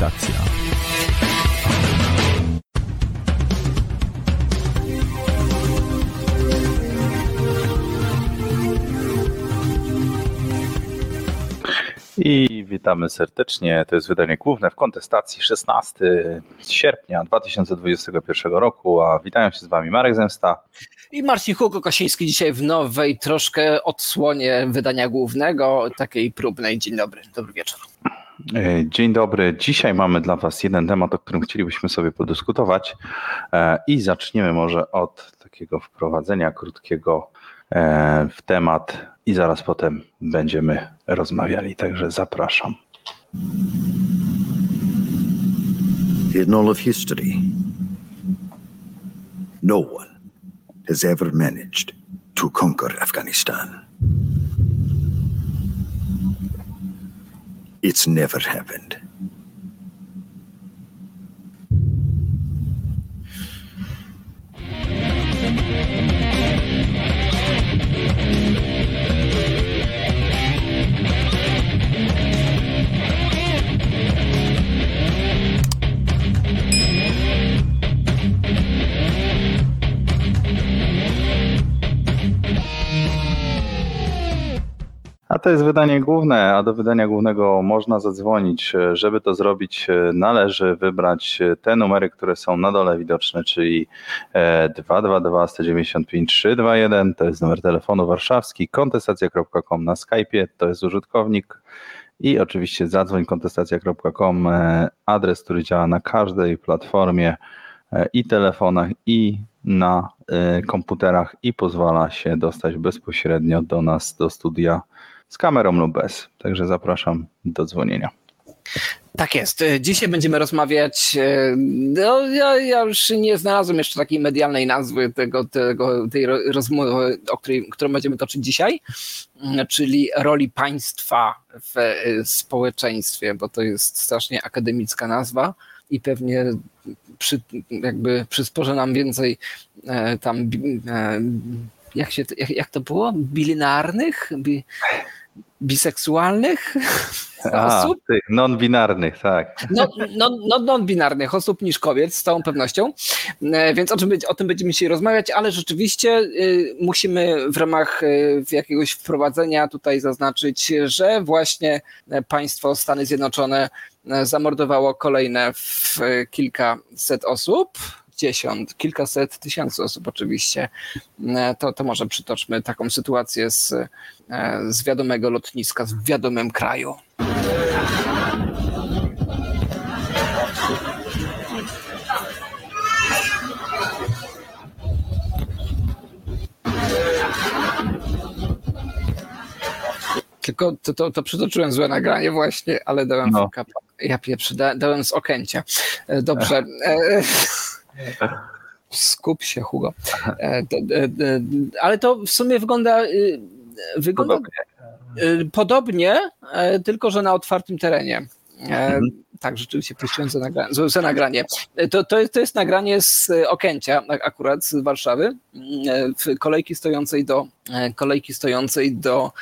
Kontestacja. I witamy serdecznie. To jest wydanie główne w kontestacji 16 sierpnia 2021 roku, a witają się z Wami Marek Zemsta i Marcin Hugo Kosiński dzisiaj w nowej troszkę odsłonie wydania głównego, takiej próbnej. Dzień dobry, dobry wieczór. E, dzień dobry. Dzisiaj mamy dla Was jeden temat, o którym chcielibyśmy sobie podyskutować e, i zaczniemy może od takiego wprowadzenia krótkiego e, w temat i zaraz potem będziemy rozmawiali, także zapraszam. In all of history, no one has ever managed to conquer Afghanistan. It's never happened. A to jest wydanie główne, a do wydania głównego można zadzwonić. Żeby to zrobić, należy wybrać te numery, które są na dole widoczne, czyli 222 195 321, to jest numer telefonu warszawski, kontestacja.com na Skype'ie, to jest użytkownik. I oczywiście zadzwoń kontestacja.com, adres, który działa na każdej platformie i telefonach, i na komputerach i pozwala się dostać bezpośrednio do nas, do studia z kamerą lub bez. Także zapraszam do dzwonienia. Tak jest. Dzisiaj będziemy rozmawiać. E, no, ja, ja, już nie znalazłem jeszcze takiej medialnej nazwy tego, tego, tej rozmowy, o której, którą będziemy toczyć dzisiaj, czyli roli państwa w e, społeczeństwie, bo to jest strasznie akademicka nazwa i pewnie przy, jakby przysporzy nam więcej e, tam jak, się, jak, jak to było? Bilinarnych? Bi, biseksualnych A, osób. non-binarnych, tak. No, no, no, non-binarnych osób niż kobiet, z całą pewnością. E, więc o, czym, o tym będziemy dzisiaj rozmawiać, ale rzeczywiście y, musimy w ramach y, jakiegoś wprowadzenia tutaj zaznaczyć, że właśnie państwo Stany Zjednoczone zamordowało kolejne w kilkaset osób kilkadziesiąt, kilkaset tysięcy osób oczywiście, e, to, to może przytoczmy taką sytuację z, e, z wiadomego lotniska, w wiadomym kraju. Tylko to, to, to przytoczyłem złe nagranie właśnie, ale dałem no. ja pieprzę, dałem z okęcia. E, dobrze. Skup się, Hugo. E, e, e, ale to w sumie wygląda, wygląda podobnie, podobnie tylko że na otwartym terenie. Mhm. Tak, rzeczywiście puściłem za nagranie. Za nagranie. To, to, jest, to jest nagranie z Okęcia, akurat z Warszawy, w kolejki stojącej do, kolejki stojącej do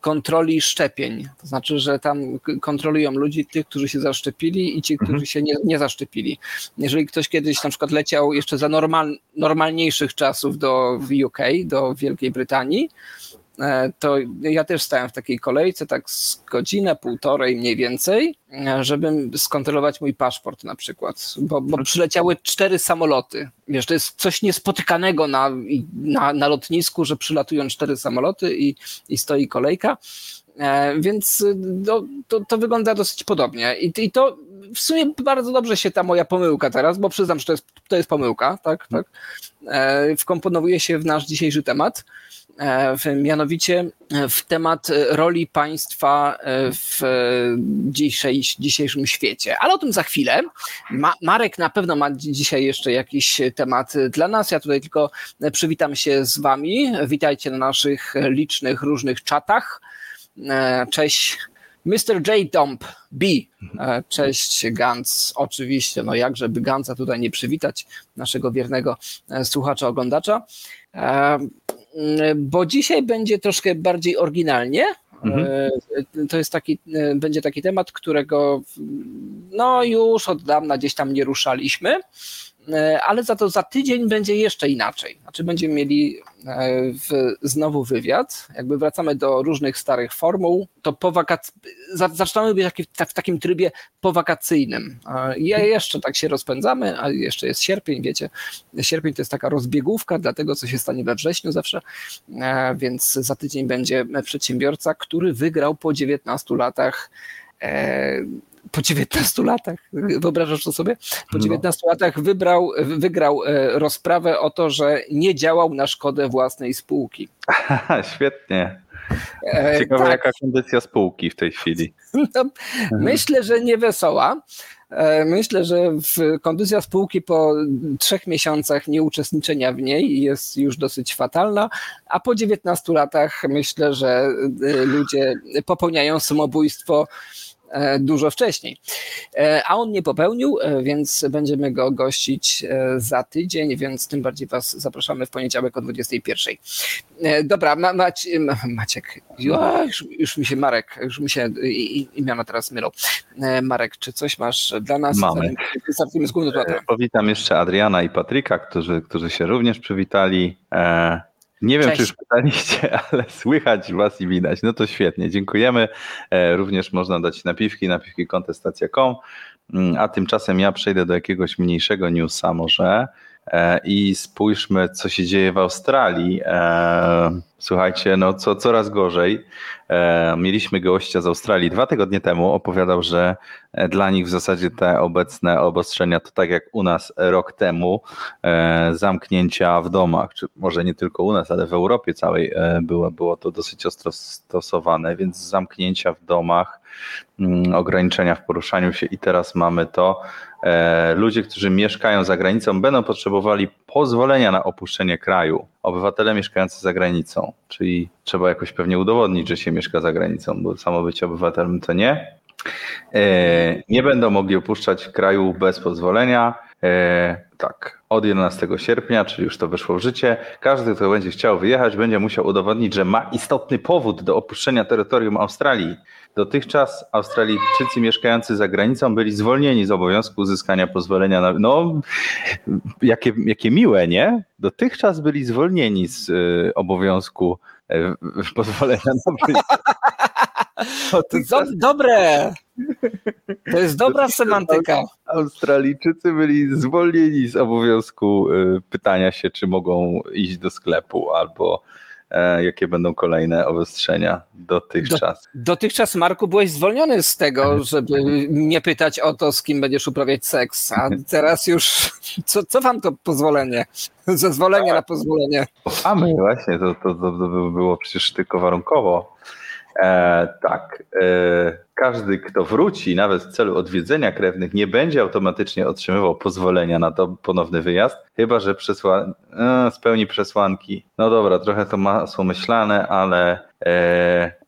kontroli szczepień. To znaczy, że tam kontrolują ludzi, tych, którzy się zaszczepili i ci, którzy mhm. się nie, nie zaszczepili. Jeżeli ktoś kiedyś na przykład leciał jeszcze za normal, normalniejszych czasów do UK, do Wielkiej Brytanii, E, to ja też stałem w takiej kolejce, tak z godzinę, półtorej mniej więcej, e, żeby skontrolować mój paszport na przykład, bo, bo przyleciały cztery samoloty. Wiesz, to jest coś niespotykanego na, na, na lotnisku, że przylatują cztery samoloty i, i stoi kolejka. E, więc to, to, to, wygląda dosyć podobnie. I, I to w sumie bardzo dobrze się ta moja pomyłka teraz, bo przyznam, że to jest, to jest pomyłka, tak, tak, wkomponowuje się w nasz dzisiejszy temat. E, mianowicie e, w temat roli państwa e, w dzisiejszym, świecie. Ale o tym za chwilę. Ma, Marek na pewno ma dzisiaj jeszcze jakiś temat dla nas. Ja tutaj tylko przywitam się z Wami. Witajcie na naszych licznych różnych czatach. Cześć. Mr. J. Dump B. Cześć Gans. Oczywiście, no jak żeby Gansa tutaj nie przywitać, naszego wiernego słuchacza, oglądacza. Mm, bo dzisiaj będzie troszkę bardziej oryginalnie, Mhm. To jest taki, będzie taki temat, którego no już od dawna gdzieś tam nie ruszaliśmy. E, ale za to za tydzień będzie jeszcze inaczej. Znaczy będziemy mieli e, w, znowu wywiad, jakby wracamy do różnych starych formuł, to po wakac... zaczynamy być w takim trybie powakacyjnym. Ja jeszcze tak się rozpędzamy, a jeszcze jest sierpień, wiecie, sierpień to jest taka rozbiegówka dla tego, co się stanie we wrześniu zawsze, e, więc za tydzień będzie przedsiębiorca, który wygrał po 19 latach po 19 latach, wyobrażasz to sobie? Po 19 no. latach wybrał, wygrał e, rozprawę o to, że nie działał na szkodę własnej spółki. Świetnie. E, Ciekawe, tak. jaka kondycja spółki w tej chwili. No, myślę, że nie wesoła. E, myślę, że kondycja spółki po trzech miesiącach nieuczestniczenia w niej jest już dosyć fatalna, a po 19 latach myślę, że ludzie popełniają samobójstwo dużo wcześniej. E, a on nie popełnił, e, więc będziemy go gościć za tydzień, więc tym bardziej Was zapraszamy w poniedziałek o 21. Dobra, Ma Mac Maciek, już, już, mi się Marek, już mi się imiona teraz mylą. Marek, czy coś masz dla nas? Mamy. Powitam jeszcze Adriana i Patryka, którzy, którzy się również przywitali. Nie wiem, Cześć. czy już pytaliście, ale słychać was i widać. No to świetnie, dziękujemy. E, również można dać napiwki, napiwki kontestacja.com. Mm, a tymczasem ja przejdę do jakiegoś mniejszego newsa może. E, i spójrzmy, co się dzieje w Australii. E, słuchajcie, no co, coraz gorzej. E, mieliśmy gościa z Australii dwa tygodnie temu, opowiadał, że dla nich w zasadzie te obecne obostrzenia to tak jak u nas rok temu, zamknięcia w domach, czy może nie tylko u nas, ale w Europie całej było, było to dosyć ostro stosowane, więc zamknięcia w domach, ograniczenia w poruszaniu się i teraz mamy to, E, ludzie, którzy mieszkają za granicą, będą potrzebowali pozwolenia na opuszczenie kraju. Obywatele mieszkający za granicą, czyli trzeba jakoś pewnie udowodnić, że się mieszka za granicą, bo samo bycie obywatelem to nie. E, nie będą mogli opuszczać kraju bez pozwolenia. E, tak, od 11 sierpnia, czyli już to weszło w życie, każdy, kto będzie chciał wyjechać, będzie musiał udowodnić, że ma istotny powód do opuszczenia terytorium Australii. Dotychczas Australijczycy mieszkający za granicą byli zwolnieni z obowiązku uzyskania pozwolenia na. No, jakie, jakie miłe, nie? Dotychczas byli zwolnieni z y, obowiązku y, pozwolenia na dobre! To jest dobra semantyka. Australijczycy byli zwolnieni z obowiązku y, pytania się, czy mogą iść do sklepu albo e, jakie będą kolejne obostrzenia dotychczas. Do, dotychczas, Marku, byłeś zwolniony z tego, żeby nie pytać o to, z kim będziesz uprawiać seks, a teraz już co, co wam to pozwolenie? Zezwolenie na pozwolenie. A my właśnie, to, to, to, to było przecież tylko warunkowo. E, tak. E, każdy, kto wróci, nawet w celu odwiedzenia krewnych, nie będzie automatycznie otrzymywał pozwolenia na to ponowny wyjazd, chyba że przesła... E, spełni przesłanki. No dobra, trochę to masło myślane, ale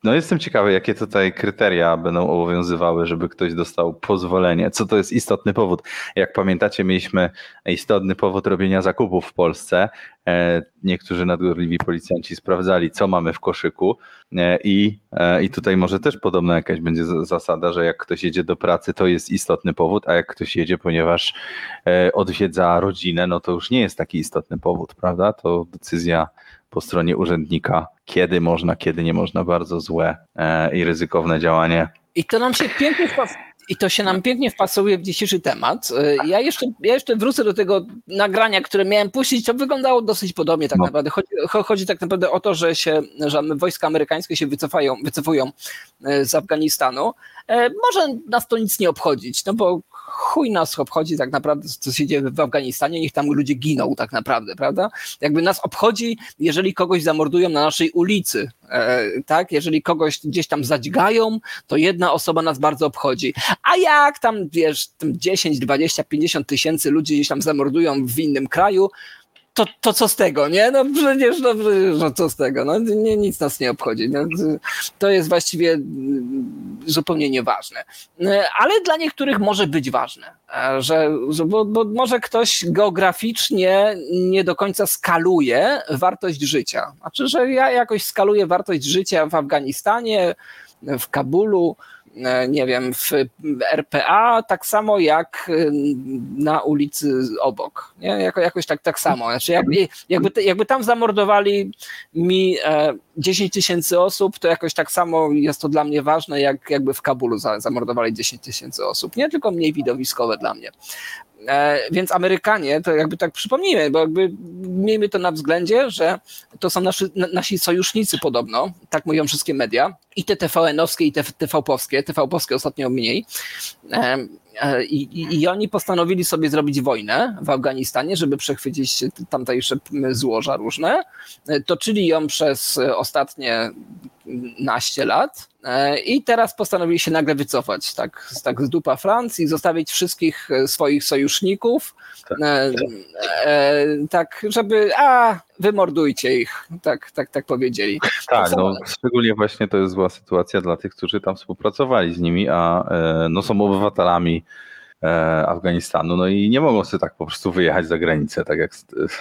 no jestem ciekawy, jakie tutaj kryteria będą obowiązywały, żeby ktoś dostał pozwolenie. Co to jest istotny powód? Jak pamiętacie, mieliśmy istotny powód robienia zakupów w Polsce. E, niektórzy nadgorliwi policjanci sprawdzali, co mamy w koszyku i, i tutaj może też podobna jakaś będzie zasada, że jak ktoś jedzie do pracy, to jest istotny powód, a jak ktoś jedzie, ponieważ e, odwiedza rodzinę, no to już nie jest taki istotny powód, prawda? To decyzja po stronie urzędnika, kiedy można, kiedy nie można, bardzo złe e, i ryzykowne działanie. I to nam się pięknie i to się nam pięknie wpasuje w dzisiejszy temat. Y, ja jeszcze, ja jeszcze wrócę do tego nagrania, które miałem puścić. To wyglądało dosyć podobnie tak no. naprawdę. Chodzi, chodzi, tak naprawdę o to, że się że wojska amerykańskie się wycofają, wycofują y, z Afganistanu. E, może nas to nic nie obchodzić, no bo chuj nas obchodzi tak naprawdę, co się dzieje w Afganistanie, niech tam ludzie giną tak naprawdę, prawda? Jakby nas obchodzi, jeżeli kogoś zamordują na naszej ulicy, e, tak? Jeżeli kogoś gdzieś tam zadźgają, to jedna osoba nas bardzo obchodzi. A jak tam, wiesz, tam 10, 20, 50 tysięcy ludzi gdzieś tam zamordują w innym kraju, to, to co z tego, nie? No przecież, no, no co z tego, no nie, nic nas nie obchodzi. No, to jest właściwie mm, zupełnie nieważne. Ale dla niektórych może być ważne, że, że bo, bo może ktoś geograficznie nie do końca skaluje wartość życia. Znaczy, że ja jakoś skaluję wartość życia w Afganistanie, w Kabulu, E, nie wiem, w RPA, tak samo jak e, na ulicy obok. Nie? Jako, jakoś tak, tak samo. Znaczy jakby, jakby, jakby tam zamordowali mi 10 e, tysięcy osób, to jakoś tak samo jest to dla mnie ważne, jak jakby w Kabulu zamordowali 10 tysięcy osób. Nie tylko mniej widowiskowe dla mnie. E, więc Amerykanie, to jakby tak przypomnijmy, bo jakby miejmy to na względzie, że to są nasi, nasi sojusznicy podobno, tak mówią wszystkie media, i te TVN-owskie, i te TV-powskie, TV-powskie ostatnio mniej. E, e, I, I, oni postanowili sobie zrobić wojnę w Afganistanie, żeby przechwycić tamtejsze złoża różne. Toczyli ją przez ostatnie naście lat i teraz postanowili się nagle wycofać tak, tak z dupa Francji, zostawić wszystkich e, swoich sojuszników, tak, e, e, tak żeby a, wymordujcie ich, tak, tak, tak powiedzieli. Tak, no, szczególnie właśnie to jest zła sytuacja dla tych, którzy tam współpracowali z nimi, a no, są obywatelami E, Afganistanu, no i nie mogą sobie tak po prostu wyjechać za granicę, tak jak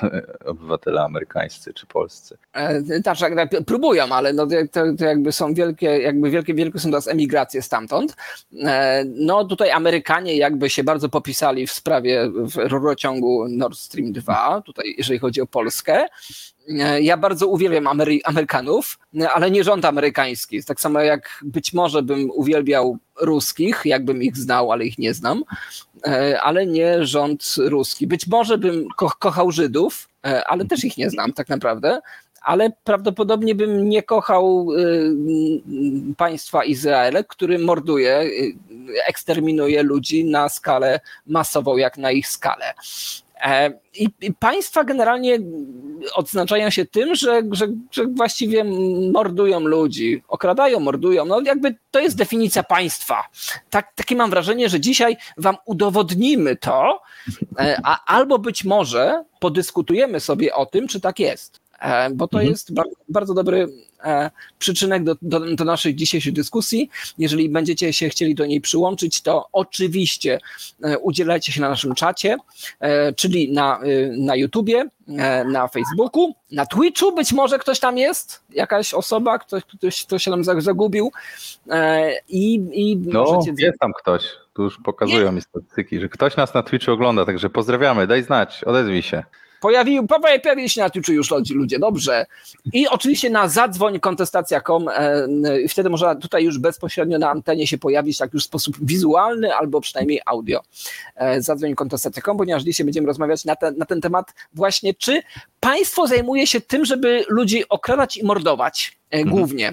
obywatele amerykańscy czy polscy. E, tak, tak, próbują, ale no to, to jakby są wielkie, jakby wielkie, wielkie są teraz emigracje stamtąd. E, no tutaj Amerykanie jakby się bardzo popisali w sprawie w rurociągu Nord Stream 2, tutaj jeżeli chodzi o Polskę. Ja bardzo uwielbiam Amery Amerykanów, ale nie rząd amerykański. Tak samo jak być może bym uwielbiał ruskich, jakbym ich znał, ale ich nie znam, e, ale nie rząd ruski. Być może bym ko kochał Żydów, e, ale też ich nie znam tak naprawdę. Ale prawdopodobnie bym nie kochał e, państwa Izrael, który morduje, eksterminuje ludzi na skalę masową, jak na ich skalę. I, I, państwa generalnie odznaczają się tym, że, że, że, właściwie mordują ludzi, okradają, mordują. No jakby to jest definicja państwa. Tak, takie mam wrażenie, że dzisiaj wam udowodnimy to, e, a albo być może podyskutujemy sobie o tym, czy tak jest. E, bo to mhm. jest bardzo, dobry e, przyczynek do, do, do, naszej dzisiejszej dyskusji. Jeżeli będziecie się chcieli do niej przyłączyć, to oczywiście e, udzielajcie się na naszym czacie, czyli na, na YouTubie, na Facebooku, na Twitchu być może ktoś tam jest, jakaś osoba, ktoś, ktoś, ktoś się nam zagubił i, i no, możecie... jest tam ktoś, tu już pokazują mi statystyki, że ktoś nas na Twitchu ogląda, także pozdrawiamy, daj znać, odezwij się. Pojawił, pojawili się na Twitchu już ludzie, dobrze. I oczywiście na zadzwoń.kontestacja.com e, i wtedy można tutaj już bezpośrednio na antenie się pojawić tak już w sposób wizualny albo przynajmniej audio. E, zadzwoń.kontestacja.com, ponieważ dzisiaj będziemy rozmawiać na ten, na ten temat właśnie, czy państwo zajmuje się tym, żeby ludzi okradać i mordować e, mhm. głównie,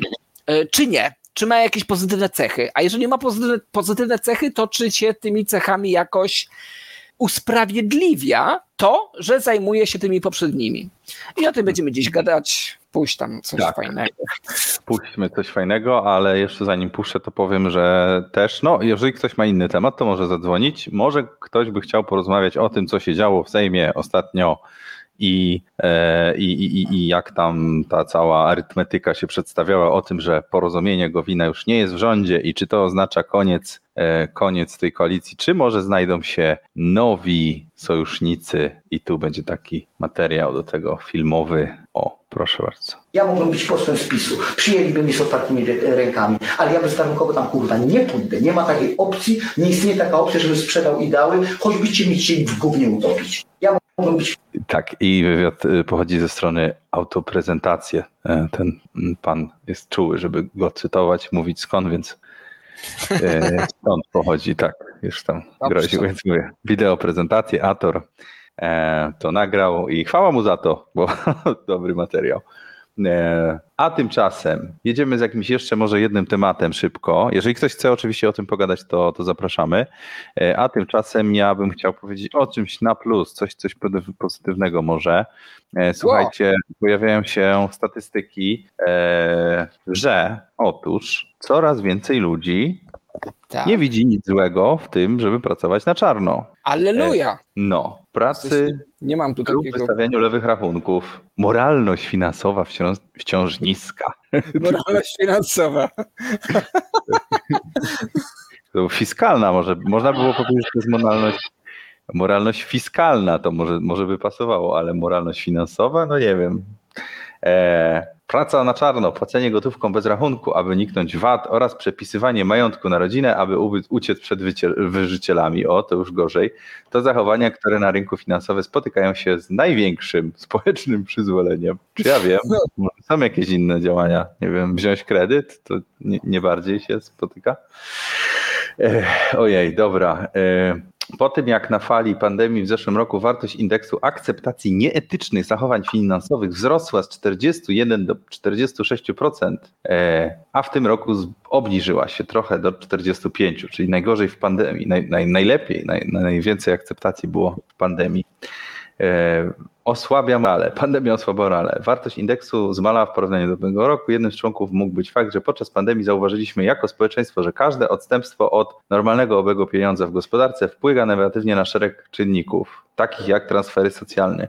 czy nie? Czy ma jakieś pozytywne cechy? A jeżeli ma pozytywne, pozytywne cechy, to czy się tymi cechami jakoś usprawiedliwia to, że zajmuje się tymi poprzednimi. I o tym będziemy dziś gadać. Puść tam coś tak. fajnego. Puśćmy coś fajnego, ale jeszcze zanim puszczę, to powiem, że też, no, jeżeli ktoś ma inny temat, to może zadzwonić. Może ktoś by chciał porozmawiać o tym, co się działo w Sejmie ostatnio e, i, i, i, i jak tam ta cała arytmetyka się przedstawiała o tym, że porozumienie Gowina już nie jest w rządzie i czy to oznacza koniec, koniec tej koalicji, czy może znajdą się nowi sojusznicy i tu będzie taki materiał do tego filmowy. O, proszę bardzo. Ja mógłbym być posłem spisu, przyjęliby mnie z otwartymi rękami, ale ja bez kogo tam kurwa nie pójdę. Nie ma takiej opcji, nie istnieje taka opcja, żeby sprzedał ideały, choćbyście mi chcieli w gównie utopić. Ja mógłbym być... Tak, i wywiad y, pochodzi ze strony autoprezentacji. E, ten pan jest czuły, żeby go cytować, mówić skąd, więc e, stąd pochodzi, tak, już tam groził, więc mówię, wideo prezentację, Ator e, to nagrał i chwała mu za to, bo dobry materiał. E, a tymczasem jedziemy z jakimś jeszcze może jednym tematem szybko. Jeżeli ktoś chce oczywiście o tym pogadać, to, to zapraszamy. E, a tymczasem ja bym chciał powiedzieć o czymś na plus, coś, coś pozytywnego może. E, słuchajcie, wow. pojawiają się statystyki, że otóż coraz więcej ludzi Tak. nie widzi nic złego w tym, żeby pracować na czarno. Alleluja. No, pracy Nie mam tu takiego wystawianiu lewych rachunków. Moralność finansowa wciąż, wciąż niska. moralność finansowa. To fiskalna może, można było powiedzieć, że to jest moralność, moralność fiskalna, to może, może by pasowało, ale moralność finansowa, no nie wiem. E, praca na czarno, płacenie gotówką bez rachunku, aby uniknąć VAT oraz przepisywanie majątku na rodzinę, aby uciec przed wyżycielami. O, to już gorzej. To zachowania, które na rynku finansowym spotykają się z największym społecznym przyzwoleniem. Czy ja wiem? Może Są jakieś inne działania? Nie wiem, wziąć kredyt, to nie, nie bardziej się spotyka. E, ojej, dobra. Po tym jak na fali pandemii w zeszłym roku wartość indeksu akceptacji nieetycznych zachowań finansowych wzrosła z 41 do 46%, e, a w tym roku obniżyła się trochę do 45%, czyli najgorzej w pandemii, naj, naj, najlepiej, naj, najwięcej akceptacji było w pandemii. E, osłabia morale, pandemia osłabia morale. Wartość indeksu zmalała w porównaniu do ubiegłego roku. Jednym z członków mógł być fakt, że podczas pandemii zauważyliśmy jako społeczeństwo, że każde odstępstwo od normalnego obiegu pieniądza w gospodarce wpływa negatywnie na szereg czynników, takich jak transfery socjalne.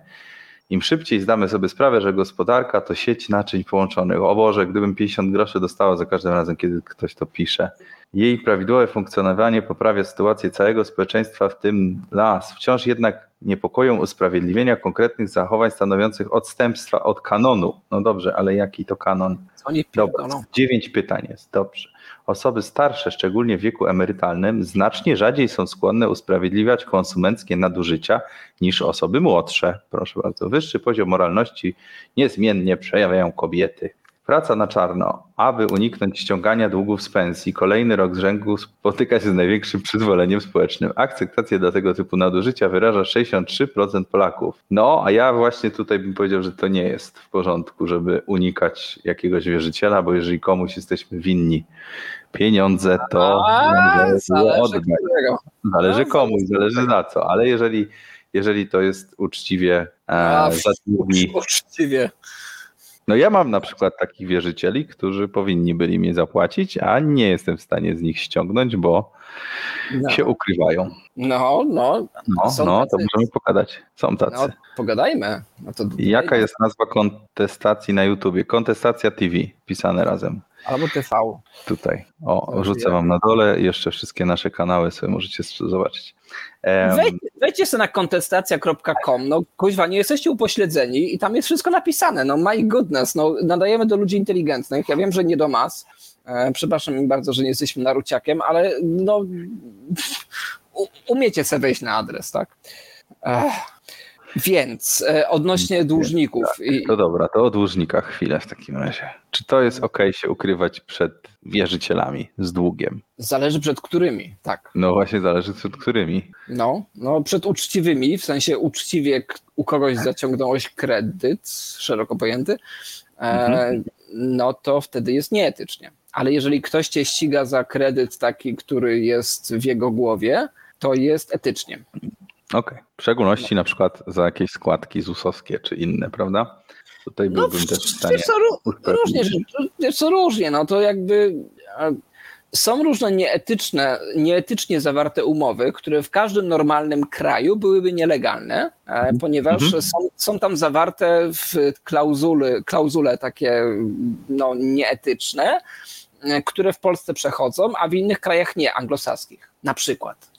Im szybciej zdamy sobie sprawę, że gospodarka to sieć naczyń połączonych. O Boże, gdybym 50 groszy dostała za każdym razem, kiedy ktoś to pisze. Jej prawidłowe funkcjonowanie poprawia sytuację całego społeczeństwa, w tym las. Wciąż jednak niepokoją usprawiedliwienia konkretnych zachowań stanowiących odstępstwa od kanonu. No dobrze, ale jaki to kanon? Dobra, dziewięć pytań jest, dobrze. Osoby starsze, szczególnie w wieku emerytalnym, znacznie rzadziej są skłonne usprawiedliwiać konsumenckie nadużycia niż osoby młodsze. Proszę bardzo, wyższy poziom moralności niezmiennie przejawiają kobiety. Praca na czarno, aby uniknąć ściągania długów z pensji, kolejny rok z rzędu spotyka się z największym przyzwoleniem społecznym. Akceptację dla tego typu nadużycia wyraża 63% Polaków. No, a ja właśnie tutaj bym powiedział, że to nie jest w porządku, żeby unikać jakiegoś wierzyciela, bo jeżeli komuś jesteśmy winni pieniądze, to A, zależy. Zależy No, komuś, zależy. na co, ale jeżeli, jeżeli to jest uczciwie e, Uczciwie. No ja mam na przykład takich wierzycieli, którzy powinni byli mi zapłacić, a nie jestem w stanie z nich ściągnąć, bo No, się ukrywają. no, no, No, Są no to tacy. możemy pogadać. Są tacy. no pogadajmy. No to Jaka jest nazwa kontestacji na YouTubie? Kontestacja TV, pisane razem. Albo TV. Tutaj. O, rzucę wam na dole. Jeszcze wszystkie nasze kanały sobie możecie zobaczyć. Em, Wejdź, wejdźcie sobie na kontestacja.com, no kuźwa, nie jesteście upośledzeni i tam jest wszystko napisane, no my goodness, no nadajemy do ludzi inteligentnych, ja wiem, że nie do mas, e, przepraszam mi bardzo, że nie jesteśmy naruciakiem, ale no u, umiecie sobie wejść na adres, tak? Ech. Więc e, odnośnie dłużników i, To dobra, to o dłużnikach chwilę w takim razie. Czy to jest ok się ukrywać przed wierzycielami z długiem? zależy przed którymi, tak. No właśnie zależy przed którymi. No, no przed uczciwymi, w sensie uczciwie u kogoś zaciągnąłeś kredyt, szeroko pojęty, e, Mhm. no to wtedy jest nieetycznie. Ale jeżeli ktoś cię ściga za kredyt taki, który jest w jego głowie, to jest etycznie. Okej. W szczególności na przykład za jakieś składki ZUS-owskie czy inne, prawda? Tutaj No, byłbym też w stanie. wiesz co, różnie, wiesz co, różnie, no to jakby są różne nieetyczne, nieetycznie zawarte umowy, które w każdym normalnym kraju byłyby nielegalne, e, ponieważ Mhm. są, są tam zawarte w klauzule, klauzule takie no, nieetyczne, e, które w Polsce przechodzą, a w innych krajach nie, anglosaskich na przykład.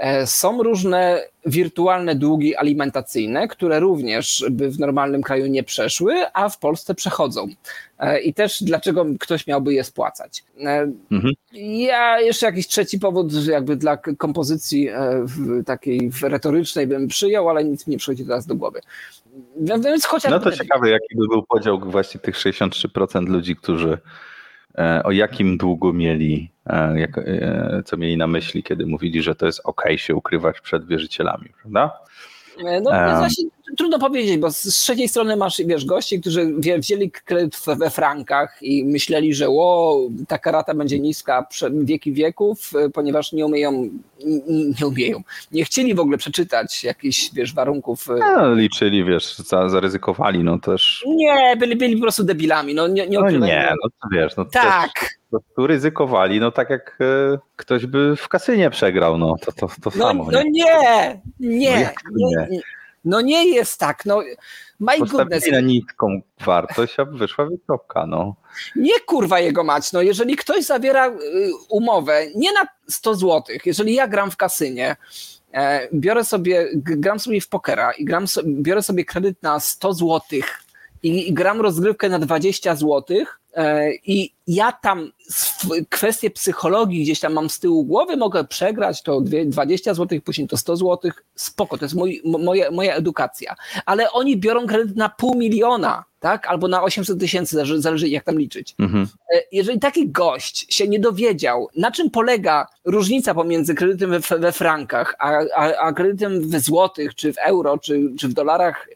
E, Są różne wirtualne długi alimentacyjne, które również by w normalnym kraju nie przeszły, a w Polsce przechodzą. E, I też dlaczego ktoś miałby je spłacać. E, Mhm. Ja jeszcze jakiś trzeci powód, jakby dla kompozycji takiej retorycznej bym przyjął, ale nic mi nie przychodzi teraz do głowy. Więc- chociaż No to ciekawe, jaki by był podział właśnie tych 63% ludzi, którzy o jakim długu mieli, e, jak, e, co mieli na myśli, kiedy mówili, że to jest ok się ukrywać przed wierzycielami, prawda? E, No, Em. właśnie, trudno powiedzieć, bo z trzeciej strony masz wiesz, gości, którzy wzięli kredyt we- frankach i myśleli, że o, taka rata będzie niska wieki wieków, e, ponieważ nie umieją, nie umieją, nie chcieli w ogóle przeczytać jakichś wiesz, warunków. e, No, liczyli, wiesz, za, zaryzykowali, no też. Nie, byli, byli po prostu debilami. No, nie, nie No nie, no to wiesz, no Tak, prostu ryzykowali, no tak jak e, ktoś by w kasynie przegrał, no to, to, to No, samo. no nie? nie, No nie, jak to nie, nie? No nie jest tak, no my goodness, na niską wartość, a wyszła wysoka, no. nie kurwa jego mać, no jeżeli ktoś zawiera y, umowę nie na 100 zł, jeżeli ja gram w kasynie, e, biorę sobie, gram sobie w pokera i gram biorę sobie kredyt na 100 zł i, i gram rozgrywkę na 20 zł e, i ja tam kwestie psychologii gdzieś tam mam z tyłu głowy, mogę przegrać to dwie- 20 zł, później to 100 zł, spoko, to jest mój, mo- moja, moja edukacja. Ale oni biorą kredyt na pół miliona, tak? Albo na 800 tysięcy, zależy, zależy jak tam liczyć. Mhm. E, jeżeli taki gość się nie dowiedział, na czym polega różnica pomiędzy kredytem we, we frankach, a, a, a kredytem w złotych, czy w euro, czy, czy w dolarach,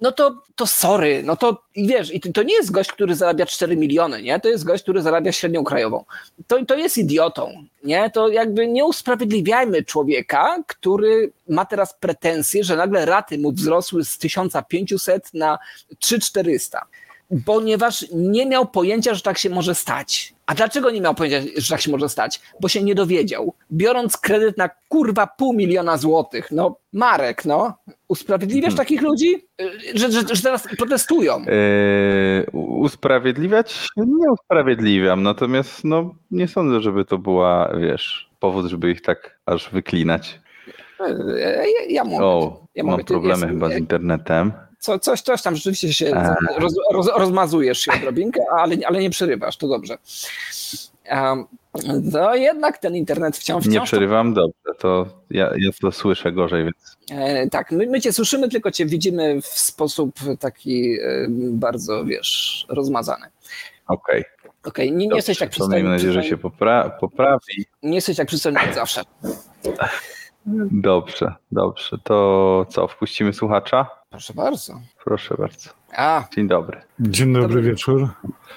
no to, to sorry, no to i wiesz, i to- nie jest gość, który zarabia 4 miliony, nie? To jest gość, który zarabia średnią krajową. To, to jest idiotą, nie? To jakby nie usprawiedliwiajmy człowieka, który ma teraz pretensje, że nagle raty mu wzrosły z 1500 na 3400 ponieważ nie miał pojęcia, że tak się może stać. A dlaczego nie miał pojęcia, że tak się może stać? Bo się nie dowiedział. Biorąc kredyt na kurwa pół miliona złotych, no Marek, no, usprawiedliwiasz Mhm. takich ludzi, że, że, że teraz protestują. Yy, usprawiedliwiać? Nie usprawiedliwiam, natomiast no, nie sądzę, żeby to była, wiesz, powód, żeby ich tak aż wyklinać. Ja, ja mówię. O, ja mam ty problemy jest- chyba z internetem. Co, coś, coś tam rzeczywiście się A. roz, roz, rozmazujesz się odrobinkę, ale, ale nie przerywasz, to dobrze. Um, to jednak ten internet wciąż, wciąż Nie to przerywam, dobrze, to ja, ja to słyszę gorzej, więc E, tak, my, my cię słyszymy, tylko cię widzimy w sposób taki e, bardzo, wiesz, rozmazany. okej. Okej, nie, nie jesteś tak To Miejmy przystojny. nadzieję, że się popra- poprawi. Nie jesteś tak przystojny jak zawsze. Dobrze, dobrze. To co, wpuścimy słuchacza? Proszę bardzo. Proszę bardzo. A, Dzień dobry. Dzień dobry Dobry wieczór.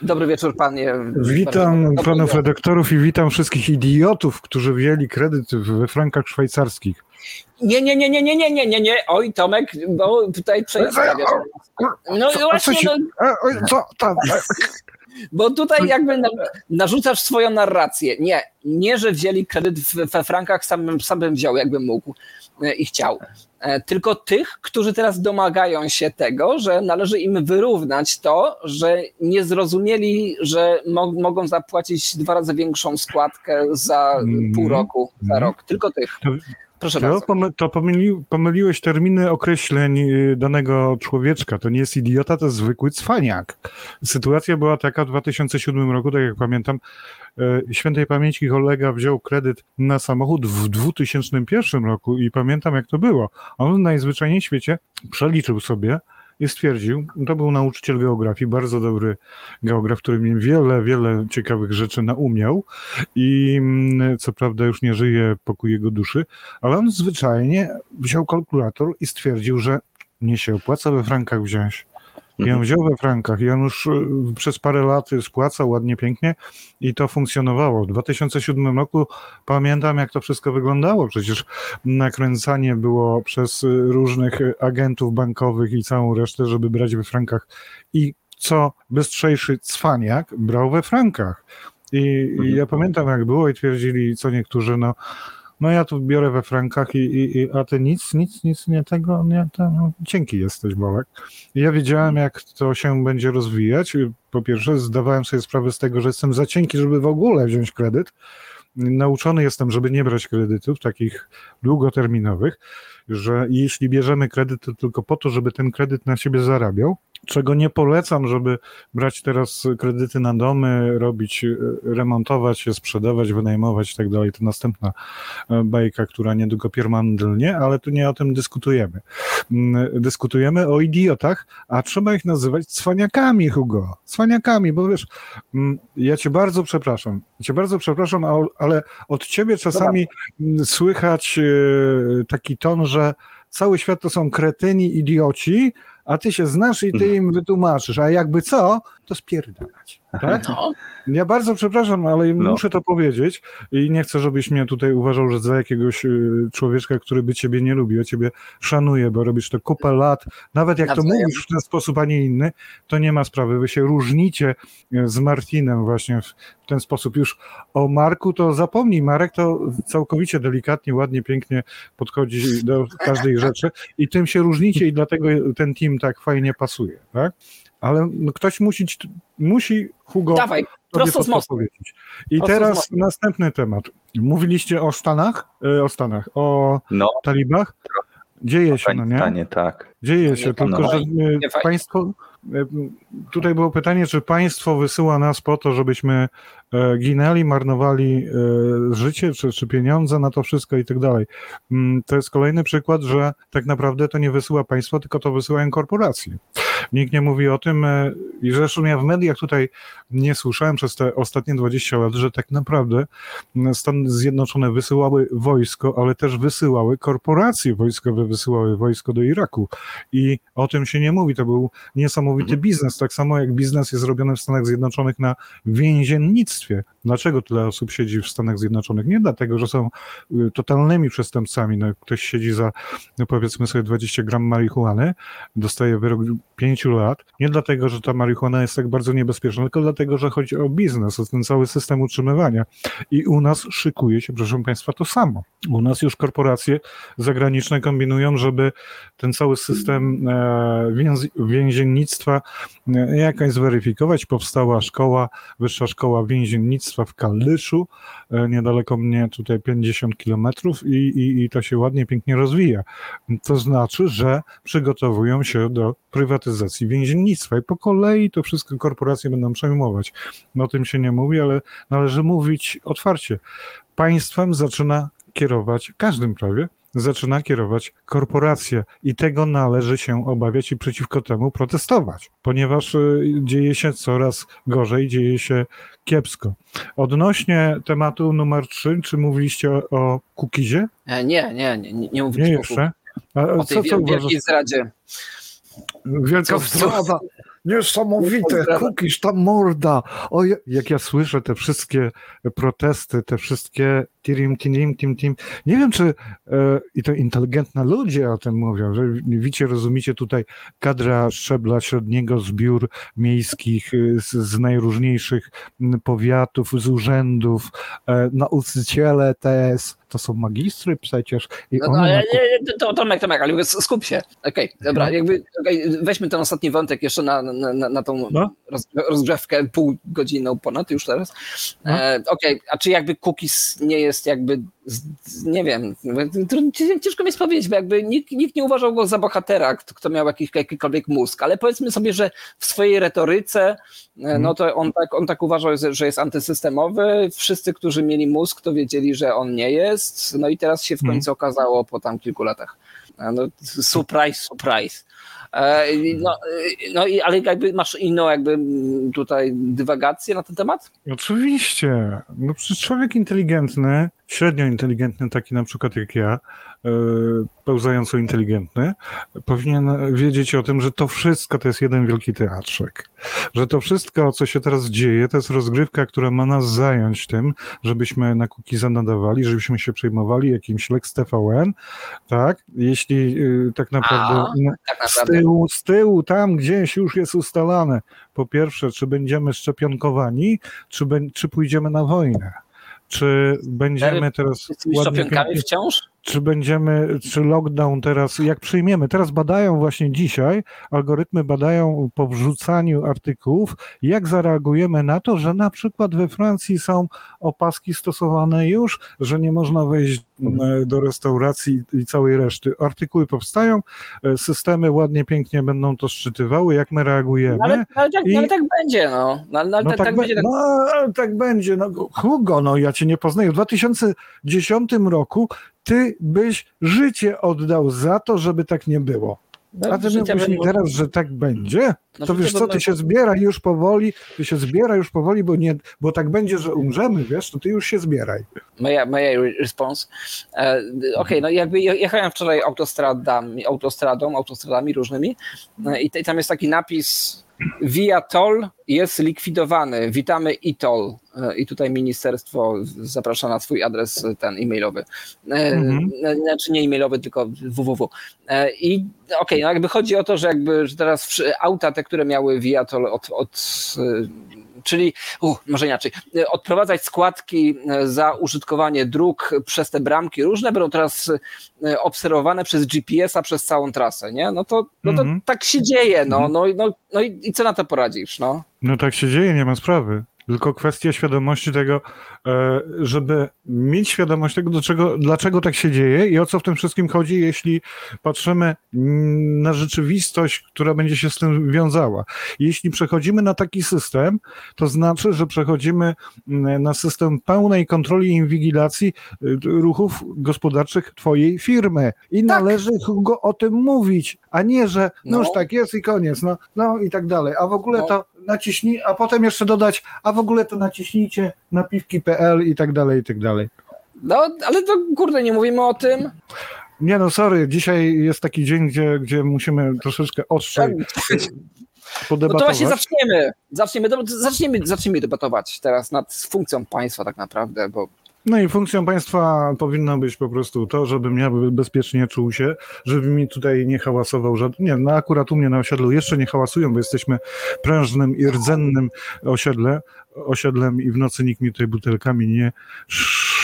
dobry wieczór, panie. Witam panów redaktorów i witam wszystkich idiotów, którzy wzięli kredyt we frankach szwajcarskich. Nie, nie, nie, nie, nie, nie, nie, nie, nie. Oj, Tomek, bo tutaj przestawiasz. No i Co- właśnie, co się- no, oj, co tam? bo tutaj jakby na, narzucasz swoją narrację. Nie, nie, że wzięli kredyt w- we frankach, sam bym, sam bym wziął, jakbym mógł e, i chciał. E, Tylko tych, którzy teraz domagają się tego, że należy im wyrównać to, że nie zrozumieli, że mo mogą zapłacić dwa razy większą składkę za Mhm. pół roku, za Mhm. rok. Tylko tych. To- Proszę To, bardzo. to pomyli, pomyliłeś terminy określeń y, danego człowieczka. To nie jest idiota, to jest zwykły cwaniak. Sytuacja była taka w 2007 roku, tak jak pamiętam. e, Świętej pamięci kolega wziął kredyt na samochód w 2001 roku i pamiętam jak to było. On najzwyczajniej w świecie przeliczył sobie i stwierdził, to był nauczyciel geografii, bardzo dobry geograf, który mnie wiele, wiele ciekawych rzeczy naumiał i mm, co prawda już nie żyje pokój jego duszy, ale on zwyczajnie wziął kalkulator i stwierdził, że nie się opłaca we frankach wziąć. I on Mhm. wziął we frankach i on już y, przez parę lat spłacał ładnie, pięknie i to funkcjonowało. W 2007 roku pamiętam, jak to wszystko wyglądało. Przecież nakręcanie było przez y, różnych y, agentów bankowych i całą resztę, żeby brać we frankach. I co bystrzejszy cwaniak brał we frankach. I, i Mhm. ja pamiętam, jak było i twierdzili co niektórzy, no no ja tu biorę we frankach i, i, i a ty nic, nic, nic nie tego, nie, to, no, jesteś, Bolek. Ja wiedziałem, jak to się będzie rozwijać. Po pierwsze, zdawałem sobie sprawę z tego, że jestem za cienki, żeby w ogóle wziąć kredyt. Nauczony jestem, żeby nie brać kredytów takich długoterminowych, że jeśli bierzemy kredyt, to tylko po to, żeby ten kredyt na siebie zarabiał, czego nie polecam, żeby brać teraz kredyty na domy, robić, e, remontować się, sprzedawać, wynajmować i tak dalej. To następna e, bajka, która niedługo piermandlnie, ale tu nie o tym dyskutujemy. Mm, Dyskutujemy o idiotach, a trzeba ich nazywać cwaniakami, Hugo. Cwaniakami, bo wiesz, mm, ja cię bardzo przepraszam. Cię bardzo przepraszam, ale od ciebie czasami mm, słychać e, taki ton, że cały świat to są kretyni, idioci, a ty się znasz i ty im wytłumaczysz, a jakby co, to spierdalać. Tak? No, Ja bardzo przepraszam, ale No. muszę to powiedzieć i nie chcę, żebyś mnie tutaj uważał, że za jakiegoś y, człowieczka, który by ciebie nie lubi. Ja ciebie szanuję, bo robisz to kupę lat. Nawet jak to Nawzajem. mówisz w ten sposób, a nie inny, to nie ma sprawy. Wy się różnicie y, z Martinem właśnie w ten sposób. Już o Marku to zapomnij. Marek to całkowicie delikatnie, ładnie, pięknie podchodzi do każdej rzeczy i tym się różnicie i dlatego ten team tak fajnie pasuje, tak? Ale no, ktoś musi, musi Hugo Dawaj, prosto to z mostu. powiedzieć. I Prosto teraz mostu. następny temat. Mówiliście o Stanach, e, o Stanach, o No, talibach. Dzieje się, no nie? Afganistanie, tak. Dzieje się, tylko że e, państwo. e, Tutaj było pytanie, czy państwo wysyła nas po to, żebyśmy ginęli, marnowali życie czy, czy pieniądze na to wszystko i tak dalej. Mm, To jest kolejny przykład, że tak naprawdę to nie wysyła państwo, tylko to wysyłają korporacje. Nikt nie mówi o tym e, i zresztą ja w mediach tutaj nie słyszałem przez te ostatnie 20 lat, że tak naprawdę m, Stany Zjednoczone wysyłały wojsko, ale też wysyłały korporacje wojskowe, wysyłały wojsko do Iraku i o tym się nie mówi. To był niesamowity biznes, tak samo jak biznes jest robiony w Stanach Zjednoczonych na więziennictwie. Dlaczego tyle osób siedzi w Stanach Zjednoczonych? Nie dlatego, że są y, totalnymi przestępcami. No, ktoś siedzi za, no powiedzmy sobie, 20 gram marihuany, dostaje wyrok 5 lat. Nie dlatego, że ta marihuana jest tak bardzo niebezpieczna, tylko dlatego, że chodzi o biznes, o ten cały system utrzymywania. I u nas szykuje się, proszę Państwa, to samo. U nas już korporacje zagraniczne kombinują, żeby ten cały system e, więz- więziennictwa e, jakaś zweryfikować. Powstała szkoła, wyższa szkoła więziennictwa w Kallyszu, e, niedaleko mnie tutaj 50 kilometrów i, i, i to się ładnie, pięknie rozwija. To znaczy, że przygotowują się do prywatyzacji więziennictwa i po kolei to wszystko korporacje będą przejmować. O tym się nie mówi, ale należy mówić otwarcie. Państwem zaczyna kierować, każdym prawie, zaczyna kierować korporacja i tego należy się obawiać i przeciwko temu protestować, ponieważ y, dzieje się coraz gorzej, dzieje się kiepsko. Odnośnie tematu numer 3, czy mówiliście o, o Kukizie? E, Nie, nie, nie, nie, nie Nie mówiliśmy jeszcze. A, o co, tej co uważasz? wielkiej zdradzie. Wielka Co- zdrada. Niesamowite, kukisz, ta morda. O, ja- jak ja słyszę te wszystkie protesty, te wszystkie tirim, tirim, tim, tim. Nie wiem, czy e, i to inteligentne ludzie o tym mówią, że widzicie, rozumiecie tutaj kadra szczebla średniego z biur miejskich, y, z, z najróżniejszych powiatów, z urzędów, e, nauczyciele też, to są magistry przecież. I No, no, ale, nie, nie, to, Tomek, Tomek, ale skup się. Okej, dobra, No. jakby okej, weźmy ten ostatni wątek jeszcze na, na, na, na tą No. roz, rozgrzewkę pół godzinną ponad już teraz. No. E, Okej, a czy jakby cookies nie jest jakby, nie wiem, ciężko mi jest powiedzieć, bo jakby nikt, nikt nie uważał go za bohatera, kto, miał jakiś, jakikolwiek mózg, ale powiedzmy sobie, że w swojej retoryce, e, Mhm. no to on tak, on tak uważał, że jest antysystemowy. Wszyscy, którzy mieli mózg, to wiedzieli, że on nie jest. No i teraz się w Mhm. końcu okazało po tam kilku latach. No, surprise, surprise. E, No, e, no i ale jakby masz inną jakby tutaj dywagację na ten temat? Oczywiście. No przecież człowiek inteligentny, średnio inteligentny, taki na przykład jak ja, yy, pełzająco inteligentny, powinien wiedzieć o tym, że to wszystko to jest jeden wielki teatrzyk. Że to wszystko, co się teraz dzieje, to jest rozgrywka, która ma nas zająć tym, żebyśmy na Kukiza nadawali, żebyśmy się przejmowali jakimś Lex TVN, tak? Jeśli yy, tak naprawdę... A, Tak z naprawdę. tyłu, z tyłu, tam gdzieś już jest ustalane. Po pierwsze, czy będziemy szczepionkowani, czy, czy pójdziemy na wojnę. Czy będziemy teraz Z tymi szczepionkami wciąż? Czy będziemy, czy lockdown teraz, jak przyjmiemy, teraz badają właśnie dzisiaj, algorytmy badają po wrzucaniu artykułów, jak zareagujemy na to, że na przykład we Francji są opaski stosowane już, że nie można wejść m, do restauracji i całej reszty. Artykuły powstają, e, systemy ładnie, pięknie będą to szczytywały, jak my reagujemy. No, ale, ale, tak, I- ale tak będzie, no. No, ale, No tak, tak, tak będzie. Tak, no, ale tak będzie. No, Hugo, no ja cię nie poznaję. W 2010 roku ty byś życie oddał za to, żeby tak nie było. A ty mówisz mi teraz, że tak będzie? no, To wiesz co, ty się zbieraj już powoli, ty się zbieraj już powoli, bo, nie, bo tak będzie, że umrzemy, wiesz, to ty już się zbieraj. Moja, moja response. E, Okej, no jakby je- jechałem wczoraj autostradami, autostradą, autostradami różnymi e, i tam jest taki napis Via Toll jest likwidowany. Witamy ITOL. E, I tutaj ministerstwo zaprasza na swój adres e, ten e-mailowy. E, Mhm. Znaczy nie e-mailowy, tylko www. I okej, no jakby chodzi o to, że jakby że teraz auta te, które miały Via Toll od, od czyli uh, może inaczej, e, odprowadzać składki e, za użytkowanie dróg przez te bramki różne będą teraz e, obserwowane przez GPS-a przez całą trasę, nie? No to, no to Mhm. tak się dzieje, no, no, no, no i, i co na to poradzisz, no? No tak się dzieje, nie ma sprawy. Tylko kwestia świadomości tego, e, żeby mieć świadomość tego, do czego, dlaczego tak się dzieje i o co w tym wszystkim chodzi, jeśli patrzymy na rzeczywistość, która będzie się z tym wiązała. Jeśli przechodzimy na taki system, to znaczy, że przechodzimy na system pełnej kontroli i inwigilacji y, ruchów gospodarczych twojej firmy. I należy go o tym mówić, a nie, że no, No. już tak jest i koniec, no, no i tak dalej. A w ogóle No. to naciśnij, a potem jeszcze dodać, a w ogóle to naciśnijcie napiwki.pl i tak dalej, i tak dalej. No, ale to kurde, nie mówimy o tym. Nie no, sorry, dzisiaj jest taki dzień, gdzie, gdzie musimy troszeczkę ostrzej No to podebatować. właśnie zaczniemy. Zaczniemy, zaczniemy, zaczniemy debatować teraz nad funkcją państwa tak naprawdę, bo No i funkcją państwa powinno być po prostu to, żebym ja bezpiecznie czuł się, żeby mi tutaj nie hałasował żaden. Nie, no akurat u mnie na osiedlu jeszcze nie hałasują, bo jesteśmy prężnym i rdzennym osiedle, osiedlem i w nocy nikt mi tutaj butelkami nie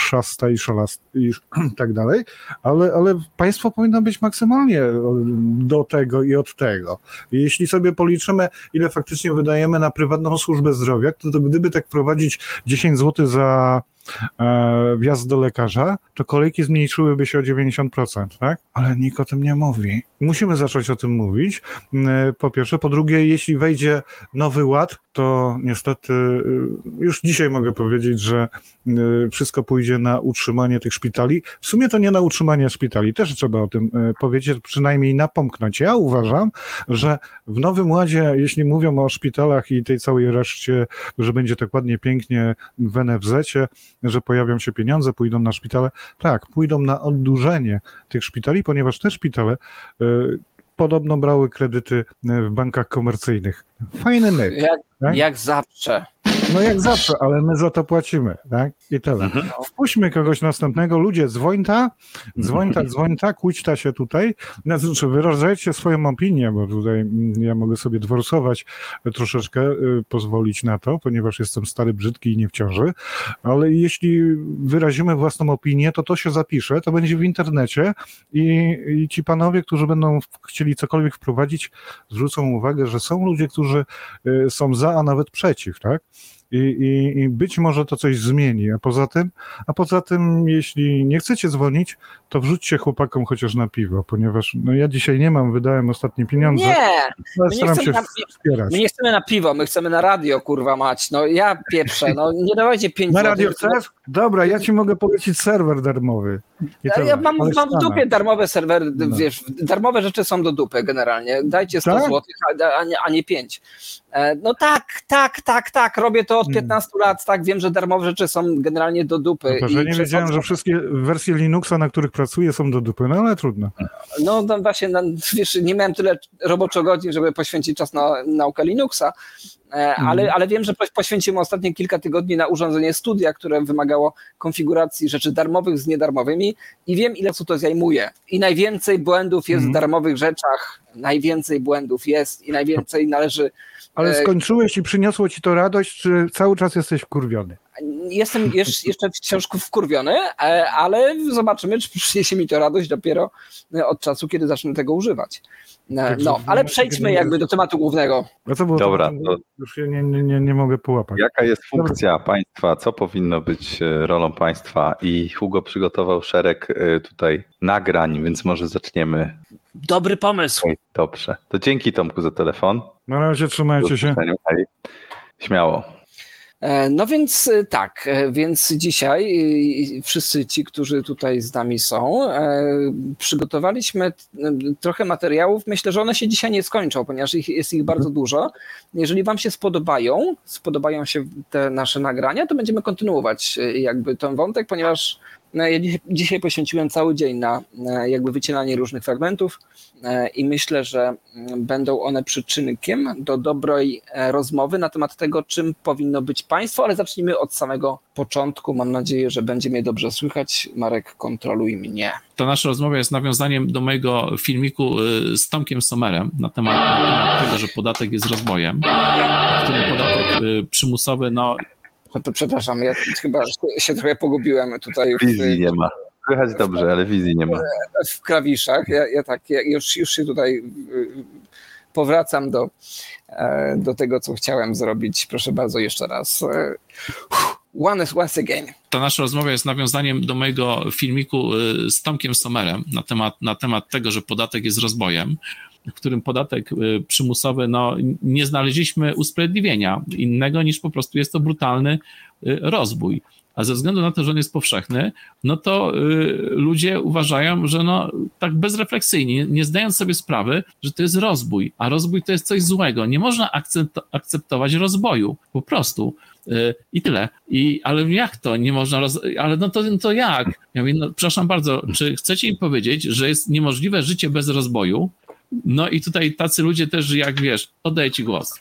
szasta i szalast i tak dalej, ale, ale państwo powinno być maksymalnie do tego i od tego. Jeśli sobie policzymy, ile faktycznie wydajemy na prywatną służbę zdrowia, to, to gdyby tak wprowadzić 10 zł za e, wjazd do lekarza, to kolejki zmniejszyłyby się o 90%, tak? Ale nikt o tym nie mówi. Musimy zacząć o tym mówić. E, Po pierwsze. Po drugie, jeśli wejdzie nowy ład, to niestety e, już dzisiaj mogę powiedzieć, że e, wszystko pójdzie na utrzymanie tych szpitali. W sumie to nie na utrzymanie szpitali, też trzeba o tym e, powiedzieć, przynajmniej napomknąć. Ja uważam, że w Nowym Ładzie, jeśli mówią o szpitalach i tej całej reszcie, że będzie tak ładnie, pięknie w NFZ-cie, że pojawią się pieniądze, pójdą na szpitale. Tak, pójdą na oddłużenie tych szpitali, ponieważ te szpitale y, podobno brały kredyty y, w bankach komercyjnych. Fajny myk. jak, Tak? jak zawsze. No jak zawsze, ale my za to płacimy, tak? I tyle. Mhm. Wpuśćmy kogoś następnego. Ludzie, dzwońta, dzwońta, dzwońta, kłóćta się tutaj. No, Znaczy, wyrażajcie swoją opinię, bo tutaj mm, ja mogę sobie dworsować troszeczkę, y, pozwolić na to, ponieważ jestem stary, brzydki i nie w ciąży, ale jeśli wyrazimy własną opinię, to to się zapisze, to będzie w internecie i, i ci panowie, którzy będą chcieli cokolwiek wprowadzić, zwrócą uwagę, że są ludzie, którzy y, są za, a nawet przeciw, tak? I, i, I być może to coś zmieni, a poza tym, a poza tym, jeśli nie chcecie dzwonić, to wrzućcie chłopakom chociaż na piwo, ponieważ no ja dzisiaj nie mam, wydałem ostatnie pieniądze, Nie, ale my nie staram się chcemy na, wspierać. my nie chcemy na piwo, my chcemy na radio, kurwa mać. No ja pieprzę, no nie dawajcie pięć Na radio chcesz? Dobra, ja ci mogę polecić serwer darmowy. Ja, ja mam, mam w dupie darmowe serwery, No. wiesz, darmowe rzeczy są do dupy generalnie. Dajcie 100 Tak? zł, a, a, nie, a nie 5. E, no tak, tak, tak, tak, robię to od Hmm. 15 lat, tak, wiem, że darmowe rzeczy są generalnie do dupy. No to, nie wiedziałem, że wszystkie wersje Linuxa, na których pracuję, są do dupy, no ale trudno. No no właśnie, no, wiesz, nie miałem tyle roboczo godzin, żeby poświęcić czas na naukę Linuxa, ale, ale wiem, że po- poświęciłem ostatnie kilka tygodni na urządzenie studia, które wymagało konfiguracji rzeczy darmowych z niedarmowymi i wiem, ile czasu to zajmuje. I najwięcej błędów jest Mhm. w darmowych rzeczach, najwięcej błędów jest i najwięcej należy... Ale E, skończyłeś i przyniosło ci to radość, czy cały czas jesteś wkurwiony? Jestem jeszcze, wciąż wkurwiony, e, ale zobaczymy, czy przyniesie mi to radość dopiero e, od czasu, kiedy zacznę tego używać. No, ale przejdźmy jakby do tematu głównego. A co było Dobra, to, to- Już nie, nie, nie, nie mogę połapać. Jaka jest funkcja państwa? Co powinno być e, rolą państwa? I Hugo przygotował szereg e, tutaj nagrań, więc może zaczniemy. Dobry pomysł. Dobrze. To dzięki Tomku za telefon. Na razie trzymajcie się. Śmiało. E, No więc e, tak, e, więc dzisiaj wszyscy ci, którzy tutaj z nami są, przygotowaliśmy trochę materiałów. Myślę, że one się dzisiaj nie skończą, ponieważ ich, jest ich bardzo dużo. Jeżeli Wam się spodobają, spodobają się te nasze nagrania, to będziemy kontynuować jakby ten wątek, ponieważ ja dzisiaj, poświęciłem cały dzień na jakby wycinanie różnych fragmentów e, i myślę, że mm, będą one przyczynkiem do dobrej e, rozmowy na temat tego, czym powinno być państwo, ale zacznijmy od samego początku. Mam nadzieję, że będzie mnie dobrze słychać. Marek, kontroluj mnie. Ta nasza rozmowa jest nawiązaniem do mojego filmiku y, z Tomkiem Somerem na temat, na temat tego, że podatek jest rozbojem, w którym podatek y, przymusowy, no No to przepraszam, ja chyba się trochę pogubiłem tutaj Wizji w, nie ma. Słychać dobrze, ale wizji nie ma. w klawiszach. Ja, ja tak, ja już, już się tutaj y, powracam do, e, do tego, co chciałem zrobić. Proszę bardzo, jeszcze raz. E, Once, once again. ta nasza rozmowa jest nawiązaniem do mojego filmiku y, z Tomkiem Somerem na temat, na temat tego, że podatek jest rozbojem, w którym podatek y, przymusowy, no nie znaleźliśmy usprawiedliwienia innego niż po prostu jest to brutalny y, rozbój. A ze względu na to, że on jest powszechny, no to y, ludzie uważają, że no tak bezrefleksyjnie, nie zdając sobie sprawy, że to jest rozbój, a rozbój to jest coś złego. Nie można akcept- akceptować rozboju, po prostu. I tyle. I, ale jak to nie można, roz... ale no to, to jak? Ja mówię, no, przepraszam bardzo, czy chcecie mi powiedzieć, że jest niemożliwe życie bez rozboju? No i tutaj tacy ludzie też, jak wiesz, oddaję ci głos.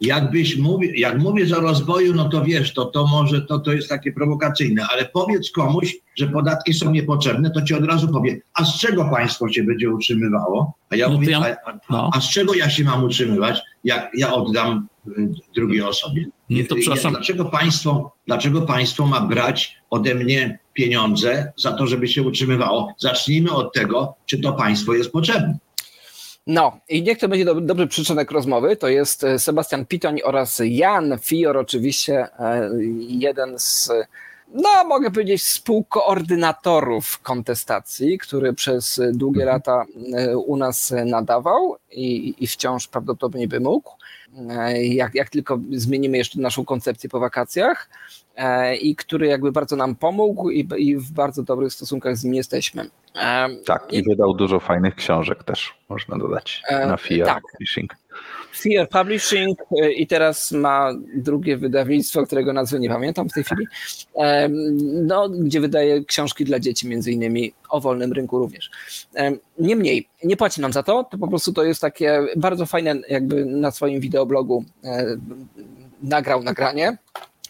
Jakbyś mówił, jak mówisz o rozwoju, no to wiesz, to, to może to, to jest takie prowokacyjne, ale powiedz komuś, że podatki są niepotrzebne, to ci od razu powie, a z czego państwo się będzie utrzymywało? A ja No mówię, ja- a, no. a z czego ja się mam utrzymywać, jak ja oddam y, drugiej osobie? No to przepraszam. Dlaczego państwo, dlaczego państwo ma brać ode mnie pieniądze za to, żeby się utrzymywało? Zacznijmy od tego, czy to państwo jest potrzebne. No i niech to będzie do, dobry przyczynek rozmowy. To jest e, Sebastian Pitoń oraz Jan Fior, oczywiście e, jeden z, no mogę powiedzieć, współkoordynatorów kontestacji, który przez długie lata e, u nas nadawał i, i wciąż prawdopodobnie by mógł. Jak, jak tylko zmienimy jeszcze naszą koncepcję po wakacjach i który jakby bardzo nam pomógł i, i w bardzo dobrych stosunkach z nim jesteśmy. E, Tak, i wydał dużo fajnych książek też, można dodać, E, na FIA tak. Publishing. Fear Publishing e, i teraz ma drugie wydawnictwo, którego nazwy nie pamiętam w tej chwili, no, gdzie wydaje książki dla dzieci, między innymi o wolnym rynku również. Em, Niemniej, nie płaci nam za to, to po prostu to jest takie bardzo fajne, jakby na swoim wideoblogu e, nagrał nagranie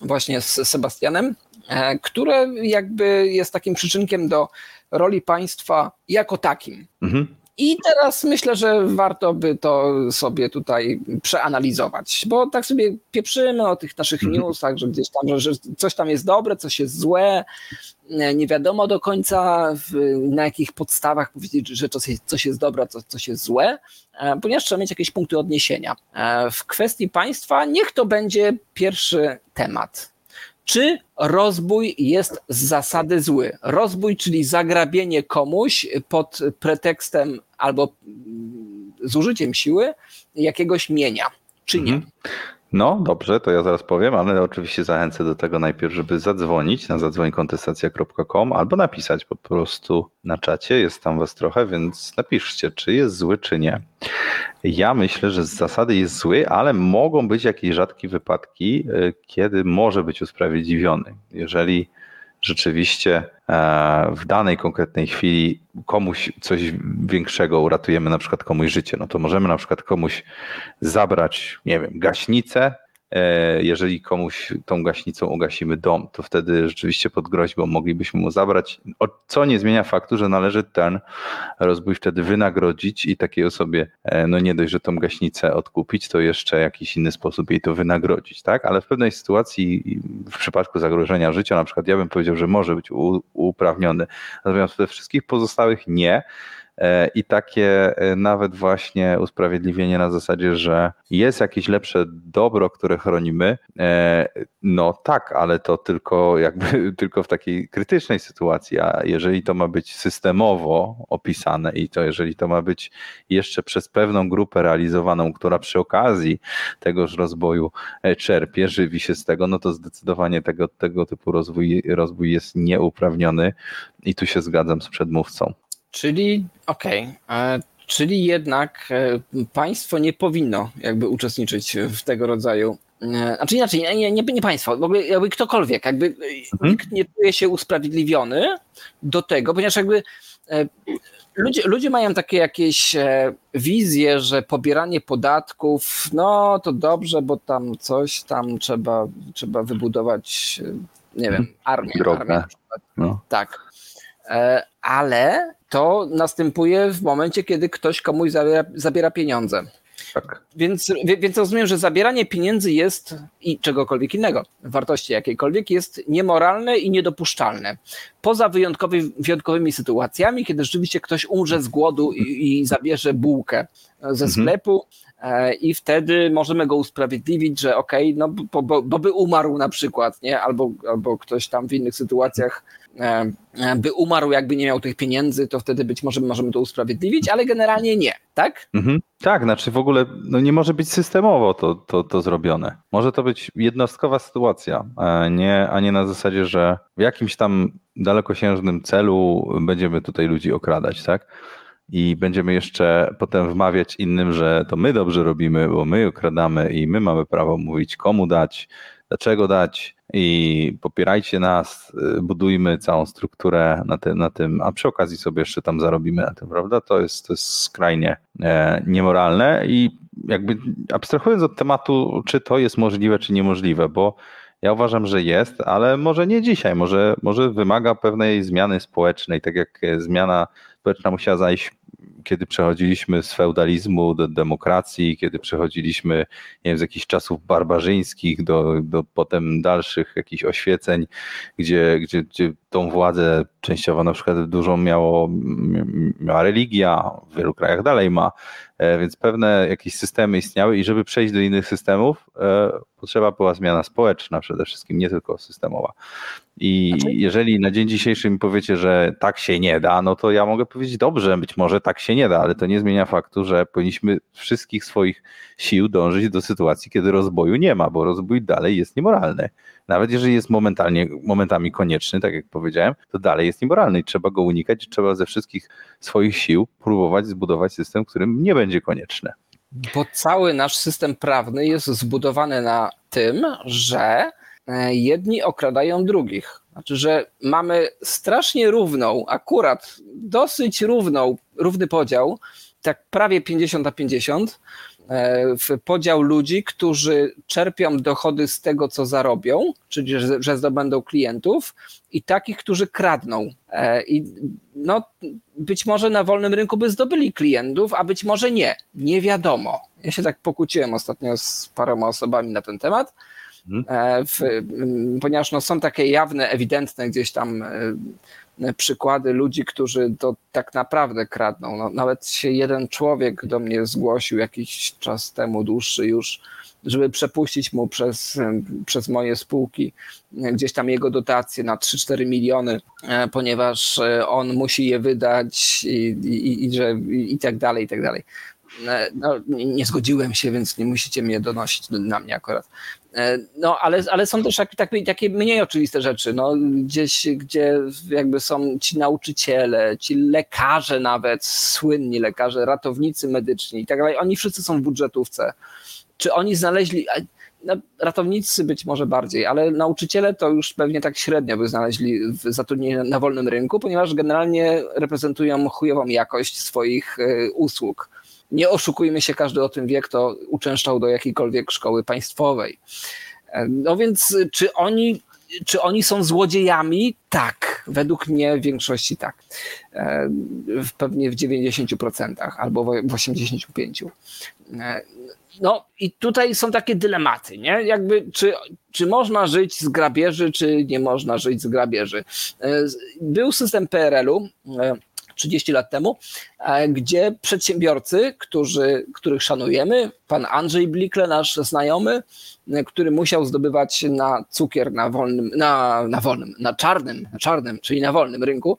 właśnie z Sebastianem, e, które jakby jest takim przyczynkiem do roli państwa jako takim. Mhm. I teraz myślę, że warto by to sobie tutaj przeanalizować, bo tak sobie pieprzymy o tych naszych Mhm. newsach, że gdzieś tam, że coś tam jest dobre, coś jest złe, nie wiadomo do końca na jakich podstawach powiedzieć, że coś jest, coś jest dobre, co, coś jest złe, e, ponieważ trzeba mieć jakieś punkty odniesienia. E, W kwestii państwa niech to będzie pierwszy temat. Czy rozbój jest z zasady zły? Rozbój, czyli zagrabienie komuś pod pretekstem albo mm, z użyciem siły jakiegoś mienia, czy nie? Mhm. No dobrze, to ja zaraz powiem, ale oczywiście zachęcę do tego najpierw, żeby zadzwonić na zadzwońkontestacja.com albo napisać po prostu na czacie, jest tam was trochę, więc napiszcie, czy jest zły, czy nie. Ja myślę, że z zasady jest zły, ale mogą być jakieś rzadkie wypadki, y, kiedy może być usprawiedliwiony. Jeżeli rzeczywiście e, w danej konkretnej chwili komuś coś większego uratujemy, na przykład komuś życie, no to możemy na przykład komuś zabrać, nie wiem, gaśnicę. E, Jeżeli komuś tą gaśnicą ugasimy dom, to wtedy rzeczywiście pod groźbą moglibyśmy mu zabrać, co nie zmienia faktu, że należy ten rozbój wtedy wynagrodzić i takiej osobie, e, no nie dość, że tą gaśnicę odkupić, to jeszcze jakiś inny sposób jej to wynagrodzić, tak? Ale w pewnej sytuacji, w przypadku zagrożenia życia, na przykład ja bym powiedział, że może być uprawniony, natomiast we wszystkich pozostałych nie. E, I takie e, nawet właśnie usprawiedliwienie na zasadzie, że jest jakieś lepsze dobro, które chronimy, e, no tak, ale to tylko jakby tylko w takiej krytycznej sytuacji, a jeżeli to ma być systemowo opisane i to jeżeli to ma być jeszcze przez pewną grupę realizowaną, która przy okazji tegoż rozwoju e, czerpie, żywi się z tego, no to zdecydowanie tego, tego typu rozwój, rozwój jest nieuprawniony. I tu się zgadzam z przedmówcą. Czyli okej, e, czyli jednak e, państwo nie powinno jakby uczestniczyć w tego rodzaju e, znaczy inaczej, nie, nie, nie państwo, jakby ktokolwiek, jakby e, nikt nie czuje się usprawiedliwiony do tego, ponieważ jakby ludzie, ludzie mają takie jakieś wizje, że pobieranie podatków, no to dobrze, bo tam coś tam trzeba, trzeba wybudować, nie wiem, armię. Drogę. armię. No. Tak. Ale to następuje w momencie, kiedy ktoś komuś zabiera, zabiera pieniądze. Tak. Więc, więc rozumiem, że zabieranie pieniędzy jest i czegokolwiek innego, wartości jakiejkolwiek, jest niemoralne i niedopuszczalne. Poza wyjątkowy, wyjątkowymi sytuacjami, kiedy rzeczywiście ktoś umrze z głodu i, i zabierze bułkę ze Mhm. sklepu. e, I wtedy możemy go usprawiedliwić, że okej, no bo, bo, bo by umarł na przykład, nie? Albo, albo ktoś tam w innych sytuacjach by umarł, jakby nie miał tych pieniędzy, to wtedy być może możemy to usprawiedliwić, ale generalnie nie, tak? Mhm. Tak, znaczy w ogóle no nie może być systemowo to, to, to zrobione. Może to być jednostkowa sytuacja, a nie, a nie na zasadzie, że w jakimś tam dalekosiężnym celu będziemy tutaj ludzi okradać, tak? I będziemy jeszcze potem wmawiać innym, że to my dobrze robimy, bo my okradamy i my mamy prawo mówić, komu dać, dlaczego dać i popierajcie nas, y, budujmy całą strukturę na tym, na tym, a przy okazji sobie jeszcze tam zarobimy na tym, prawda? To jest, to jest skrajnie e, niemoralne i jakby abstrahując od tematu, czy to jest możliwe, czy niemożliwe, bo ja uważam, że jest, ale może nie dzisiaj, może, może wymaga pewnej zmiany społecznej, tak jak zmiana społeczna musiała zajść, kiedy przechodziliśmy z feudalizmu do demokracji, kiedy przechodziliśmy nie wiem, z jakichś czasów barbarzyńskich do, do potem dalszych jakichś oświeceń, gdzie, gdzie, gdzie tą władzę częściowo na przykład dużą miało, miała religia, w wielu krajach dalej ma, E, więc pewne jakieś systemy istniały i żeby przejść do innych systemów, e, potrzeba była zmiana społeczna przede wszystkim, nie tylko systemowa. I jeżeli na dzień dzisiejszy mi powiecie, że tak się nie da, no to ja mogę powiedzieć dobrze, być może tak się nie da, ale to nie zmienia faktu, że powinniśmy wszystkich swoich sił dążyć do sytuacji, kiedy rozboju nie ma, bo rozbój dalej jest niemoralny. Nawet jeżeli jest momentalnie, momentami konieczny, tak jak powiedziałem, to dalej jest niemoralny i trzeba go unikać, trzeba ze wszystkich swoich sił próbować zbudować system, w którym nie będzie konieczny. Bo cały nasz system prawny jest zbudowany na tym, że jedni okradają drugich. Znaczy, że mamy strasznie równą, akurat dosyć równą, równy podział, tak prawie 50 na 50, e, w podział ludzi, którzy czerpią dochody z tego, co zarobią, czyli że, zdobędą klientów, i takich, którzy kradną. E, I no, być może na wolnym rynku by zdobyli klientów, a być może nie. Nie wiadomo. Ja się tak pokłóciłem ostatnio z paroma osobami na ten temat, e, w, m, ponieważ no, są takie jawne, ewidentne gdzieś tam e, przykłady ludzi, którzy to tak naprawdę kradną. No, nawet się jeden człowiek do mnie zgłosił jakiś czas temu, dłuższy już, żeby przepuścić mu przez, em, przez moje spółki e, gdzieś tam jego dotacje na 3-4 miliony, e, ponieważ e, on musi je wydać i, i, i, że, i, tak dalej, i tak dalej. E, No, nie zgodziłem się, więc nie musicie mnie donosić na mnie akurat. E, No, ale, ale są też takie, takie, mniej oczywiste rzeczy, no, gdzieś, gdzie jakby są ci nauczyciele, ci lekarze nawet, słynni lekarze, ratownicy medyczni i tak dalej, oni wszyscy są w budżetówce. Czy oni znaleźli, no, ratownicy być może bardziej, ale nauczyciele to już pewnie tak średnio by znaleźli zatrudnienie na wolnym rynku, ponieważ generalnie reprezentują chujową jakość swoich e, usług. Nie oszukujmy się, każdy o tym wie, kto uczęszczał do jakiejkolwiek szkoły państwowej. E, No więc y, czy oni, czy oni są złodziejami? Tak, według mnie w większości tak. E, Pewnie w 90% albo w w 85%. E, No i tutaj są takie dylematy, nie? Jakby, czy, czy można żyć z grabieży, czy nie można żyć z grabieży. Był system PRL-u 30 lat temu, e, gdzie przedsiębiorcy, którzy, których szanujemy, pan Andrzej Blikle, nasz znajomy, e, który musiał zdobywać na cukier na wolnym, na, na wolnym, na czarnym, na czarnym, czyli na wolnym rynku,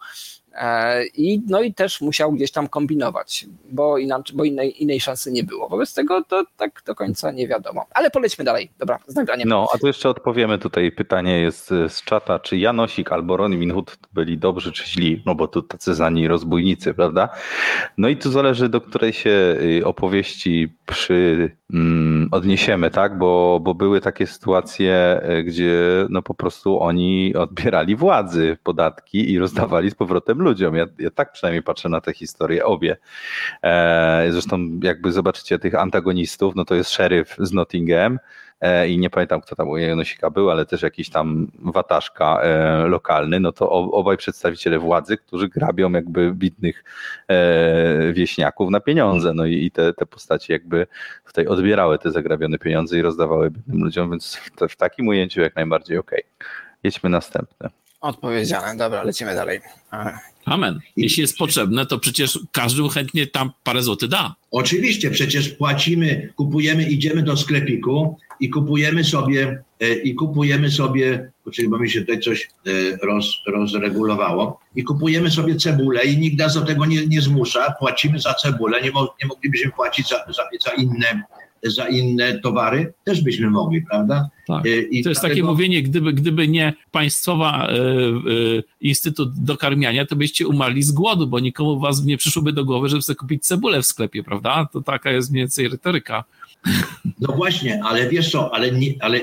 I, no i też musiał gdzieś tam kombinować, bo, inaczej, bo innej, innej szansy nie było. Wobec tego to tak do końca nie wiadomo. Ale polećmy dalej. Dobra, z nagraniem. No, a tu jeszcze odpowiemy tutaj. Pytanie jest e, z czata, czy Janosik albo Ron Minhut byli dobrzy czy źli, no bo tu tacy zani rozbójnicy, prawda? No i tu zależy, do której się y, opowieści mm, odniesiemy, tak? Bo, bo były takie sytuacje, e, gdzie no po prostu oni odbierali władzy podatki i rozdawali z powrotem ludziom. Ja, ja tak przynajmniej patrzę na te historie, obie. E, zresztą jakby zobaczycie tych antagonistów, no to jest szeryf z Nottingham, i nie pamiętam kto tam u Janosika był, ale też jakiś tam wataszka e, lokalny, no to obaj przedstawiciele władzy, którzy grabią jakby bitnych e, wieśniaków na pieniądze, no i, te, te postaci jakby tutaj odbierały te zagrabione pieniądze i rozdawały biednym ludziom, więc w, w takim ujęciu jak najbardziej okej. Jedźmy następne. Odpowiedziane, dobra, lecimy dalej. E, Amen. Jeśli jest potrzebne, to przecież każdy chętnie tam parę złotych da. Oczywiście, przecież płacimy, kupujemy, idziemy do sklepiku i kupujemy sobie, e, i kupujemy sobie, poczekaj, bo mi się tutaj coś e, roz, rozregulowało, i kupujemy sobie cebulę i nikt nas do tego nie, nie zmusza, płacimy za cebulę, nie, mo, nie moglibyśmy płacić za, za, za, inne, za inne towary, też byśmy mogli, prawda? Tak. E, I To jest takie dlatego- mówienie, gdyby, gdyby nie państwowa e, e, Instytut Dokarmiania, to byście umarli z głodu, bo nikomu was nie przyszłoby do głowy, żeby sobie kupić cebulę w sklepie, prawda? To taka jest mniej więcej retoryka. No właśnie, ale wiesz co, ale, ni, ale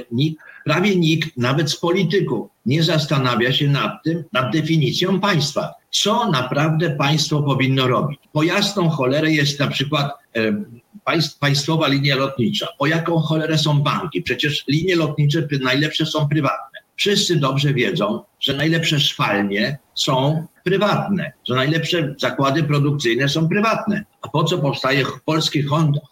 prawie nikt, nawet z polityków, nie zastanawia się nad tym, nad definicją państwa. Co naprawdę państwo powinno robić? Po jasną cholerę jest na przykład e, państw, państwowa linia lotnicza. Po jaką cholerę są banki? Przecież linie lotnicze najlepsze są prywatne. Wszyscy dobrze wiedzą, że najlepsze szwalnie są prywatne, że najlepsze zakłady produkcyjne są prywatne. Po co powstaje polski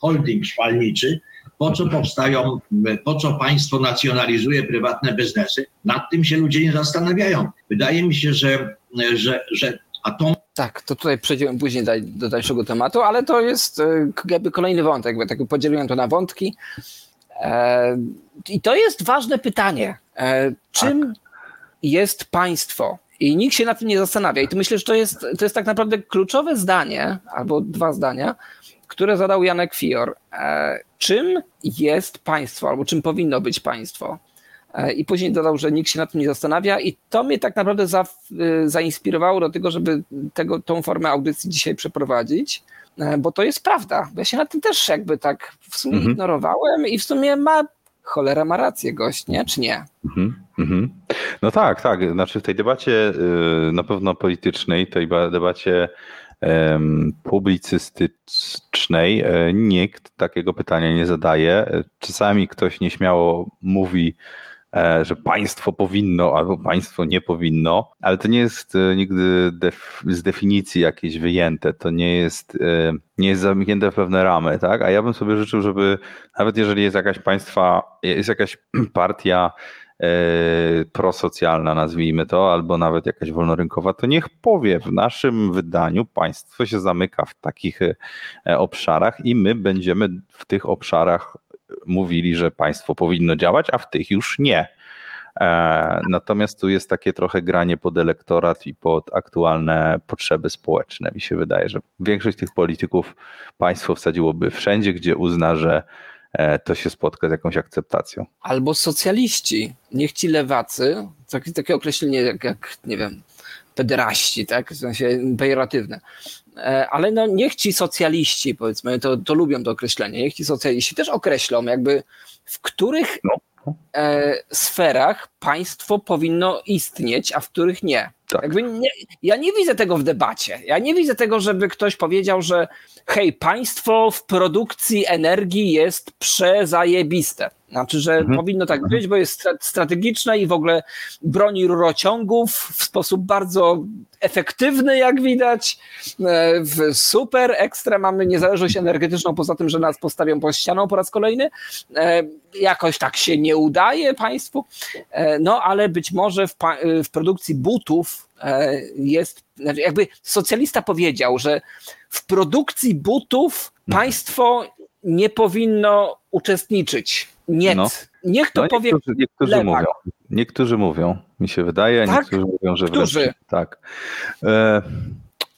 holding szwalniczy? Po co powstają, po co państwo nacjonalizuje prywatne biznesy? Nad tym się ludzie nie zastanawiają. Wydaje mi się, że, że, że atom Tak, to tutaj przejdziemy później do dalszego tematu, ale to jest e, jakby kolejny wątek, bo tak podzieliłem to na wątki. E, I to jest ważne pytanie. E, czym jest państwo? I nikt się nad tym nie zastanawia. I to myślę, że to jest, to jest tak naprawdę kluczowe zdanie, albo dwa zdania, które zadał Janek Fior. E, czym jest państwo, albo czym powinno być państwo? E, I później dodał, że nikt się nad tym nie zastanawia, i to mnie tak naprawdę za, y, zainspirowało do tego, żeby tego, tą formę audycji dzisiaj przeprowadzić, e, bo to jest prawda. Ja się nad tym też jakby tak w sumie Mhm. ignorowałem i w sumie ma cholera ma rację gość, nie? Czy nie? Mhm, mhm. No tak, tak. Znaczy w tej debacie y, na pewno politycznej, tej ba- debacie publicystycznej e, nikt takiego pytania nie zadaje. E, Czasami ktoś nieśmiało mówi, że państwo powinno albo państwo nie powinno, ale to nie jest e, nigdy def, z definicji jakieś wyjęte. To nie jest, e, nie jest zamknięte w pewne ramy, tak? A ja bym sobie życzył, żeby nawet jeżeli jest jakaś państwa, jest jakaś partia e, prosocjalna, nazwijmy to, albo nawet jakaś wolnorynkowa, to niech powie, w naszym wydaniu państwo się zamyka w takich e, obszarach i my będziemy w tych obszarach mówili, że państwo powinno działać, a w tych już nie. E, Natomiast tu jest takie trochę granie pod elektorat i pod aktualne potrzeby społeczne. Mi się wydaje, że większość tych polityków państwo wsadziłoby wszędzie, gdzie uzna, że e, to się spotka z jakąś akceptacją. Albo socjaliści. Niech ci lewacy, takie, takie określenie jak, jak, nie wiem, pederaści, tak? W sensie pejoratywne. E, Ale no niech ci socjaliści, powiedzmy, to, to lubią to określenie, niech ci socjaliści też określą, jakby w których No. e, sferach państwo powinno istnieć, a w których nie. Tak. Jakby nie, ja nie widzę tego w debacie. Ja nie widzę tego, żeby ktoś powiedział, że hej, państwo w produkcji energii jest przezajebiste. Znaczy, że Mhm. powinno tak być, bo jest stra- strategiczne i w ogóle broni rurociągów w sposób bardzo efektywny, jak widać. E, W super ekstra mamy niezależność energetyczną, poza tym, że nas postawią pod ścianą po raz kolejny. E, Jakoś tak się nie udaje państwu. E, No, ale być może w, w produkcji butów jest, znaczy jakby socjalista powiedział, że w produkcji butów państwo nie powinno uczestniczyć. Nie. No. Niech to No, powie niektórzy, niektórzy lewak. mówią. Niektórzy mówią, mi się wydaje, Tak? niektórzy mówią, że Którzy? wręcz tak. E,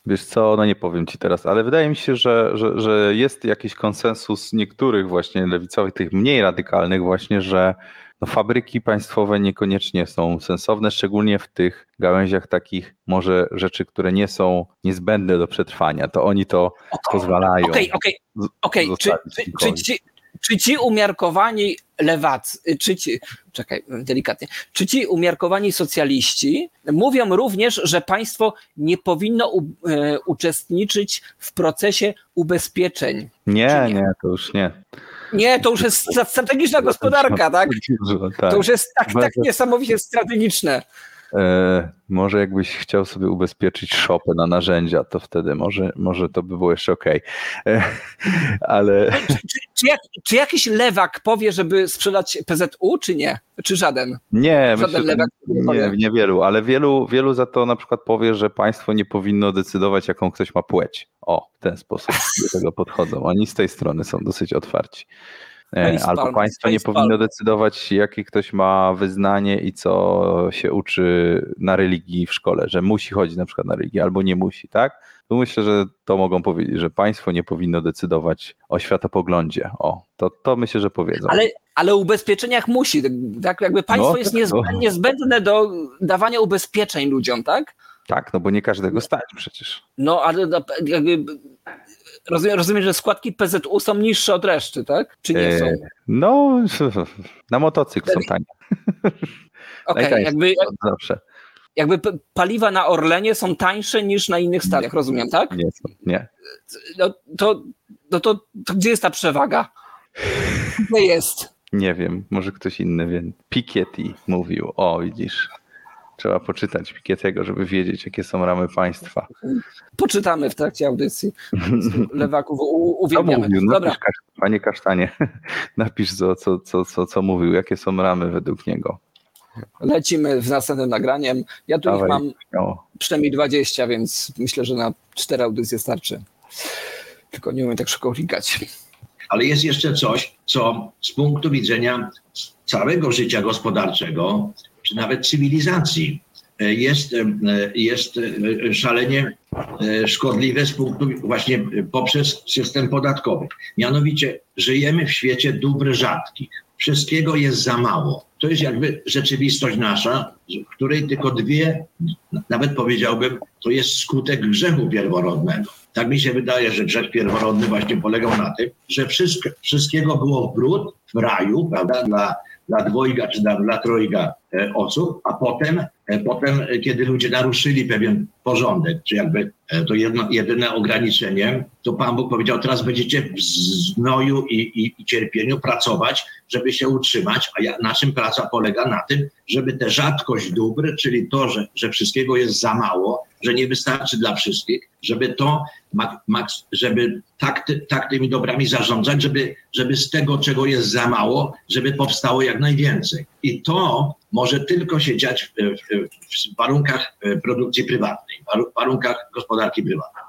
wiesz co, no nie powiem ci teraz, ale wydaje mi się, że, że, że jest jakiś konsensus niektórych właśnie lewicowych, tych mniej radykalnych właśnie, że no fabryki państwowe niekoniecznie są sensowne, szczególnie w tych gałęziach takich może rzeczy, które nie są niezbędne do przetrwania, to oni to pozwalają. Okej, okej, okej. Czy, czy, czy, czy ci umiarkowani lewacy, czy ci, czekaj, delikatnie, czy ci umiarkowani socjaliści mówią również, że państwo nie powinno u, e, uczestniczyć w procesie ubezpieczeń? Nie, nie? nie, to już nie. Nie, to już jest stra- strategiczna gospodarka, tak? tak. To już jest tak, tak Bardzo- niesamowicie strategiczne. E, może jakbyś chciał sobie ubezpieczyć shopę na narzędzia, to wtedy może, może to by było jeszcze okej. E, Ale Czy, czy, czy, jak, czy jakiś lewak powie, żeby sprzedać PZU, czy nie? Czy żaden? nie, Żaden myślę, lewak nie niewielu, ale wielu, wielu za to na przykład powie, że państwo nie powinno decydować, jaką ktoś ma płeć. O, w ten sposób do tego podchodzą. Oni z tej strony są dosyć otwarci. E, Albo państwo nie powinno decydować, jakie ktoś ma wyznanie i co się uczy na religii w szkole, że musi chodzić na przykład na religię, albo nie musi, tak? To myślę, że to mogą powiedzieć, że państwo nie powinno decydować o światopoglądzie. O, to, to myślę, że powiedzą. Ale, ale o ubezpieczeniach musi. Tak jakby państwo No, jest tak, niezbędne, no. niezbędne do dawania ubezpieczeń ludziom, tak? Tak, no bo nie każdego stać przecież. No, ale na- jakby rozumiem, rozumiem, że składki PZU są niższe od reszty, tak? Czy nie E, są? No, na motocykl są tanie. Okej, najtańsze. jakby, Zawsze. jakby paliwa na Orlenie są tańsze niż na innych stacjach, rozumiem, tak? Nie, są, nie. No to, no to, to gdzie jest ta przewaga? Gdzie jest? Nie wiem, może ktoś inny wie. Piketty mówił. O, widzisz. Trzeba poczytać Piketty'ego, żeby wiedzieć, jakie są ramy państwa. Poczytamy w trakcie audycji. Lewaków u, Co uwielbiamy. mówił? Dobra, Napisz, panie kasztanie, napisz, co, co, co, co, co mówił, jakie są ramy według niego. lecimy z następnym nagraniem. Ja tu ich Dawaj. mam śmiało. przynajmniej 20, więc myślę, że na cztery audycje starczy. Tylko nie umiem tak szybko klikać. Ale jest jeszcze coś, co z punktu widzenia całego życia gospodarczego, czy nawet cywilizacji, e, jest, e, jest e, szalenie szkodliwe z punktu właśnie poprzez system podatkowy. Mianowicie żyjemy w świecie dóbr rzadkich. Wszystkiego jest za mało. To jest jakby rzeczywistość nasza, w której tylko dwie, nawet powiedziałbym, to jest skutek grzechu pierworodnego. Tak mi się wydaje, że grzech pierworodny właśnie polegał na tym, że wszystko, wszystkiego było w brud w raju, prawda, dla, dla dwojga czy dla, dla trojga osób, a potem, e, potem, e, kiedy ludzie naruszyli pewien porządek, czy jakby e, to jedno, jedyne ograniczenie, to Pan Bóg powiedział, teraz będziecie w znoju i, i, i cierpieniu pracować, żeby się utrzymać, a ja, na czym praca polega? Na tym, żeby tę rzadkość dóbr, czyli to, że, że wszystkiego jest za mało, że nie wystarczy dla wszystkich, żeby to, żeby tak, tak tymi dobrami zarządzać, żeby, żeby z tego, czego jest za mało, żeby powstało jak najwięcej. I to może tylko się dziać w, warunkach e, produkcji prywatnej, w warunkach gospodarki prywatnej.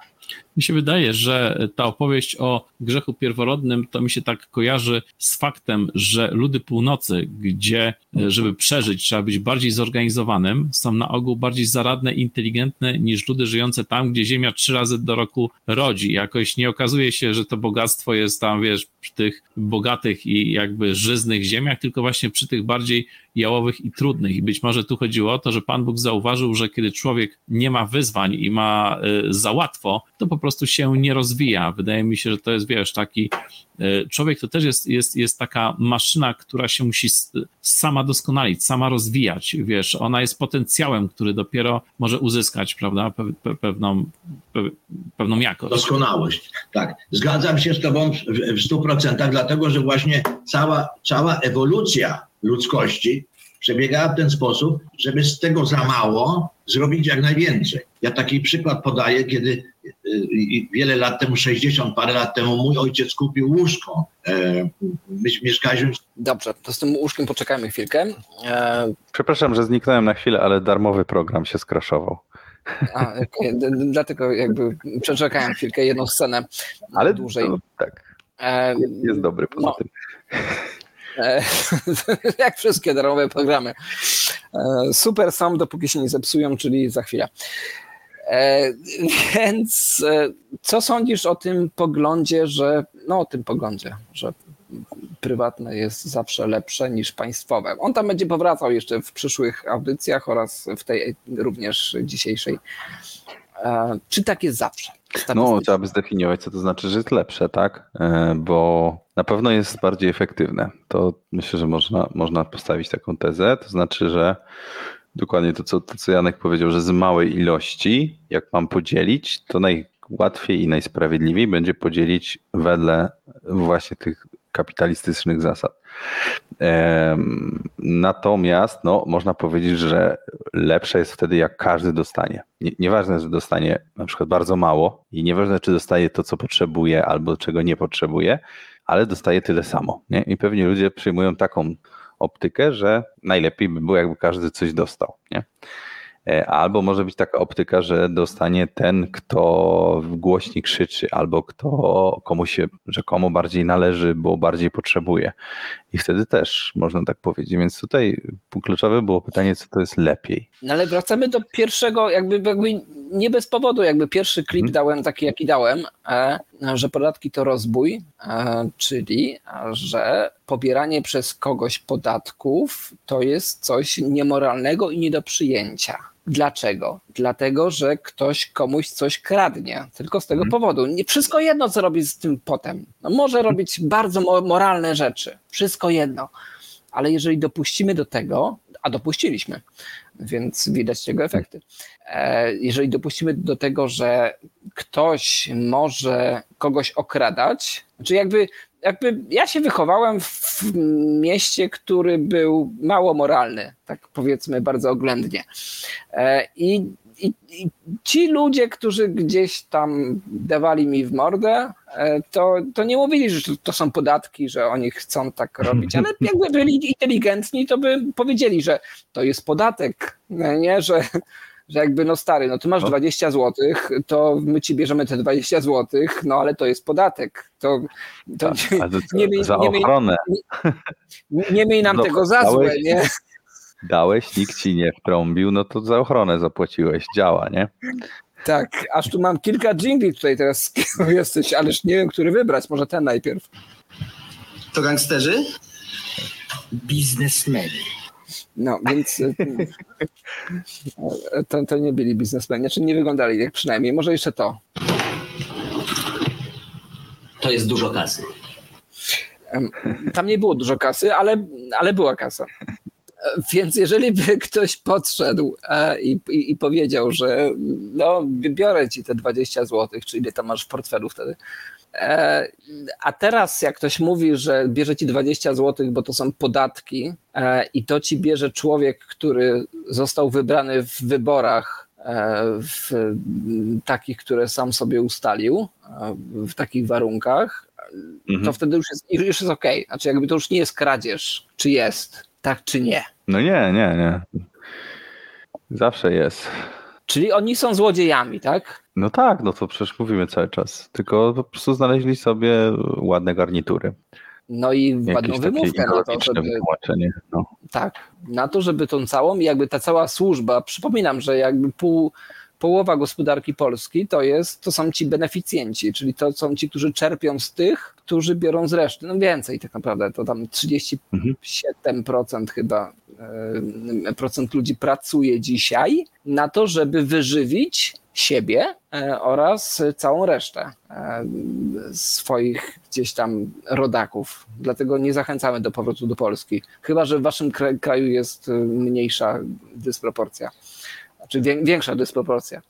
Mi się wydaje, że ta opowieść o grzechu pierworodnym to mi się tak kojarzy z faktem, że ludy północy, gdzie e, żeby przeżyć trzeba być bardziej zorganizowanym, są na ogół bardziej zaradne inteligentne niż ludy żyjące tam, gdzie Ziemia trzy razy do roku rodzi. Jakoś nie okazuje się, że to bogactwo jest tam, wiesz, przy tych bogatych i jakby żyznych ziemiach, tylko właśnie przy tych bardziej jałowych i trudnych. I być może tu chodziło o to, że Pan Bóg zauważył, że kiedy człowiek nie ma wyzwań i ma y, za łatwo, to po prostu się nie rozwija. Wydaje mi się, że to jest, wiesz, taki człowiek to też jest, jest, jest taka maszyna, która się musi sama doskonalić, sama rozwijać, wiesz, ona jest potencjałem, który dopiero może uzyskać, prawda, pe, pe, pewną, pe, pewną jakość. Doskonałość. Tak. Zgadzam się z Tobą w, w 100%, dlatego że właśnie cała, cała ewolucja ludzkości przebiegała w ten sposób, żeby z tego za mało zrobić jak najwięcej. Ja taki przykład podaję, kiedy y, y, wiele lat temu, 60 parę lat temu, mój ojciec kupił łóżko. E, my mieszkaliśmy Dobrze, to z tym łóżkiem poczekajmy chwilkę. E, Przepraszam, że zniknąłem na chwilę, ale darmowy program się skraszował. a, dlatego jakby przeczekałem chwilkę, jedną scenę Ale dłużej. to, tak, E, jest dobry poza no. tym. E, jak wszystkie darmowe programy. E, super są, dopóki się nie zepsują, czyli za chwilę. E, więc co sądzisz o tym poglądzie, że no o tym poglądzie, że prywatne jest zawsze lepsze niż państwowe. On tam będzie powracał jeszcze w przyszłych audycjach oraz w tej również dzisiejszej. Czy tak jest zawsze? No, trzeba by zdefiniować, co to znaczy, że jest lepsze, tak? E, Bo na pewno jest bardziej efektywne. To myślę, że można, można postawić taką tezę. To znaczy, że dokładnie to co, to, co Janek powiedział, że z małej ilości, jak mam podzielić, to najłatwiej i najsprawiedliwiej będzie podzielić wedle właśnie tych kapitalistycznych zasad. Natomiast no, można powiedzieć, że lepsze jest wtedy, jak każdy dostanie. Nie, nieważne, że dostanie na przykład bardzo mało i nieważne, czy dostaje to, co potrzebuje albo czego nie potrzebuje, ale dostaje tyle samo. Nie? I pewnie ludzie przyjmują taką optykę, że najlepiej by było, jakby każdy coś dostał. Nie? E, Albo może być taka optyka, że dostanie ten, kto głośniej krzyczy, albo kto komu się rzekomo bardziej należy, bo bardziej potrzebuje. I wtedy też można tak powiedzieć. Więc tutaj kluczowe było pytanie, co to jest lepiej. No ale wracamy do pierwszego, jakby, jakby nie bez powodu, jakby pierwszy klip Mhm. dałem taki, jaki dałem, e, że podatki to rozbój, e, czyli e, że pobieranie przez kogoś podatków to jest coś niemoralnego i nie do przyjęcia. Dlaczego? Dlatego, że ktoś komuś coś kradnie. Tylko z tego Mhm. powodu. Nie wszystko jedno, co robi z tym potem. No, może robić bardzo mo- moralne rzeczy. Wszystko jedno. Ale jeżeli dopuścimy do tego, a dopuściliśmy, więc widać tego efekty. E, Jeżeli dopuścimy do tego, że ktoś może kogoś okradać, znaczy jakby, jakby ja się wychowałem w mieście, który był mało moralny, tak powiedzmy bardzo oględnie. E, I, i, i ci ludzie, którzy gdzieś tam dawali mi w mordę, e, to, to nie mówili, że to, to są podatki, że oni chcą tak robić, ale jakby byli inteligentni, to by powiedzieli, że to jest podatek, no nie, że, że jakby no stary, no ty masz No. 20 zł, to my ci bierzemy te 20 zł, no ale to jest podatek. To, to Tak, ale to nie miej- za nie miej- ochronę nie miej nam No, tego za złe, dałeś- nie? dałeś, nikt ci nie wtrąbił, no to za ochronę zapłaciłeś. Działa, nie? Tak, aż tu mam kilka jingli tutaj teraz jesteś, ależ nie wiem, który wybrać, może ten najpierw. To gangsterzy? Biznesmeni. No, więc y, to, to nie byli biznesmeni, znaczy nie wyglądali jak przynajmniej, może jeszcze to. To jest dużo kasy. Tam nie było dużo kasy, ale, ale była kasa. E, Więc jeżeli by ktoś podszedł e, i, i, i powiedział, że no, biorę ci te 20 zł, czy ile tam masz w portfelu wtedy, e, a teraz jak ktoś mówi, że bierze ci 20 zł, bo to są podatki e, i to ci bierze człowiek, który został wybrany w wyborach e, w takich, które sam sobie ustalił, e, w takich warunkach, Mhm. to wtedy już jest, już jest okej. Znaczy jakby to już nie jest kradzież, czy jest, tak czy nie. No nie, nie, nie. Zawsze jest. Czyli oni są złodziejami, tak? No tak, no to przecież mówimy cały czas. Tylko po prostu znaleźli sobie ładne garnitury. No i ładną wymówkę na to, żeby. No. tak, na to, żeby tą całą, jakby ta cała służba, przypominam, że jakby pół, połowa gospodarki Polski to jest, to są ci beneficjenci, czyli to są ci, którzy czerpią z tych, którzy biorą z reszty. No więcej tak naprawdę, to tam 37% chyba e, procent ludzi pracuje dzisiaj na to, żeby wyżywić siebie e, oraz całą resztę e, swoich gdzieś tam rodaków. Dlatego nie zachęcamy do powrotu do Polski. Chyba, że w waszym kra- kraju jest e, mniejsza dysproporcja. Znaczy wię- większa dysproporcja.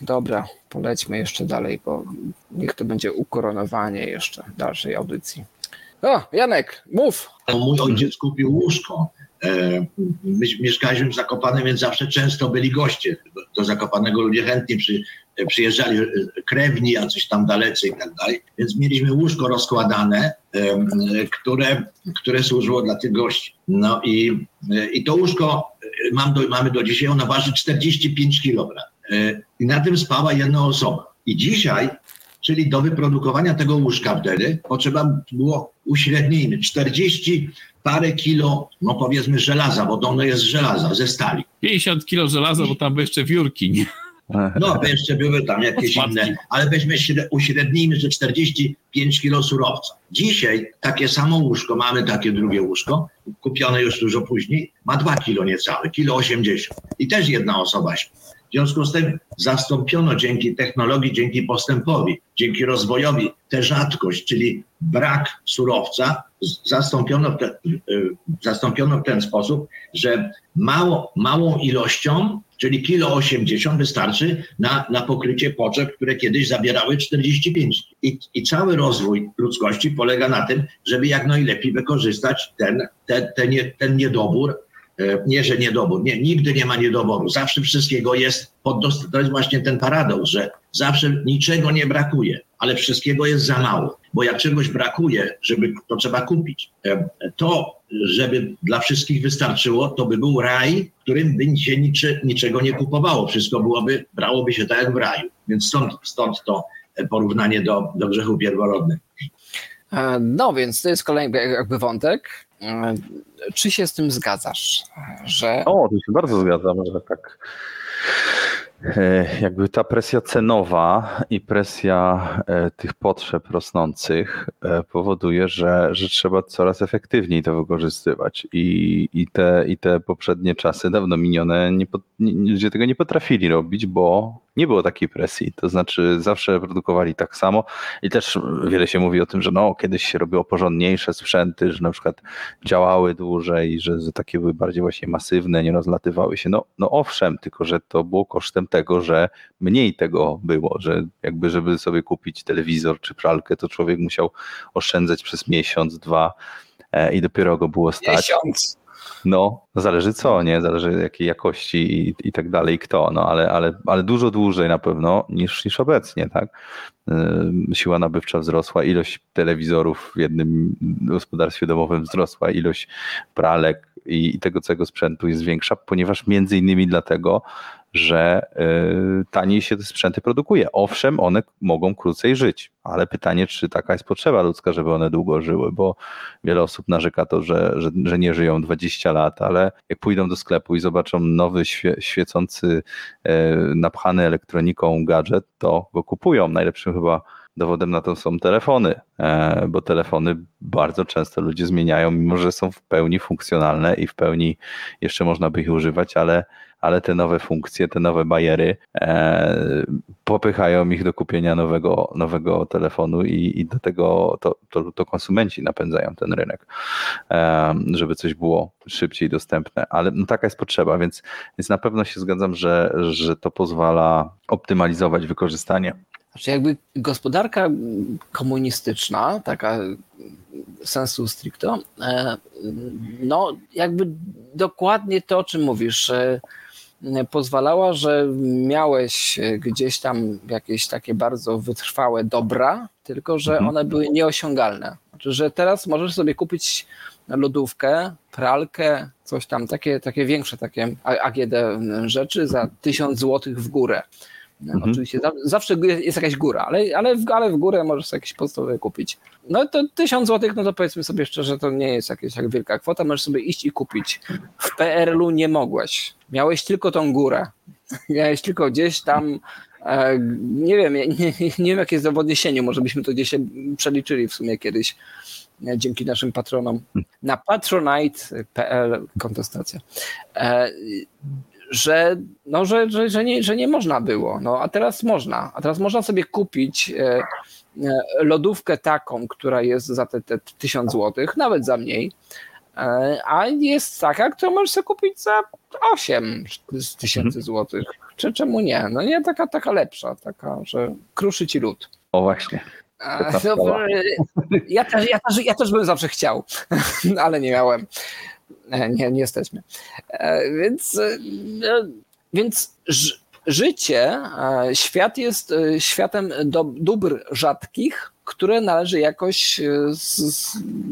Dobra, polećmy jeszcze dalej, bo niech to będzie ukoronowanie jeszcze dalszej audycji. O, Janek, mów! Mój ojciec kupił łóżko. E, My mieszkaliśmy w Zakopanem, więc zawsze często byli goście. Do Zakopanego ludzie chętnie przy, przyjeżdżali, e, krewni, jacyś tam dalecy i tak dalej. Więc mieliśmy łóżko rozkładane, e, które, które służyło dla tych gości. No i, e, i to łóżko e, mam do, mamy do dzisiaj, ono waży 45 kg. E, I na tym spała jedna osoba. I dzisiaj czyli do wyprodukowania tego łóżka wtedy potrzeba było uśrednijmy 40 parę kilo, no powiedzmy żelaza, bo ono jest z żelaza, ze stali. 50 kilo żelaza, bo tam były jeszcze wiórki. Nie? No, by jeszcze były tam jakieś inne, ale weźmy śre- uśrednijmy, że 45 kilo surowca. Dzisiaj takie samo łóżko, mamy takie drugie łóżko, kupione już dużo później, ma 2 kilo niecałe, kilo 80 i też jedna osoba śpi. W związku z tym zastąpiono dzięki technologii, dzięki postępowi, dzięki rozwojowi tę rzadkość, czyli brak surowca, zastąpiono w, te, y, zastąpiono w ten sposób, że mało, małą ilością, czyli kilo 80 wystarczy na, na pokrycie potrzeb, które kiedyś zabierały 45. I, I cały rozwój ludzkości polega na tym, żeby jak najlepiej wykorzystać ten, ten, ten, ten niedobór, nie, że niedobór, nie, nigdy nie ma niedoboru, zawsze wszystkiego jest pod dost- To jest właśnie ten paradoks, że zawsze niczego nie brakuje, ale wszystkiego jest za mało, bo jak czegoś brakuje, żeby to trzeba kupić. E, To, żeby dla wszystkich wystarczyło, to by był raj, w którym by się niczego nie kupowało, wszystko byłoby, brałoby się tak jak w raju. Więc stąd, stąd to e, porównanie do, do grzechu pierworodnych. E, No więc to jest kolejny jakby wątek. Czy się z tym zgadzasz, że O, tu się bardzo zgadzam, że tak. e, Jakby ta presja cenowa i presja e, tych potrzeb rosnących e, powoduje, że, że trzeba coraz efektywniej to wykorzystywać. I, i, te, I te poprzednie czasy, dawno minione, nie, ludzie tego nie potrafili robić, bo nie było takiej presji. To znaczy zawsze produkowali tak samo i też wiele się mówi o tym, że no, kiedyś się robiło porządniejsze sprzęty, że na przykład działały dłużej, że, takie były bardziej właśnie masywne, nie rozlatywały się. No, no owszem, tylko że to było kosztem tego, że mniej tego było, że jakby żeby sobie kupić telewizor czy pralkę, to człowiek musiał oszczędzać przez miesiąc, dwa e, i dopiero go było stać. miesiąc? No, zależy co, nie? Zależy jakiej jakości i, i tak dalej, kto, no ale, ale, ale dużo dłużej na pewno niż, niż obecnie, tak? Ym, Siła nabywcza wzrosła, ilość telewizorów w jednym gospodarstwie domowym wzrosła, ilość pralek i, i tego całego sprzętu jest większa, ponieważ między innymi dlatego, że y, taniej się te sprzęty produkuje. Owszem, one mogą krócej żyć, ale pytanie, czy taka jest potrzeba ludzka, żeby one długo żyły, bo wiele osób narzeka to, że, że, że nie żyją 20 lat, ale jak pójdą do sklepu i zobaczą nowy, świe, świecący, e, napchany elektroniką gadżet, to go kupują. Najlepszym chyba dowodem na to są telefony, e, bo telefony bardzo często ludzie zmieniają, mimo że są w pełni funkcjonalne i w pełni jeszcze można by ich używać, ale, ale te nowe funkcje, te nowe bariery e, popychają ich do kupienia nowego, nowego telefonu i, i do tego to, to, to konsumenci napędzają ten rynek, e, żeby coś było szybciej dostępne, ale no taka jest potrzeba, więc, więc na pewno się zgadzam, że, że to pozwala optymalizować wykorzystanie Znaczy jakby gospodarka komunistyczna, taka sensu stricto, e, no jakby dokładnie to, o czym mówisz, e, pozwalała, że miałeś gdzieś tam jakieś takie bardzo wytrwałe dobra, tylko że Mhm. one były nieosiągalne. Znaczy, że teraz możesz sobie kupić lodówkę, pralkę, coś tam, takie, takie większe takie AGD rzeczy za 1000 zł w górę. Mhm. Oczywiście za- zawsze jest jakaś góra, ale, ale, w, ale w górę możesz jakieś podstawowe kupić. No to 1000 zł, no to powiedzmy sobie szczerze, to nie jest jakaś tak wielka kwota, możesz sobie iść i kupić. W PRL-u nie mogłeś. Miałeś tylko tą górę. Miałeś tylko gdzieś tam, e, nie wiem, nie, nie, nie wiem jakie jest w odniesieniu, może byśmy to gdzieś się przeliczyli w sumie kiedyś e, dzięki naszym patronom. Na patronite.pl kontestacja. Że, no, że, że, że, nie, że nie można było. No, a teraz można. A teraz można sobie kupić e, e, lodówkę taką, która jest za te, te 1000 zł, nawet za mniej. E, a jest taka, którą możesz sobie kupić za 8 z tysięcy złotych. Czy czemu nie? No nie, taka, taka lepsza, taka, że kruszy ci lód. O właśnie. No, ja, też, ja, też, ja też bym zawsze chciał, ale nie miałem. E, Nie, nie jesteśmy. E, Więc, e, więc życie, świat jest światem dóbr rzadkich, które należy jakoś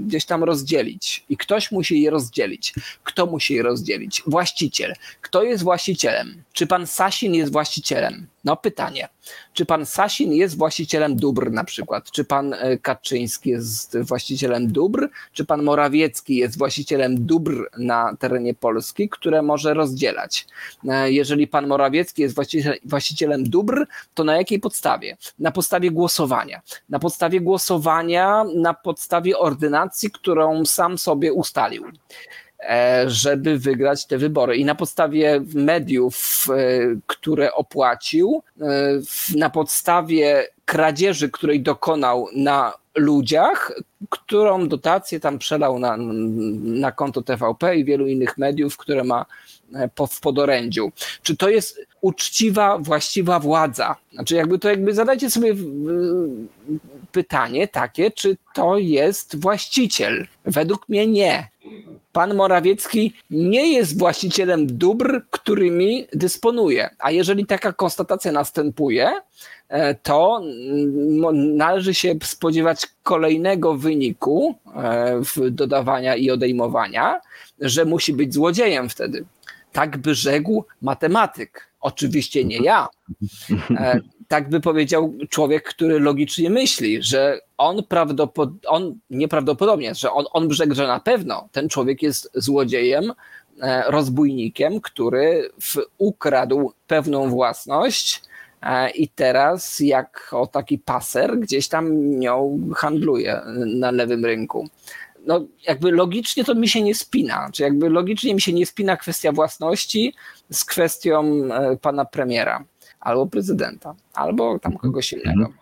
gdzieś tam rozdzielić. I ktoś musi je rozdzielić. Kto musi je rozdzielić? Właściciel. Kto jest właścicielem? Czy pan Sasin jest właścicielem? No pytanie. Czy pan Sasin jest właścicielem dóbr na przykład? Czy pan e, Kaczyński jest właścicielem dóbr? Czy pan Morawiecki jest właścicielem dóbr na terenie Polski, które może rozdzielać? E, Jeżeli pan Morawiecki jest właściciel, właścicielem dóbr, to na jakiej podstawie? Na podstawie głosowania. Na podstawie głosowania, na podstawie ordynacji, którą sam sobie ustalił. E, żeby wygrać te wybory. I na podstawie mediów, e, które opłacił, e, na podstawie kradzieży, której dokonał na ludziach, którą dotację tam przelał na, na konto TVP i wielu innych mediów, które ma w podorędziu. Czy to jest uczciwa, właściwa władza? Znaczy, jakby to jakby zadajcie sobie pytanie takie, czy to jest właściciel? Według mnie nie. Pan Morawiecki nie jest właścicielem dóbr, którymi dysponuje. A jeżeli taka konstatacja następuje, e, to mm, należy się spodziewać kolejnego wyniku e, w dodawania i odejmowania, że musi być złodziejem wtedy. Tak by rzekł matematyk. Oczywiście nie ja. E, Tak by powiedział człowiek, który logicznie myśli, że on, prawdopod- on nieprawdopodobnie, że on, on by rzekł, że na pewno ten człowiek jest złodziejem, e, rozbójnikiem, który w, ukradł pewną własność e, i teraz jak o taki paser gdzieś tam nią handluje na lewym rynku. No, jakby logicznie to mi się nie spina. Czy jakby logicznie mi się nie spina kwestia własności z kwestią e, pana premiera albo prezydenta, albo tam kogoś innego.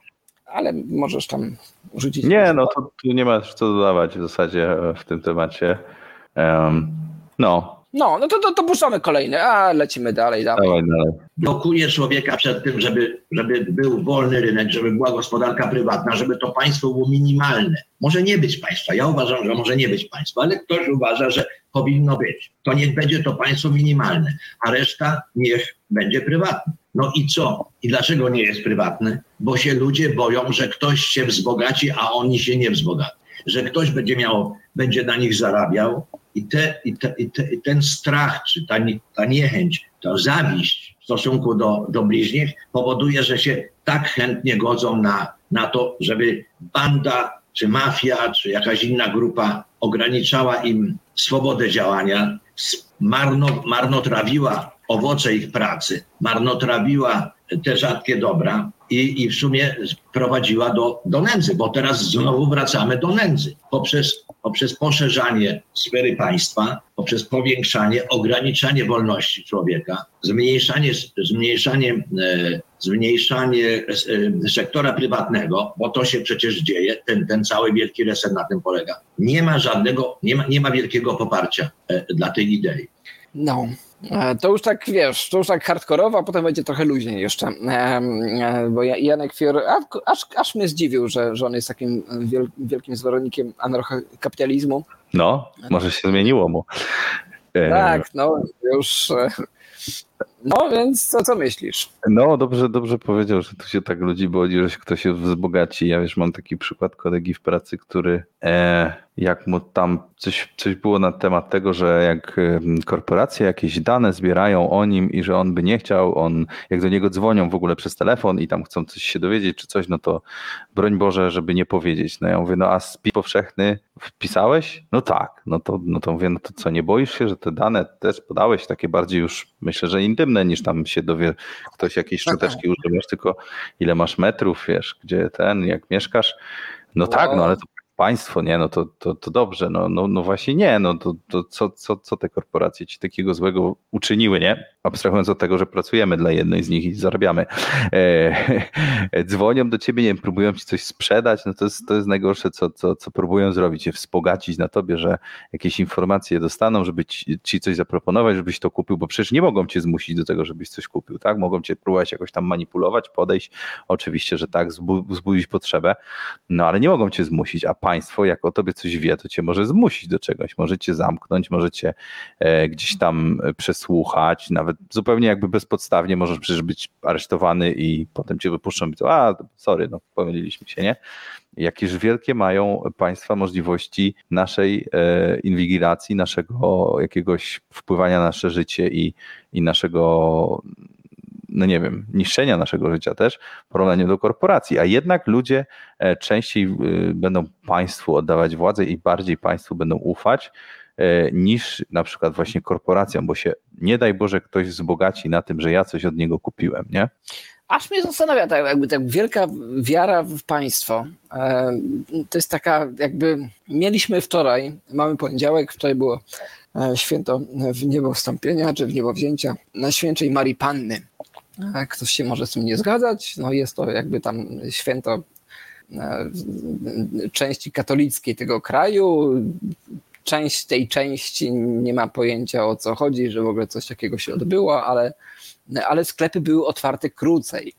Ale możesz tam rzucić. Nie, no to tu nie masz co dodawać w zasadzie e, w tym temacie. Em, no, No, no to, to, to puszczamy kolejny, a lecimy dalej, dalej. dawaj dalej. blokuje człowieka przed tym, żeby, żeby był wolny rynek, żeby była gospodarka prywatna, żeby to państwo było minimalne. Może nie być państwa. Ja uważam, że może nie być państwa, ale ktoś uważa, że powinno być. To niech będzie to państwo minimalne, a reszta niech będzie prywatna. No i co? I dlaczego nie jest prywatne? Bo się ludzie boją, że ktoś się wzbogaci, a oni się nie wzbogaci. Że ktoś będzie miał, będzie na nich zarabiał i, te, i, te, i, te, i ten strach, czy ta, nie- ta niechęć, ta zawiść w stosunku do, do bliźnich powoduje, że się tak chętnie godzą na, na to, żeby banda, czy mafia, czy jakaś inna grupa ograniczała im swobodę działania, marno, marnotrawiła owoce ich pracy, marnotrawiła te rzadkie dobra i, i w sumie prowadziła do, do nędzy, bo teraz znowu wracamy do nędzy. Poprzez, poprzez poszerzanie sfery państwa, poprzez powiększanie, ograniczanie wolności człowieka, zmniejszanie, zmniejszanie, e, zmniejszanie e, sektora prywatnego, bo to się przecież dzieje, ten, ten cały wielki reset na tym polega. Nie ma żadnego, nie ma, nie ma wielkiego poparcia e, dla tej idei. No. E, To już tak wiesz, to już tak hardkorowo, a potem będzie trochę luźniej jeszcze. E, Bo Ja- Janek Fior aż, aż mnie zdziwił, że, że on jest takim wiel, wielkim zwolennikiem anarchokapitalizmu. No, może się zmieniło mu. E, Tak, no już. No więc co, co myślisz? No, dobrze, dobrze powiedział, że tu się tak ludzi boi, że się ktoś się wzbogaci. Ja wiesz, mam taki przykład kolegi w pracy, który e, jak mu tam coś, coś było na temat tego, że jak korporacje jakieś dane zbierają o nim i że on by nie chciał, on jak do niego dzwonią w ogóle przez telefon i tam chcą coś się dowiedzieć czy coś, no to broń Boże, żeby nie powiedzieć. No ja mówię, no a spis powszechny wpisałeś? No tak. No to, no to mówię, no to co, nie boisz się, że te dane też podałeś, takie bardziej już myślę, że intymne niż tam się dowie ktoś jakiejś szczoteczki używasz, tylko ile masz metrów, wiesz, gdzie ten, jak mieszkasz. No tak, no ale to państwo, nie, no to, to, to dobrze, no, no, no właśnie nie, no to, to co, co, co te korporacje ci takiego złego uczyniły, nie? Abstrahując od tego, że pracujemy dla jednej z nich i zarabiamy. E, dzwonią do ciebie, nie wiem, próbują ci coś sprzedać, no to jest, to jest najgorsze, co, co, co próbują zrobić, się wspogacić na tobie, że jakieś informacje dostaną, żeby ci, ci coś zaproponować, żebyś to kupił, bo przecież nie mogą cię zmusić do tego, żebyś coś kupił, tak? Mogą cię próbować jakoś tam manipulować, podejść, oczywiście, że tak, zbu- wzbudzić potrzebę, no ale nie mogą cię zmusić, a państwo, jak o tobie coś wie, to cię może zmusić do czegoś, może cię zamknąć, może cię e, gdzieś tam e, przesłuchać, nawet zupełnie jakby bezpodstawnie możesz przecież być aresztowany i potem cię wypuszczą i to, a sorry, no pomyliliśmy się, nie? Jakież wielkie mają państwa możliwości naszej e, inwigilacji, naszego jakiegoś wpływania na nasze życie i, i naszego no nie wiem, niszczenia naszego życia też w porównaniu do korporacji, a jednak ludzie e, częściej e, będą państwu oddawać władzę i bardziej państwu będą ufać niż na przykład właśnie korporacjom, bo się nie daj Boże ktoś wzbogaci na tym, że ja coś od niego kupiłem, nie? Aż mnie zastanawia tak, jakby tak wielka wiara w państwo. E, To jest taka jakby, mieliśmy wczoraj, mamy poniedziałek, wczoraj było e, święto w niebo wstąpienia, czy w niebo wzięcia Najświętszej Marii Panny. E, Ktoś się może z tym nie zgadzać, no jest to jakby tam święto e, części katolickiej tego kraju. Część tej części nie ma pojęcia o co chodzi, że w ogóle coś takiego się odbyło, ale, ale sklepy były otwarte krócej.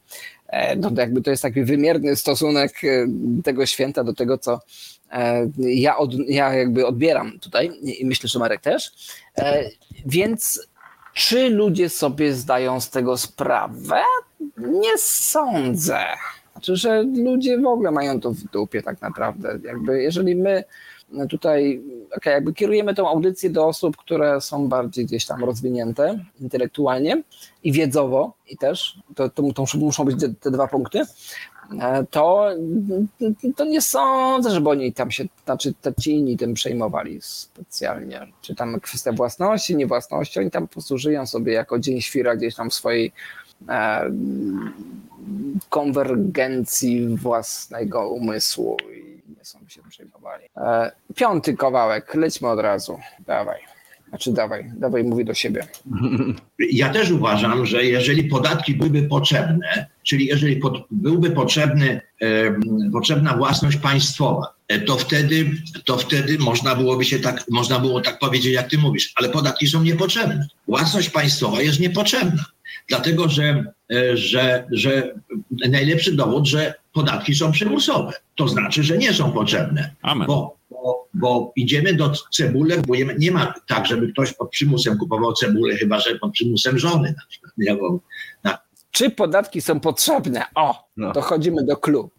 E, No to jakby to jest taki wymierny stosunek e, tego święta do tego, co e, ja, od, ja jakby odbieram tutaj i myślę, że Marek też. Więc czy ludzie sobie zdają z tego sprawę? Nie sądzę. Znaczy, że ludzie w ogóle mają to w dupie tak naprawdę. Jakby jeżeli my tutaj okay, jakby kierujemy tą audycję do osób, które są bardziej gdzieś tam rozwinięte intelektualnie i wiedzowo i też, to, to, to muszą być te, te dwa punkty, e, to, to nie sądzę, żeby oni tam się, znaczy ci inni tym przejmowali specjalnie. Czy tam kwestia własności, niewłasności, oni tam po prostu żyją sobie jako dzień świra gdzieś tam w swojej konwergencji własnego umysłu i nie są się przejmowali. E, piąty kawałek, lećmy od razu. Dawaj. Znaczy dawaj, dawaj mówi do siebie. Ja też uważam, że jeżeli podatki byłyby potrzebne, czyli jeżeli pod, byłby potrzebny, e, potrzebna własność państwowa, e, to wtedy, to wtedy można byłoby się tak, można było tak powiedzieć, jak ty mówisz, ale podatki są niepotrzebne. Własność państwowa jest niepotrzebna, dlatego że, e, że, że najlepszy dowód, że podatki są przymusowe. To znaczy, że nie są potrzebne. Amen. Bo, bo, bo idziemy do kupujemy, nie ma tak, żeby ktoś pod przymusem kupował cebulę, chyba że pod przymusem żony na przykład. Czy podatki są potrzebne? O, No. to chodzimy do klu.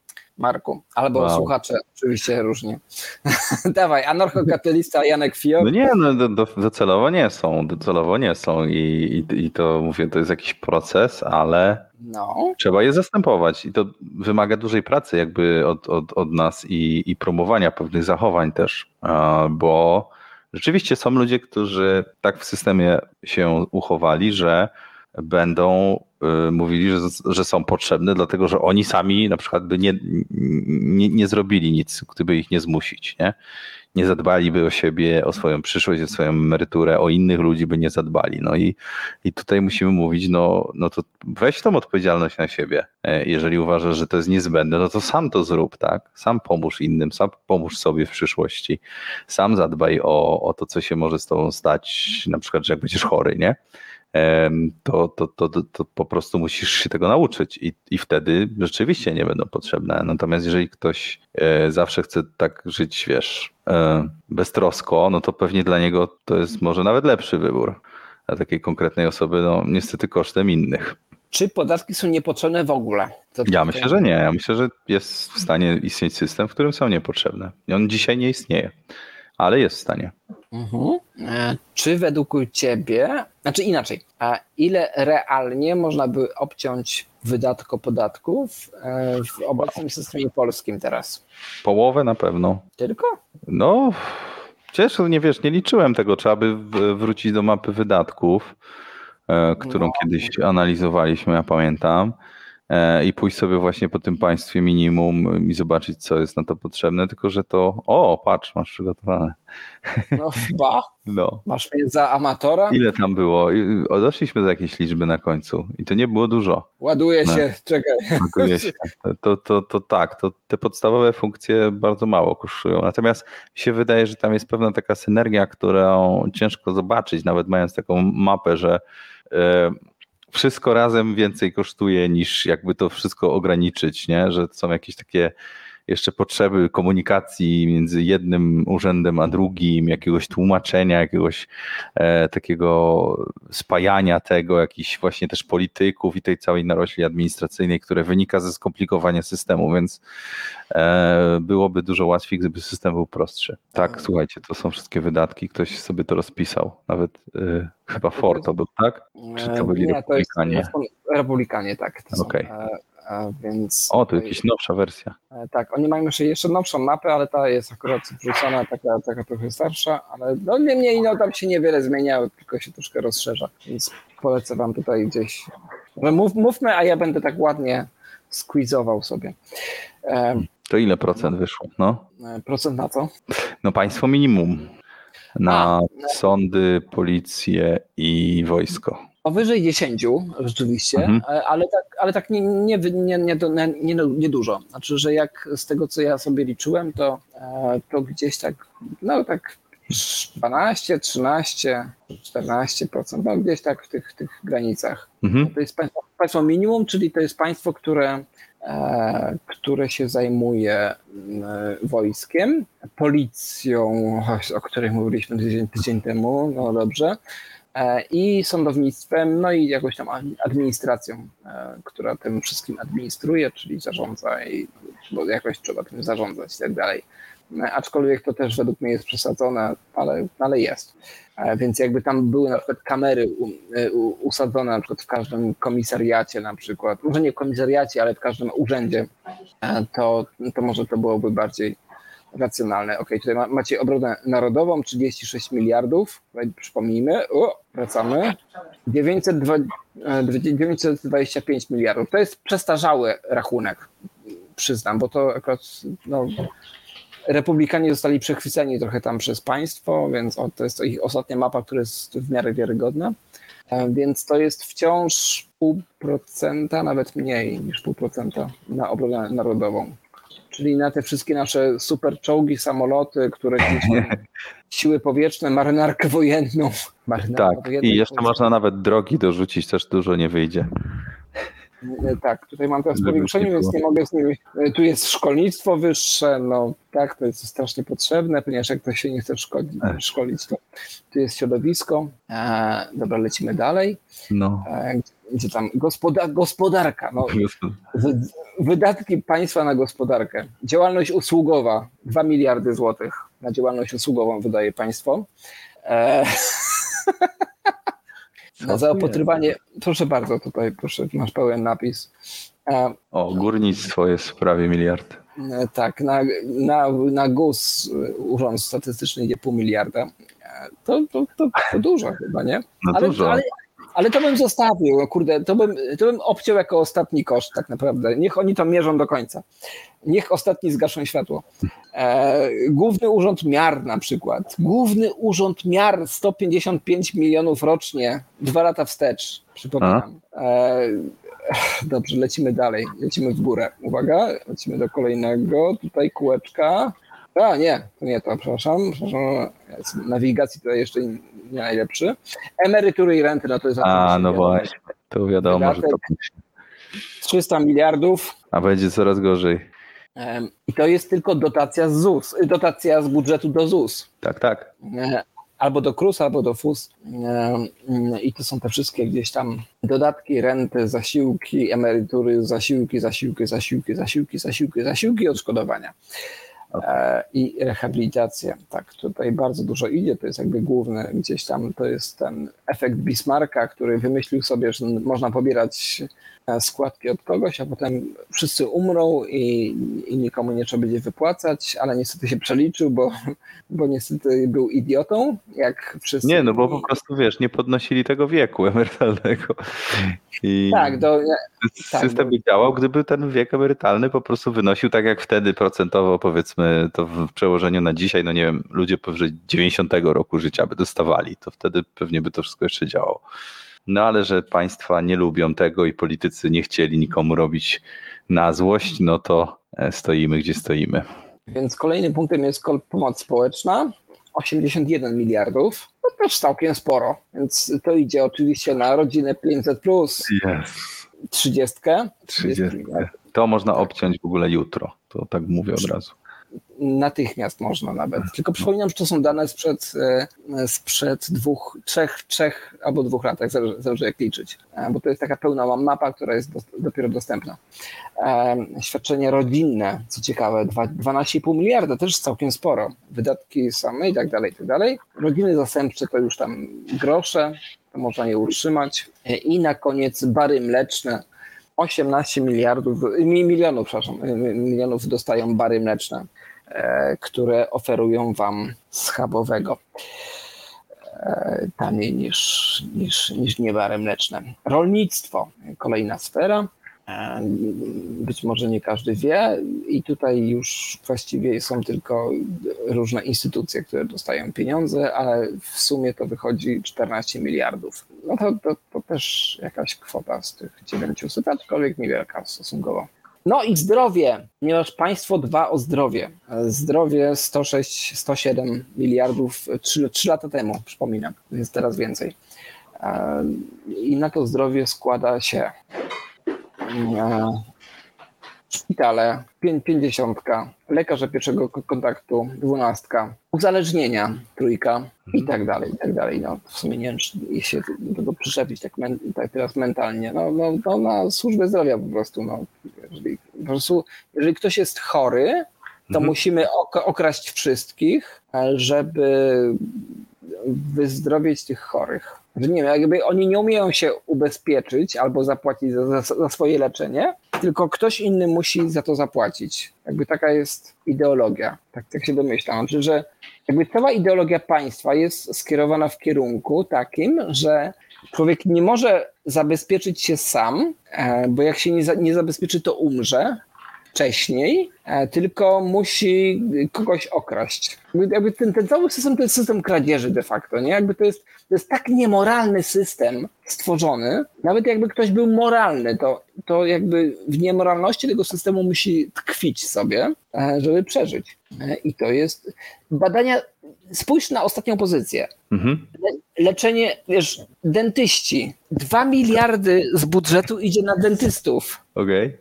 Marku, albo Wow. słuchacze, oczywiście różnie. Dawaj, anarchokapitalista Janek Fio. No nie, no do, do, docelowo nie są, docelowo nie są i, i, i to mówię, to jest jakiś proces, ale No, trzeba je zastępować i to wymaga dużej pracy jakby od, od, od nas i, i promowania pewnych zachowań też, bo rzeczywiście są ludzie, którzy tak w systemie się uchowali, że będą y, mówili, że, że są potrzebne, dlatego że oni sami na przykład by nie, nie, nie zrobili nic, gdyby ich nie zmusić, nie? Nie zadbaliby o siebie, o swoją przyszłość, o swoją emeryturę, o innych ludzi by nie zadbali. No i, i tutaj musimy mówić, no, no to weź tą odpowiedzialność na siebie. E, Jeżeli uważasz, że to jest niezbędne, no to sam to zrób, tak? Sam pomóż innym, sam pomóż sobie w przyszłości. Sam zadbaj o, o to, co się może z tobą stać, na przykład, że jak będziesz chory, nie? To, to, to, to, po prostu musisz się tego nauczyć i, i wtedy rzeczywiście nie będą potrzebne. Natomiast jeżeli ktoś e, zawsze chce tak żyć, wiesz, e, beztrosko, no to pewnie dla niego to jest może nawet lepszy wybór. A takiej konkretnej osoby, no niestety kosztem innych. czy podatki są niepotrzebne w ogóle? To Ja myślę, że nie. Ja myślę, że jest w stanie istnieć system, w którym są niepotrzebne. I on dzisiaj nie istnieje, ale jest w stanie. Mhm. E, Czy według ciebie, znaczy inaczej, a ile realnie można by obciąć wydatko podatków e, w obecnym systemie polskim teraz? Połowę na pewno. Tylko? No, ciężko, nie wiesz, nie liczyłem tego. Trzeba by wrócić do mapy wydatków, e, którą No. kiedyś analizowaliśmy, ja pamiętam. E, I pójść sobie właśnie po tym państwie minimum i zobaczyć, co jest na to potrzebne. Tylko, że to. O, patrz, masz przygotowane. No chyba. No. Masz mnie za amatora? Ile tam było? Doszliśmy do jakiejś liczby na końcu. I to nie było dużo. Ładuje No. się, czekaj. Ładuje się. To, to, to tak, to te podstawowe funkcje bardzo mało kosztują. Natomiast mi się wydaje, że tam jest pewna taka synergia, którą ciężko zobaczyć, nawet mając taką mapę, że e, wszystko razem więcej kosztuje niż jakby to wszystko ograniczyć, nie? że są jakieś takie jeszcze potrzeby komunikacji między jednym urzędem a drugim, jakiegoś tłumaczenia, jakiegoś e, takiego spajania tego, jakichś właśnie też polityków i tej całej narośli administracyjnej, które wynika ze skomplikowania systemu, więc e, byłoby dużo łatwiej, gdyby system był prostszy. Tak, słuchajcie, to są wszystkie wydatki, ktoś sobie to rozpisał, nawet e, chyba Ford to był, tak? Czy to byli Nie, to jest, republikanie? to są republikanie, tak. To są, Okej. e, e, więc O, to jakaś nowsza wersja. E, Tak, oni mają jeszcze, jeszcze nowszą mapę, ale ta jest akurat wrzucona, taka, taka trochę starsza, ale no niemniej no, tam się niewiele zmienia, tylko się troszkę rozszerza, więc polecę wam tutaj gdzieś. No, mów, mówmy, a ja będę tak ładnie squeezował sobie. E, To ile procent wyszło? No, e, procent na co? no państwo minimum. na sądy, policję i wojsko. Powyżej 10 rzeczywiście, Mhm. e, ale tak, ale tak nie, nie, nie, nie, nie, nie, dużo. Znaczy, że jak z tego, co ja sobie liczyłem, to, e, to gdzieś tak, no tak 12, 13, 14%, no gdzieś tak w tych, tych granicach. Mhm. To jest państwo, państwo minimum, czyli to jest państwo, które, e, które się zajmuje wojskiem, policją, o- której mówiliśmy tydzień, tydzień temu, no dobrze, i sądownictwem, no i jakąś tam administracją, e, która tym wszystkim administruje, czyli zarządza i bo jakoś trzeba tym zarządzać i tak dalej. E, Aczkolwiek to też według mnie jest przesadzone, ale, ale jest. E, Więc jakby tam były na przykład kamery e, usadzone na przykład w każdym komisariacie na przykład, może nie w komisariacie, ale w każdym urzędzie, e, to, to może to byłoby bardziej racjonalne. Ok, tutaj ma, macie obronę narodową 36 miliardów, przypomnijmy, o, wracamy, 902, e, 925 miliardów. To jest przestarzały rachunek, przyznam, bo to akurat no, Republikanie zostali przechwyceni trochę tam przez państwo, więc o, to jest ich ostatnia mapa, która jest w miarę wiarygodna. E, Więc to jest wciąż pół procenta, nawet mniej niż pół procenta na obronę narodową. Czyli na te wszystkie nasze super czołgi, samoloty, które siły powietrzne, marynarkę wojenną. Marynarkę Tak, wojenną i jeszcze można nawet drogi dorzucić, też dużo nie wyjdzie. E, Tak, tutaj mam teraz powiększenie, nie więc nie mogę z nimi. e, Tu jest szkolnictwo wyższe, no tak, to jest strasznie potrzebne, ponieważ jak ktoś się nie chce szkolić, Ech. szkolić to tu jest środowisko. E, dobra, lecimy dalej. No. Gdzie, tam gospoda, gospodarka, no, wy- wydatki państwa na gospodarkę. Działalność usługowa 2 miliardy złotych na działalność usługową wydaje państwo. E, na zaopatrywanie, proszę bardzo, tutaj proszę, masz pełen napis. E, O, górnictwo jest prawie miliard. E, Tak, na, na, na GUS e, Urząd Statystyczny idzie pół miliarda. E, To, to, to, to dużo chyba, nie? No ale, dużo. Ale, ale to bym zostawił, no kurde, to bym, to bym obciął jako ostatni koszt tak naprawdę. Niech oni to mierzą do końca. Niech ostatni zgaszą światło. E, Główny Urząd Miar na przykład. Główny Urząd Miar 155 milionów rocznie, dwa lata wstecz, przypominam. E, Dobrze, lecimy dalej, lecimy w górę. Uwaga, lecimy do kolejnego. Tutaj kółeczka. A, nie, to nie to, przepraszam. przepraszam. Nawigacji tutaj jeszcze nie najlepszy. Emerytury i renty, no to jest A, no właśnie. To wiadomo, że to... Wydatek. 300 miliardów. A będzie coraz gorzej. I to jest tylko dotacja z ZUS, dotacja z budżetu do ZUS. Tak, tak. E, Albo do KRUS, albo do FUS. E, I to są te wszystkie gdzieś tam dodatki, renty, zasiłki, emerytury, zasiłki, zasiłki, zasiłki, zasiłki, zasiłki, zasiłki, odszkodowania. E, I rehabilitacja. Tak, tutaj bardzo dużo idzie. To jest jakby główny gdzieś tam, to jest ten efekt Bismarcka, który wymyślił sobie, że można pobierać e, składki od kogoś, a potem wszyscy umrą i, i nikomu nie trzeba będzie wypłacać, ale niestety się przeliczył, bo, bo niestety był idiotą, jak wszyscy. Nie, no bo po prostu wiesz, nie podnosili tego wieku emerytalnego. I Tak, do, tak, system bo- by działał, gdyby ten wiek emerytalny po prostu wynosił tak jak wtedy procentowo, powiedzmy, to w przełożeniu na dzisiaj, no nie wiem, ludzie powyżej 90 roku życia by dostawali, to wtedy pewnie by to wszystko jeszcze działało. No ale że państwa nie lubią tego i politycy nie chcieli nikomu robić na złość, no to e, stoimy gdzie stoimy. Więc kolejnym punktem jest pomoc społeczna. 81 miliardów, to też całkiem sporo, więc to idzie oczywiście na rodzinę 500 plus Yes. 30. 30. To można obciąć w ogóle jutro, to tak mówię od razu. Natychmiast można nawet. Tylko przypominam, że to są dane sprzed, e, sprzed dwóch, trzech, trzech albo dwóch lat, jak zależy, jak liczyć. E, Bo to jest taka pełna mapa, która jest dopiero dostępna. E, Świadczenie rodzinne, co ciekawe, dwa- 12,5 miliarda, też całkiem sporo. Wydatki same i tak dalej, i tak dalej. Rodziny zastępcze to już tam grosze, to można je utrzymać. I na koniec bary mleczne. 18 miliardów, mi- milionów, przepraszam, milionów dostają bary mleczne które oferują Wam schabowego e, taniej niż, niż, niż niewary mleczne. Rolnictwo, kolejna sfera. E, Być może nie każdy wie, i tutaj już właściwie są tylko różne instytucje, które dostają pieniądze, ale w sumie to wychodzi 14 miliardów. No to, to, to też jakaś kwota z tych 900, aczkolwiek niewielka stosunkowo. No i zdrowie, ponieważ państwo dba o zdrowie. Zdrowie 106, 107 miliardów 3, 3 lata temu, przypominam, jest teraz więcej. E, I na to zdrowie składa się e, szpitale, pię- pięćdziesiątka, lekarze pierwszego kontaktu, dwunastka, uzależnienia, trójka i tak dalej, i tak dalej. No, w sumie nie wiem, czy się do tego przyczepić tak, men, tak teraz mentalnie. No, no, no na służbę zdrowia po prostu. No, jeżeli, po prostu, jeżeli ktoś jest chory, to Mhm. musimy ok- okraść wszystkich, żeby wyzdrowieć tych chorych. Że nie wiem, jakby oni nie umieją się ubezpieczyć albo zapłacić za, za, za swoje leczenie, tylko ktoś inny musi za to zapłacić. Jakby taka jest ideologia. Tak, tak się domyślam. Znaczy, że jakby cała ideologia państwa jest skierowana w kierunku takim, że człowiek nie może zabezpieczyć się sam, e, bo jak się nie, za, nie zabezpieczy, to umrze wcześniej, e, tylko musi kogoś okraść. Jakby- ten, ten cały system to jest system kradzieży de facto, nie? Jakby to jest, to jest tak niemoralny system stworzony, nawet jakby ktoś był moralny, to, to jakby w niemoralności tego systemu musi tkwić sobie, e, żeby przeżyć. E, I to jest badania, spójrz na ostatnią pozycję. Mhm. Le- leczenie, wiesz, dentyści. Dwa miliardy z budżetu idzie na dentystów. Okej.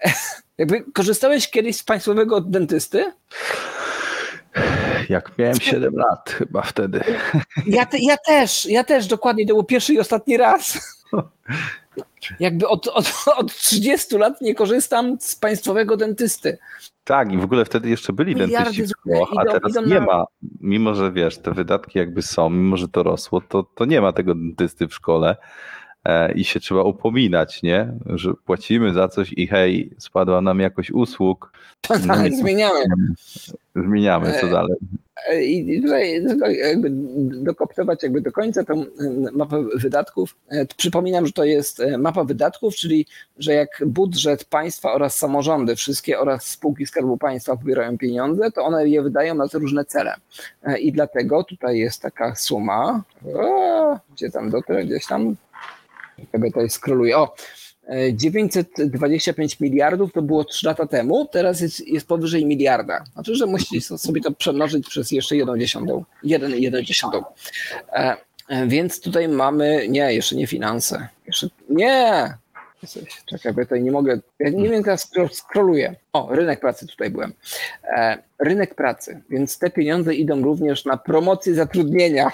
Jakby korzystałeś kiedyś z państwowego dentysty? Jak miałem 7 lat chyba wtedy. Ja, te, ja też, ja też dokładnie, to był pierwszy i ostatni raz. Jakby od, od, od 30 lat nie korzystam z państwowego dentysty. Tak, i w ogóle wtedy jeszcze byli Miliardy dentyści w szkołach, a teraz nie na- ma. Mimo, że wiesz, te wydatki jakby są, mimo, że to rosło, to, to nie ma tego dentysty w szkole i się trzeba upominać, nie? Że płacimy za coś i hej, spadła nam jakoś usług, No nie. Zmieniamy. zmieniamy, co E, dalej. I tutaj jakby dokoptować jakby do końca tą mapę wydatków. E, Przypominam, że to jest e, mapa wydatków, czyli że jak budżet państwa oraz samorządy, wszystkie oraz spółki Skarbu Państwa pobierają pieniądze, to one je wydają na te różne cele. E, I dlatego tutaj jest taka suma, o, gdzie tam dotrę, gdzieś tam, sobie tutaj skroluję, o, e, 925 miliardów to było 3 lata temu, teraz jest, jest powyżej miliarda. Znaczy, że musicie sobie to przemnożyć przez jeszcze jedną dziesiątą. Jeden jedną dziesiątą. E, e, więc tutaj mamy, nie, jeszcze nie finanse. Jeszcze, nie! Czekaj, bo ja tutaj nie mogę, ja nie wiem, teraz scrolluję. O, rynek pracy tutaj byłem. E, rynek pracy, więc te pieniądze idą również na promocję zatrudnienia.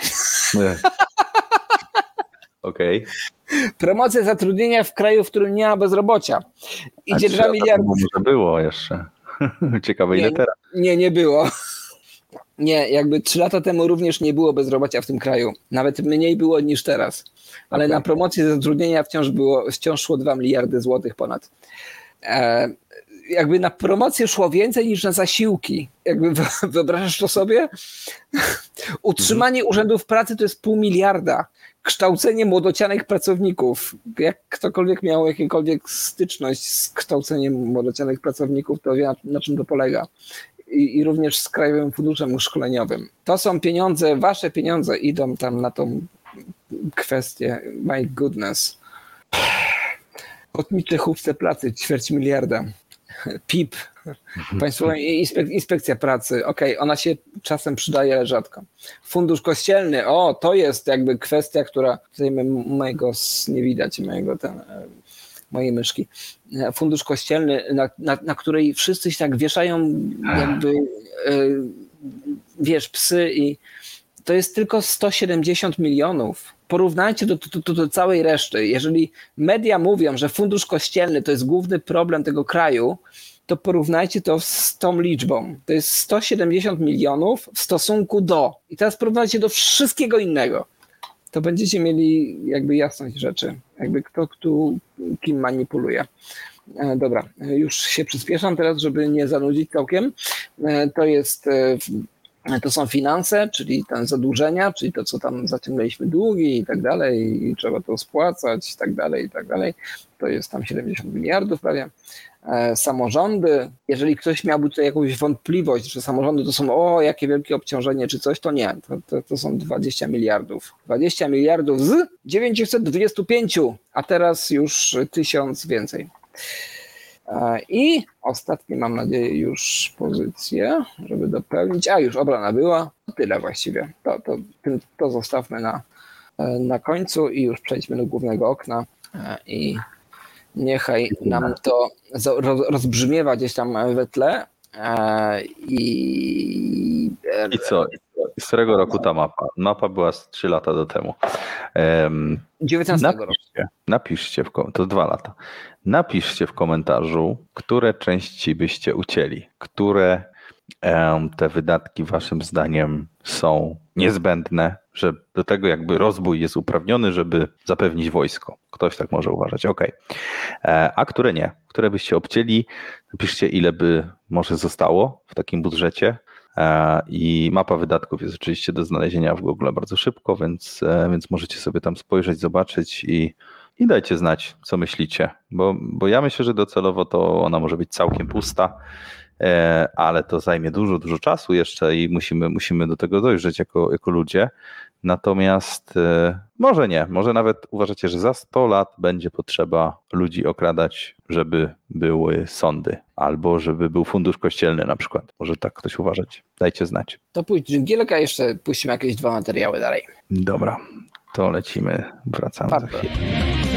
Nie. Okej. Promocję zatrudnienia w kraju, w którym nie ma bezrobocia. Idzie trzy 2 lata miliardy. Może było jeszcze. Ciekawe ile Nie, teraz. Nie, nie było. Nie, jakby trzy lata temu również nie było bezrobocia w tym kraju. Nawet mniej było niż teraz. Ale Okej. na promocję zatrudnienia wciąż było, wciąż szło 2 miliardy złotych ponad. E, jakby na promocję szło więcej niż na zasiłki. Jakby wy- wyobrażasz to sobie? Utrzymanie urzędów pracy to jest pół miliarda. Kształcenie młodocianych pracowników. Jak ktokolwiek miał jakąkolwiek styczność z kształceniem młodocianych pracowników, to wie na, czym to polega. I, I również z Krajowym Funduszem Szkoleniowym. To są pieniądze, wasze pieniądze idą tam na tą kwestię. My goodness. Lotnicze chówce pracy, ćwierć miliarda. PIP, Państwowa Inspek- Inspekcja Pracy, okej, ona się czasem przydaje, ale rzadko. Fundusz Kościelny, o, to jest jakby kwestia, która, tutaj mojego nie widać, mojego ten, e, mojej myszki. E, Fundusz Kościelny, na, na, na której wszyscy się tak wieszają jakby, e, wiesz, psy i to jest tylko 170 milionów. Porównajcie do, do, do całej reszty. Jeżeli media mówią, że fundusz kościelny to jest główny problem tego kraju, to porównajcie to z tą liczbą. To jest 170 milionów w stosunku do. I teraz porównajcie do wszystkiego innego. To będziecie mieli jakby jasność rzeczy. Jakby kto, kto kim manipuluje. E, Dobra, e, już się przyspieszam teraz, żeby nie zanudzić całkiem. E, To jest to są finanse, czyli ten zadłużenia, czyli to, co tam zaciągnęliśmy długi i tak dalej, i trzeba to spłacać i tak dalej, i tak dalej. To jest tam 70 miliardów prawie. E, samorządy, jeżeli ktoś miałby tutaj jakąś wątpliwość, że samorządy to są o, jakie wielkie obciążenie czy coś, to nie, to, to, to są 20 miliardów. 20 miliardów z 925, a teraz już tysiąc więcej. E, I ostatnie, mam nadzieję, już pozycję, żeby dopełnić. A już obrana była. Tyle właściwie. To, to, to zostawmy na, e, na końcu i już przejdźmy do głównego okna. E, I niechaj nam to rozbrzmiewa gdzieś tam we tle. I, I co? Z którego roku ta mapa? Mapa była z 3 lata do temu. Um, 19 napiszcie, roku. Napiszcie, w, to dwa lata. Napiszcie w komentarzu, które części byście ucięli, które te wydatki waszym zdaniem są niezbędne, że do tego jakby rozbój jest uprawniony, żeby zapewnić wojsko. Ktoś tak może uważać, ok. A które nie, które byście obcięli, napiszcie ile by może zostało w takim budżecie, i mapa wydatków jest oczywiście do znalezienia w Google bardzo szybko, więc, więc możecie sobie tam spojrzeć, zobaczyć i, i dajcie znać, co myślicie. Bo, bo ja myślę, że docelowo to ona może być całkiem pusta, ale to zajmie dużo, dużo czasu jeszcze i musimy, musimy do tego dojrzeć jako, jako ludzie. Natomiast może nie, może nawet uważacie, że za 100 lat będzie potrzeba ludzi okradać, żeby były sądy, albo żeby był fundusz kościelny na przykład. Może tak ktoś uważać. Dajcie znać. To pójdź dżingielka, jeszcze puścimy jakieś dwa materiały dalej. Dobra, to lecimy, wracamy Bardzo. za chwilę.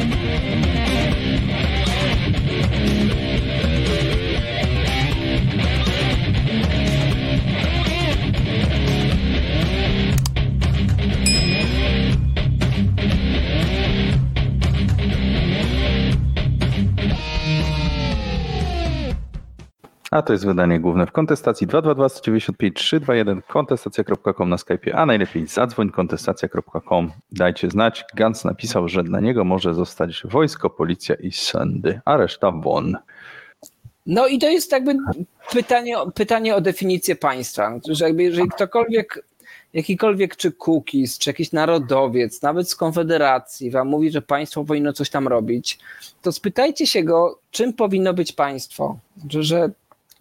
A to jest wydanie główne w kontestacji 222 195 321 kontestacja.com na Skype, a najlepiej zadzwoń kontestacja.com. Dajcie znać. Gans napisał, że dla niego może zostać wojsko, policja i sądy, a reszta won. No i to jest jakby pytanie, pytanie o definicję państwa, że jakby jeżeli ktokolwiek jakikolwiek czy Kukiz, czy jakiś narodowiec, nawet z Konfederacji wam mówi, że państwo powinno coś tam robić, to spytajcie się go, czym powinno być państwo. Że, że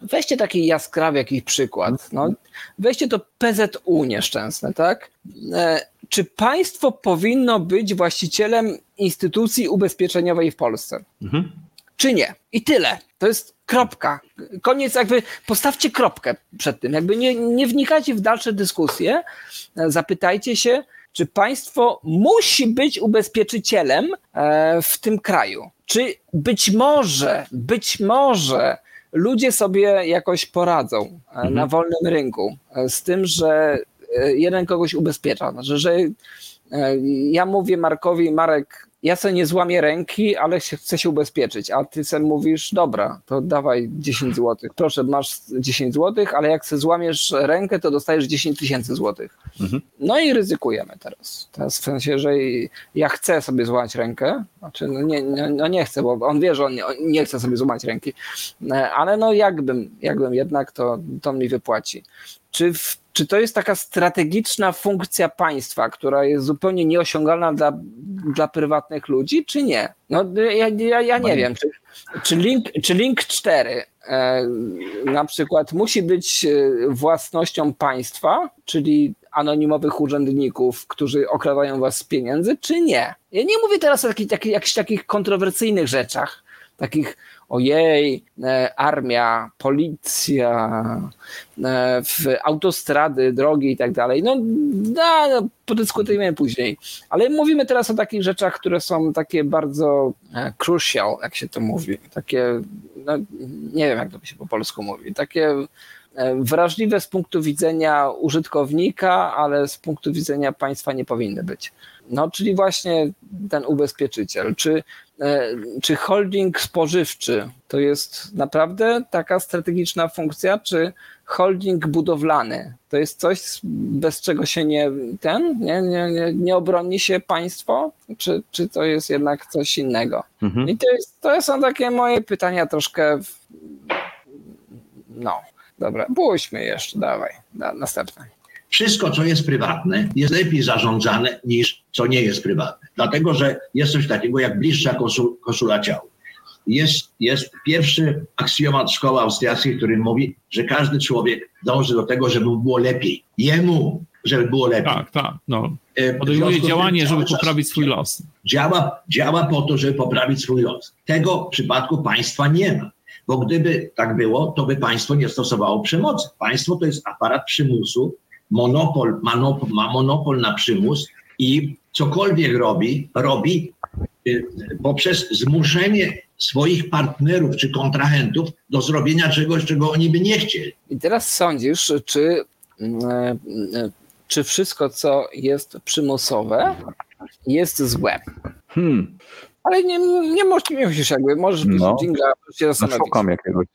weźcie taki jaskrawy jakiś przykład. No, weźcie to PZU nieszczęsne, tak? E, czy państwo powinno być właścicielem instytucji ubezpieczeniowej w Polsce? Mhm. Czy nie? I tyle. To jest kropka. Koniec, jakby postawcie kropkę przed tym. Jakby nie, nie wnikajcie w dalsze dyskusje. Zapytajcie się, czy państwo musi być ubezpieczycielem e, w tym kraju? Czy być może, być może ludzie sobie jakoś poradzą e, Mhm. na wolnym rynku e, z tym, że e, jeden kogoś ubezpiecza. Znaczy, że ja mówię Markowi, Marek, ja sobie nie złamię ręki, ale się- chcę się ubezpieczyć, a ty sobie mówisz, dobra, to dawaj 10 zł. Proszę, masz 10 zł, ale jak sobie złamiesz rękę, to dostajesz 10 tysięcy złotych. Mhm. No i ryzykujemy teraz. Teraz w sensie, że ja chcę sobie złamać rękę, znaczy no nie, nie, no nie chcę, bo on wie, że on nie, on nie chce sobie złamać ręki, E, ale no jakbym, jakbym jednak, to, to mi wypłaci. Czy, w, czy to jest taka strategiczna funkcja państwa, która jest zupełnie nieosiągalna dla, dla prywatnych ludzi, czy nie? No ja, ja, ja nie wiem, czy, czy, link, czy Link 4 e, na przykład musi być e, własnością państwa, czyli anonimowych urzędników, którzy okradają was z pieniędzy, czy nie? Ja nie mówię teraz o takich, takich, jakichś takich kontrowersyjnych rzeczach, takich ojej, e, armia, policja, e, w autostrady, drogi i tak dalej. No, no podyskutujemy później. Ale mówimy teraz o takich rzeczach, które są takie bardzo e, crucial, jak się to mówi. Takie, no, nie wiem jak to się po polsku mówi. Takie wrażliwe z punktu widzenia użytkownika, ale z punktu widzenia państwa nie powinny być. No, czyli właśnie ten ubezpieczyciel. Czy, e, czy holding spożywczy to jest naprawdę taka strategiczna funkcja, czy holding budowlany to jest coś, bez czego się nie ten, nie, nie, nie, nie obroni się państwo, czy, czy to jest jednak coś innego? Mhm. I to, jest, to są takie moje pytania troszkę w, no. Dobra, puśćmy jeszcze, dawaj, na, następne. Wszystko, co jest prywatne, jest lepiej zarządzane niż co nie jest prywatne. Dlatego, że jest coś takiego jak bliższa koszul, koszula ciała. Jest, jest pierwszy aksjomat szkoły austriackiej, który mówi, że każdy człowiek dąży do tego, żeby mu było lepiej. Jemu, żeby było lepiej. Tak, tak. No. E, Podejmuje działanie, żeby poprawić swój los. Działa, działa po to, żeby poprawić swój los. Tego w przypadku państwa nie ma. Bo gdyby tak było, to by państwo nie stosowało przemocy. Państwo to jest aparat przymusu, monopol, monopol, ma monopol na przymus i cokolwiek robi, robi y, poprzez zmuszenie swoich partnerów czy kontrahentów do zrobienia czegoś, czego oni by nie chcieli. I teraz sądzisz, czy, mm, e, czy wszystko, co jest przymusowe, jest złe? Hmm, Ale nie, nie, musisz, nie musisz jakby, możesz No. no. dżingla się no zastanowić. szukam, jakiegoś,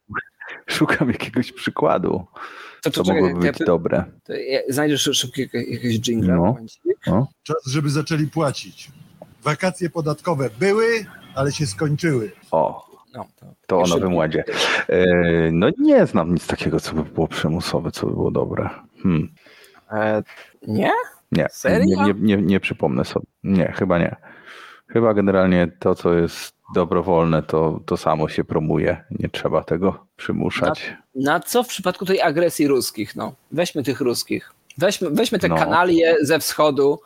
szukam jakiegoś przykładu, to, to, czekaj, mogłoby to ja być py- dobre. to ja- znajdziesz szybkiego jakiegoś dżingla. No. momencik. Czas, żeby zaczęli płacić. Wakacje podatkowe były, ale się skończyły. O, No, to, to o Nowym Ładzie. E, no nie znam nic takiego, co by było przymusowe, co by było dobre. Hmm. E, nie? Nie, Serio? nie, nie, nie, nie przypomnę sobie. Nie, chyba nie. Chyba generalnie to, co jest dobrowolne, to, to samo się promuje. Nie trzeba tego przymuszać. Na co w przypadku tej agresji ruskich? No, weźmy tych ruskich. Weźmy, weźmy te No. kanalie ze wschodu,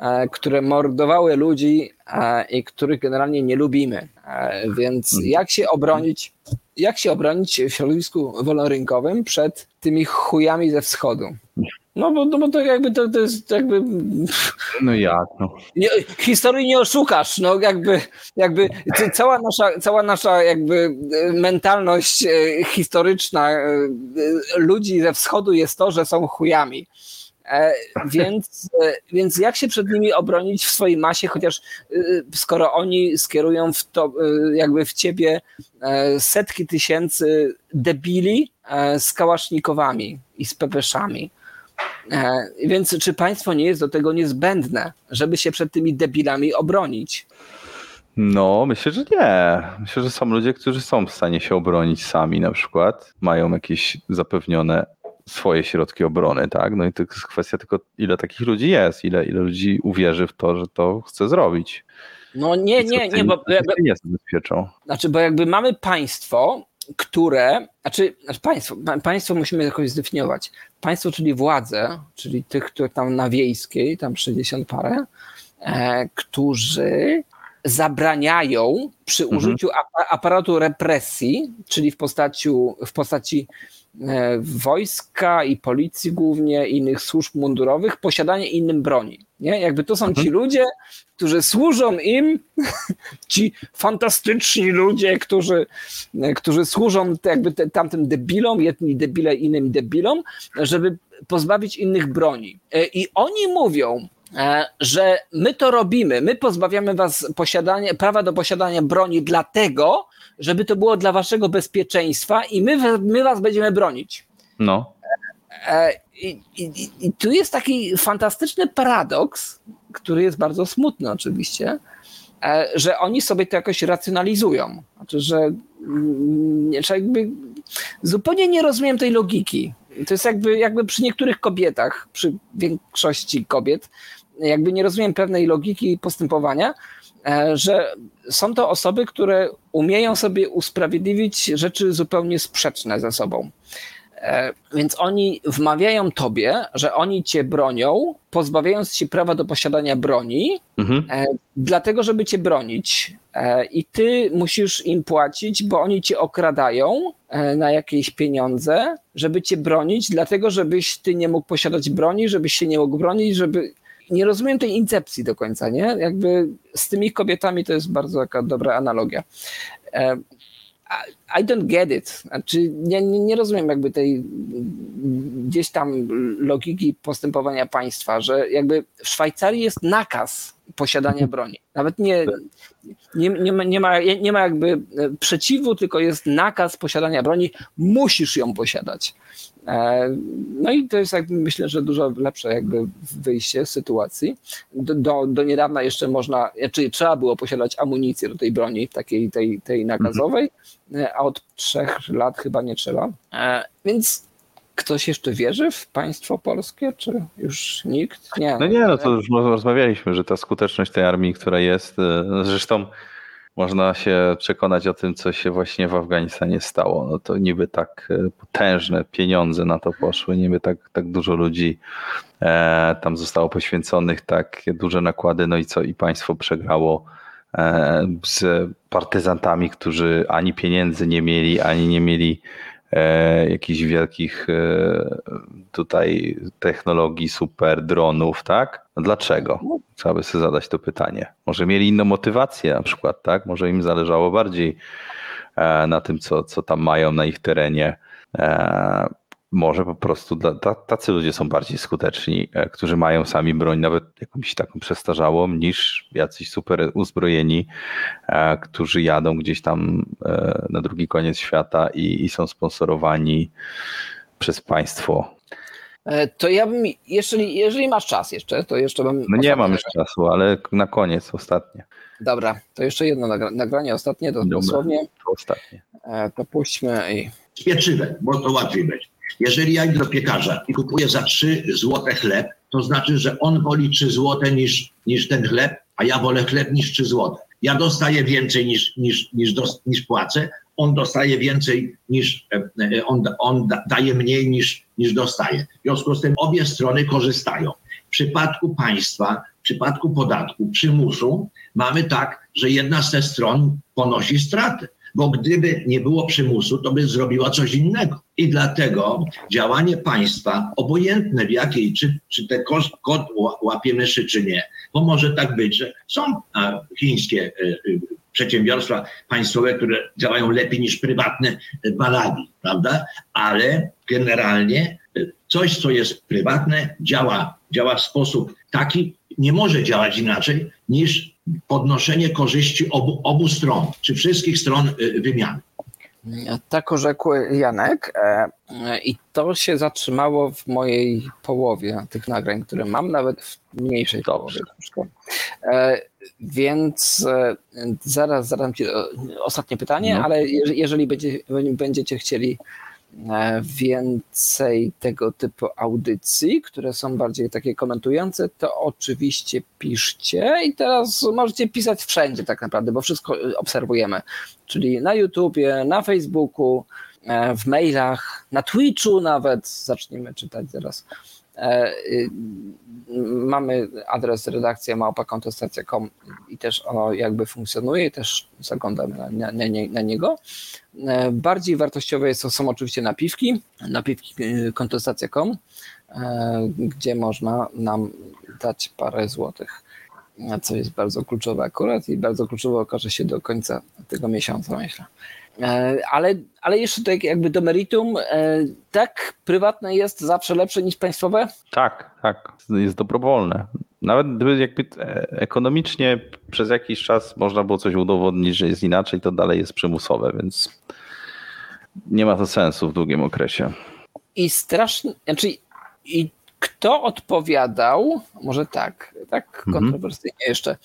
e, które mordowały ludzi e, i których generalnie nie lubimy. E, więc Mhm. jak się obronić, jak się obronić w środowisku wolnorynkowym przed tymi chujami ze wschodu? No bo, no bo to jakby to, to jest jakby No jak? No. nie, historii nie oszukasz, no jakby, jakby cała nasza, cała nasza jakby e, mentalność e, historyczna e, ludzi ze wschodu jest to, że są chujami. Więc, więc jak się przed nimi obronić w swojej masie, chociaż skoro oni skierują w to, jakby w ciebie setki tysięcy debili z kałasznikowami i z pepeszami. E, Więc czy państwo nie jest do tego niezbędne, żeby się przed tymi debilami obronić? no, myślę, że nie. Myślę, że są ludzie, którzy są w stanie się obronić sami na przykład. Mają jakieś zapewnione swoje środki obrony, tak? No i to jest kwestia tylko, ile takich ludzi jest, ile, ile ludzi uwierzy w to, że to chce zrobić. No nie, nie, nie, bo, nie zabezpieczą. znaczy, bo jakby mamy państwo, które, znaczy, znaczy państwo, pa- państwo musimy jakoś zdefiniować. Państwo, czyli władze, czyli tych, które tam na wiejskiej, tam 60 parę, e, którzy zabraniają przy Mhm. użyciu apa- aparatu represji, czyli w postaci, w postaci e, wojska i policji głównie, innych służb mundurowych, posiadanie innym broni. Nie? Jakby to są ci ludzie, którzy służą im, ci fantastyczni ludzie, którzy, e, którzy służą jakby te, tamtym debilom, jedni debile innym debilom, żeby pozbawić innych broni. E, I oni mówią, że my to robimy, my pozbawiamy was posiadania, prawa do posiadania broni dlatego, żeby to było dla waszego bezpieczeństwa i my, my was będziemy bronić. No. E, I, i, I tu jest taki fantastyczny paradoks, który jest bardzo smutny oczywiście, e, że oni sobie to jakoś racjonalizują. Znaczy, że mm, nie, że jakby zupełnie nie rozumiem tej logiki. To jest jakby, jakby przy niektórych kobietach, przy większości kobiet, jakby nie rozumiem pewnej logiki postępowania, e, że są to osoby, które umieją sobie usprawiedliwić rzeczy zupełnie sprzeczne ze sobą. E, Więc oni wmawiają tobie, że oni cię bronią, pozbawiając ci prawa do posiadania broni, Mhm. e, dlatego, żeby cię bronić. I ty musisz im płacić, bo oni cię okradają na jakieś pieniądze, żeby cię bronić, dlatego, żebyś ty nie mógł posiadać broni, żebyś się nie mógł bronić, żeby. Nie rozumiem tej incepcji do końca, nie? Jakby z tymi kobietami to jest bardzo taka dobra analogia. E, I don't get it. Znaczy, nie, nie, rozumiem jakby tej gdzieś tam logiki postępowania państwa, że jakby w Szwajcarii jest nakaz posiadania broni. Nawet nie, nie, nie, ma, nie, ma, nie ma jakby e, przeciwu, tylko jest nakaz posiadania broni, musisz ją posiadać. E, No i to jest jakby myślę, że dużo lepsze jakby wyjście z sytuacji. Do, do, do niedawna jeszcze można, czyli trzeba było posiadać amunicję do tej broni, takiej tej, tej nakazowej, e, a od trzech lat chyba nie trzeba. Więc ktoś jeszcze wierzy w państwo polskie, czy już nikt? Nie. No nie, no to już rozmawialiśmy, że ta skuteczność tej armii, która jest, e, zresztą można się przekonać o tym, co się właśnie w Afganistanie stało. No to niby tak e, potężne pieniądze na to poszły, niby tak, tak dużo ludzi e, tam zostało poświęconych, tak duże nakłady, no i co, i państwo przegrało z partyzantami, którzy ani pieniędzy nie mieli, ani nie mieli e, jakichś wielkich e, tutaj technologii, super dronów, tak? No dlaczego? Trzeba by sobie zadać to pytanie. Może mieli inną motywację na przykład, tak? Może im zależało bardziej e, na tym, co, co tam mają na ich terenie. Może po prostu dla, ta, tacy ludzie są bardziej skuteczni, e, którzy mają sami broń, nawet jakąś taką przestarzałą, niż jacyś super uzbrojeni, e, którzy jadą gdzieś tam e, na drugi koniec świata i, i są sponsorowani przez państwo. To ja bym, jeżeli, jeżeli masz czas jeszcze, to jeszcze bym... No nie mam już czasu, ale na koniec, ostatnie. Dobra, to jeszcze jedno nagra- nagranie, ostatnie, to Dobra. dosłownie. To ostatnie. To puśćmy i... z pieczywem, bo to łatwiej będzie. Jeżeli ja idę do piekarza i kupuję za 3 złote chleb, to znaczy, że on woli 3 złote niż, niż ten chleb, a ja wolę chleb niż 3 złote. Ja dostaję więcej niż, niż, niż, dos, niż płacę, on dostaje więcej niż, e, e, on, on da, daje mniej niż, niż dostaje. W związku z tym obie strony korzystają. W przypadku państwa, w przypadku podatku, przymusu, mamy tak, że jedna z tych stron ponosi straty. Bo gdyby nie było przymusu, to by zrobiła coś innego. I dlatego działanie państwa, obojętne w jakiej, czy, czy te kod ła- łapie myszy, czy nie, bo może tak być, że są chińskie y, y, przedsiębiorstwa państwowe, które działają lepiej niż prywatne y, balagi, prawda? Ale generalnie coś, co jest prywatne, działa, działa w sposób taki, nie może działać inaczej niż podnoszenie korzyści obu, obu stron, czy wszystkich stron y, wymiany. Tak orzekł Janek e, i to się zatrzymało w mojej połowie tych nagrań, które mam, nawet w mniejszej Dobrze. połowie. E, Więc e, zaraz zadam Ci ostatnie pytanie, No. ale je- jeżeli będzie, będziecie chcieli więcej tego typu audycji, które są bardziej takie komentujące, to oczywiście piszcie. I teraz możecie pisać wszędzie tak naprawdę, bo wszystko e, obserwujemy, czyli na YouTubie, na Facebooku, e, w mailach, na Twitchu nawet, zaczniemy czytać zaraz. E, y, Mamy adres redakcja małpakontestacja.com i też ono jakby funkcjonuje też zaglądamy na, na, na, nie- na niego. E, Bardziej wartościowe to są oczywiście napiwki, napiwki y, kontestacja.com, e, gdzie można nam dać parę złotych, co jest bardzo kluczowe akurat i bardzo kluczowe okaże się do końca tego miesiąca, myślę. E, Ale, ale jeszcze tak jakby do meritum, e, tak prywatne jest zawsze lepsze niż państwowe? Tak, tak, jest dobrowolne. Nawet gdyby jakby e, ekonomicznie przez jakiś czas można było coś udowodnić, że jest inaczej, to dalej jest przymusowe, więc nie ma to sensu w długim okresie. I strasznie, znaczy i kto odpowiadał, może tak, tak Mhm. kontrowersyjnie jeszcze,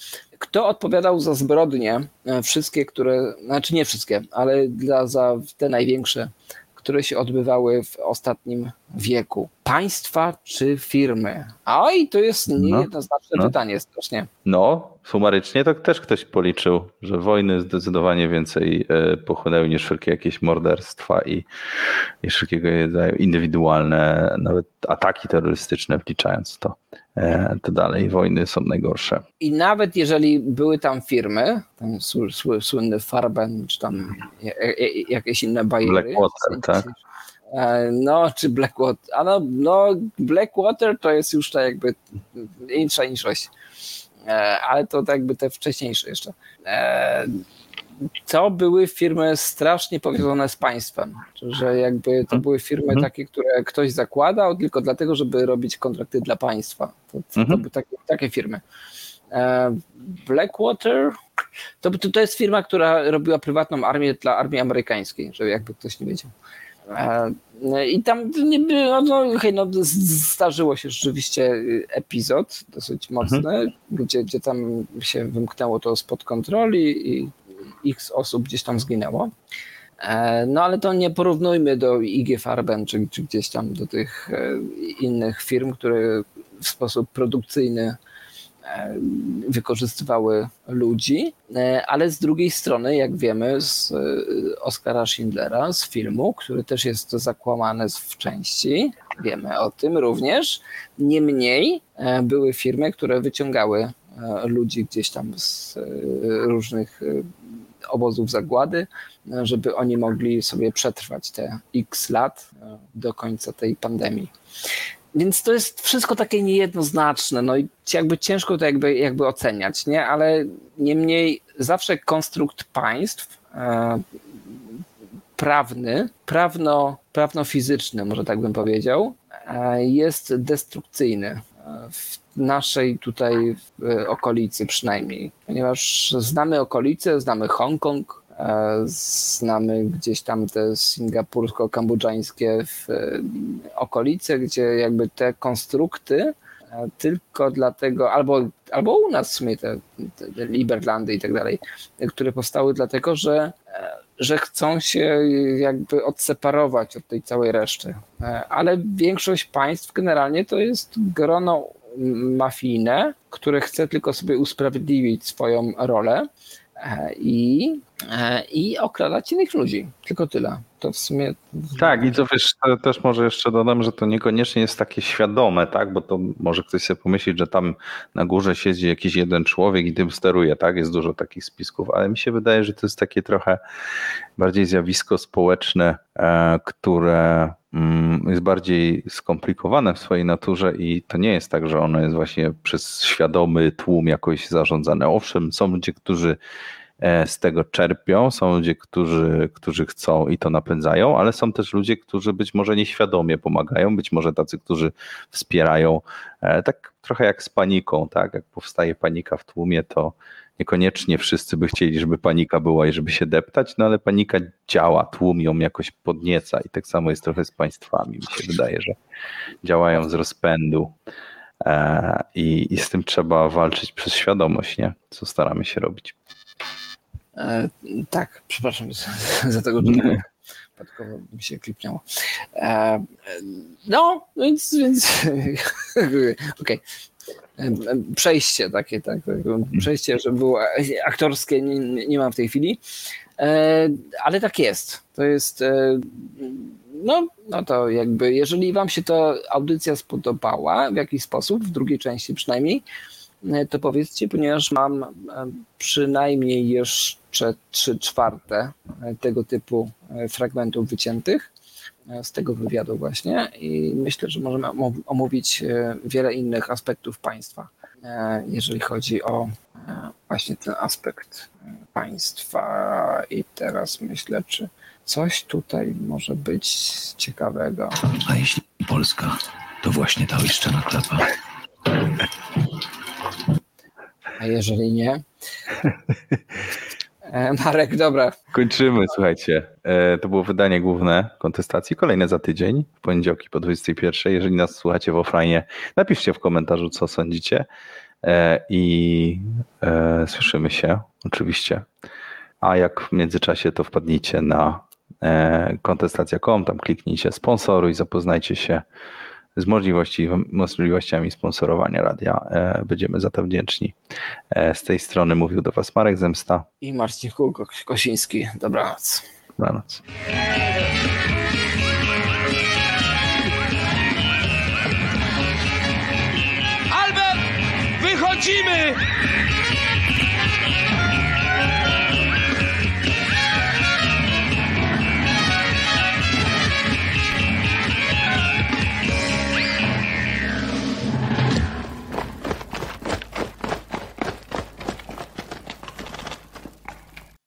kto odpowiadał za zbrodnie, e, wszystkie, które, znaczy nie wszystkie, ale dla, za te największe, które się odbywały w ostatnim wieku? Państwa czy firmy? Oj, to jest niejednoznaczne no. pytanie strasznie. No, sumarycznie to też ktoś policzył, że wojny zdecydowanie więcej e, pochłonęły niż wszelkie jakieś morderstwa i, i wszelkiego rodzaju indywidualne, nawet ataki terrorystyczne wliczając to. E, To dalej wojny są najgorsze. I nawet jeżeli były tam firmy, tam sły, sły, słynny Farben, czy tam e- jakieś inne bajery. Blackwater, tak? E, No, czy Blackwater. A no, no, Blackwater to jest już tak jakby insza niższość. E, Ale to tak jakby te wcześniejsze jeszcze. E, To były firmy strasznie powiązane z państwem, że jakby to były firmy Mhm. takie, które ktoś zakładał tylko dlatego, żeby robić kontrakty dla państwa. To, to, to Mhm. były takie, takie firmy. Blackwater to, to, to jest firma, która robiła prywatną armię dla armii amerykańskiej, żeby jakby ktoś nie wiedział. E, I tam nie było, no, hej, no, zdarzyło się rzeczywiście y, epizod dosyć mocny, mhm. gdzie, gdzie tam się wymknęło to spod kontroli i x osób gdzieś tam zginęło. E, no ale to nie porównujmy do IG Farben, czy, czy gdzieś tam do tych e, innych firm, które w sposób produkcyjny wykorzystywały ludzi, ale z drugiej strony, jak wiemy z Oskara Schindlera, z filmu, który też jest zakłamany w części, wiemy o tym również, niemniej były firmy, które wyciągały ludzi gdzieś tam z różnych obozów zagłady, żeby oni mogli sobie przetrwać te x lat e, do końca tej pandemii. Więc to jest wszystko takie niejednoznaczne, no i jakby ciężko to jakby, jakby oceniać, nie? Ale niemniej zawsze konstrukt państw e, prawny, prawno, prawno-fizyczny, może tak bym powiedział, e, jest destrukcyjny w naszej tutaj okolicy przynajmniej, ponieważ znamy okolice, znamy Hongkong, e, znamy gdzieś tam te singapursko-kambodżańskie e, okolice, gdzie jakby te konstrukty e, tylko dlatego, albo, albo u nas w sumie te, te Liberlandy i tak dalej, które powstały dlatego, że, że chcą się jakby odseparować od tej całej reszty. Ale większość państw generalnie to jest grono mafijne, które chce tylko sobie usprawiedliwić swoją rolę e, i, e, i okradać innych ludzi. Tylko tyle. To w sumie. Tak, i to wiesz, to też może jeszcze dodam, że to niekoniecznie jest takie świadome, tak? Bo to może ktoś sobie pomyśleć, że tam na górze siedzi jakiś jeden człowiek i tym steruje, tak? Jest dużo takich spisków, ale mi się wydaje, że to jest takie trochę bardziej zjawisko społeczne, e, które jest bardziej skomplikowane w swojej naturze i to nie jest tak, że ono jest właśnie przez świadomy tłum jakoś zarządzane. Owszem, są ludzie, którzy e, z tego czerpią, są ludzie, którzy, którzy chcą i to napędzają, ale są też ludzie, którzy być może nieświadomie pomagają, być może tacy, którzy wspierają, e, tak trochę jak z paniką, tak? Jak powstaje panika w tłumie, to Niekoniecznie wszyscy by chcieli, żeby panika była i żeby się deptać, no ale panika działa, tłum ją jakoś podnieca i tak samo jest trochę z państwami. Mi się wydaje, że działają z rozpędu e, i, i z tym trzeba walczyć przez świadomość, nie? Co staramy się robić. E, tak, przepraszam za, za tego, że przypadkowo mi się klipnęło. E, no, więc, więc okej. Okay przejście takie, tak, tak, przejście, że było aktorskie, nie, nie mam w tej chwili, e, ale tak jest. To jest, e, no, no to jakby, jeżeli wam się ta audycja spodobała w jakiś sposób, w drugiej części przynajmniej, e, to powiedzcie, ponieważ mam przynajmniej jeszcze trzy czwarte tego typu fragmentów wyciętych z tego wywiadu właśnie i myślę, że możemy omówić e, wiele innych aspektów państwa, e, jeżeli chodzi o e, właśnie ten aspekt państwa i teraz myślę, czy coś tutaj może być ciekawego. A jeśli Polska, to właśnie ta oiszczona klapa. A jeżeli nie? E, Marek, dobra. Kończymy, słuchajcie. E, to było wydanie główne kontestacji. Kolejne za tydzień, w poniedziałki po 21. Jeżeli nas słuchacie w offline, napiszcie w komentarzu, co sądzicie. E, I słyszymy się oczywiście. A jak w międzyczasie, to wpadnijcie na kontestacja.com, tam kliknijcie sponsoruj, zapoznajcie się z możliwości, możliwościami sponsorowania radia. E, będziemy za to wdzięczni. E, z tej strony mówił do Was Marek Zemsta i Marcin Kosiński. Dobranoc. Dobranoc. Albert, wychodzimy!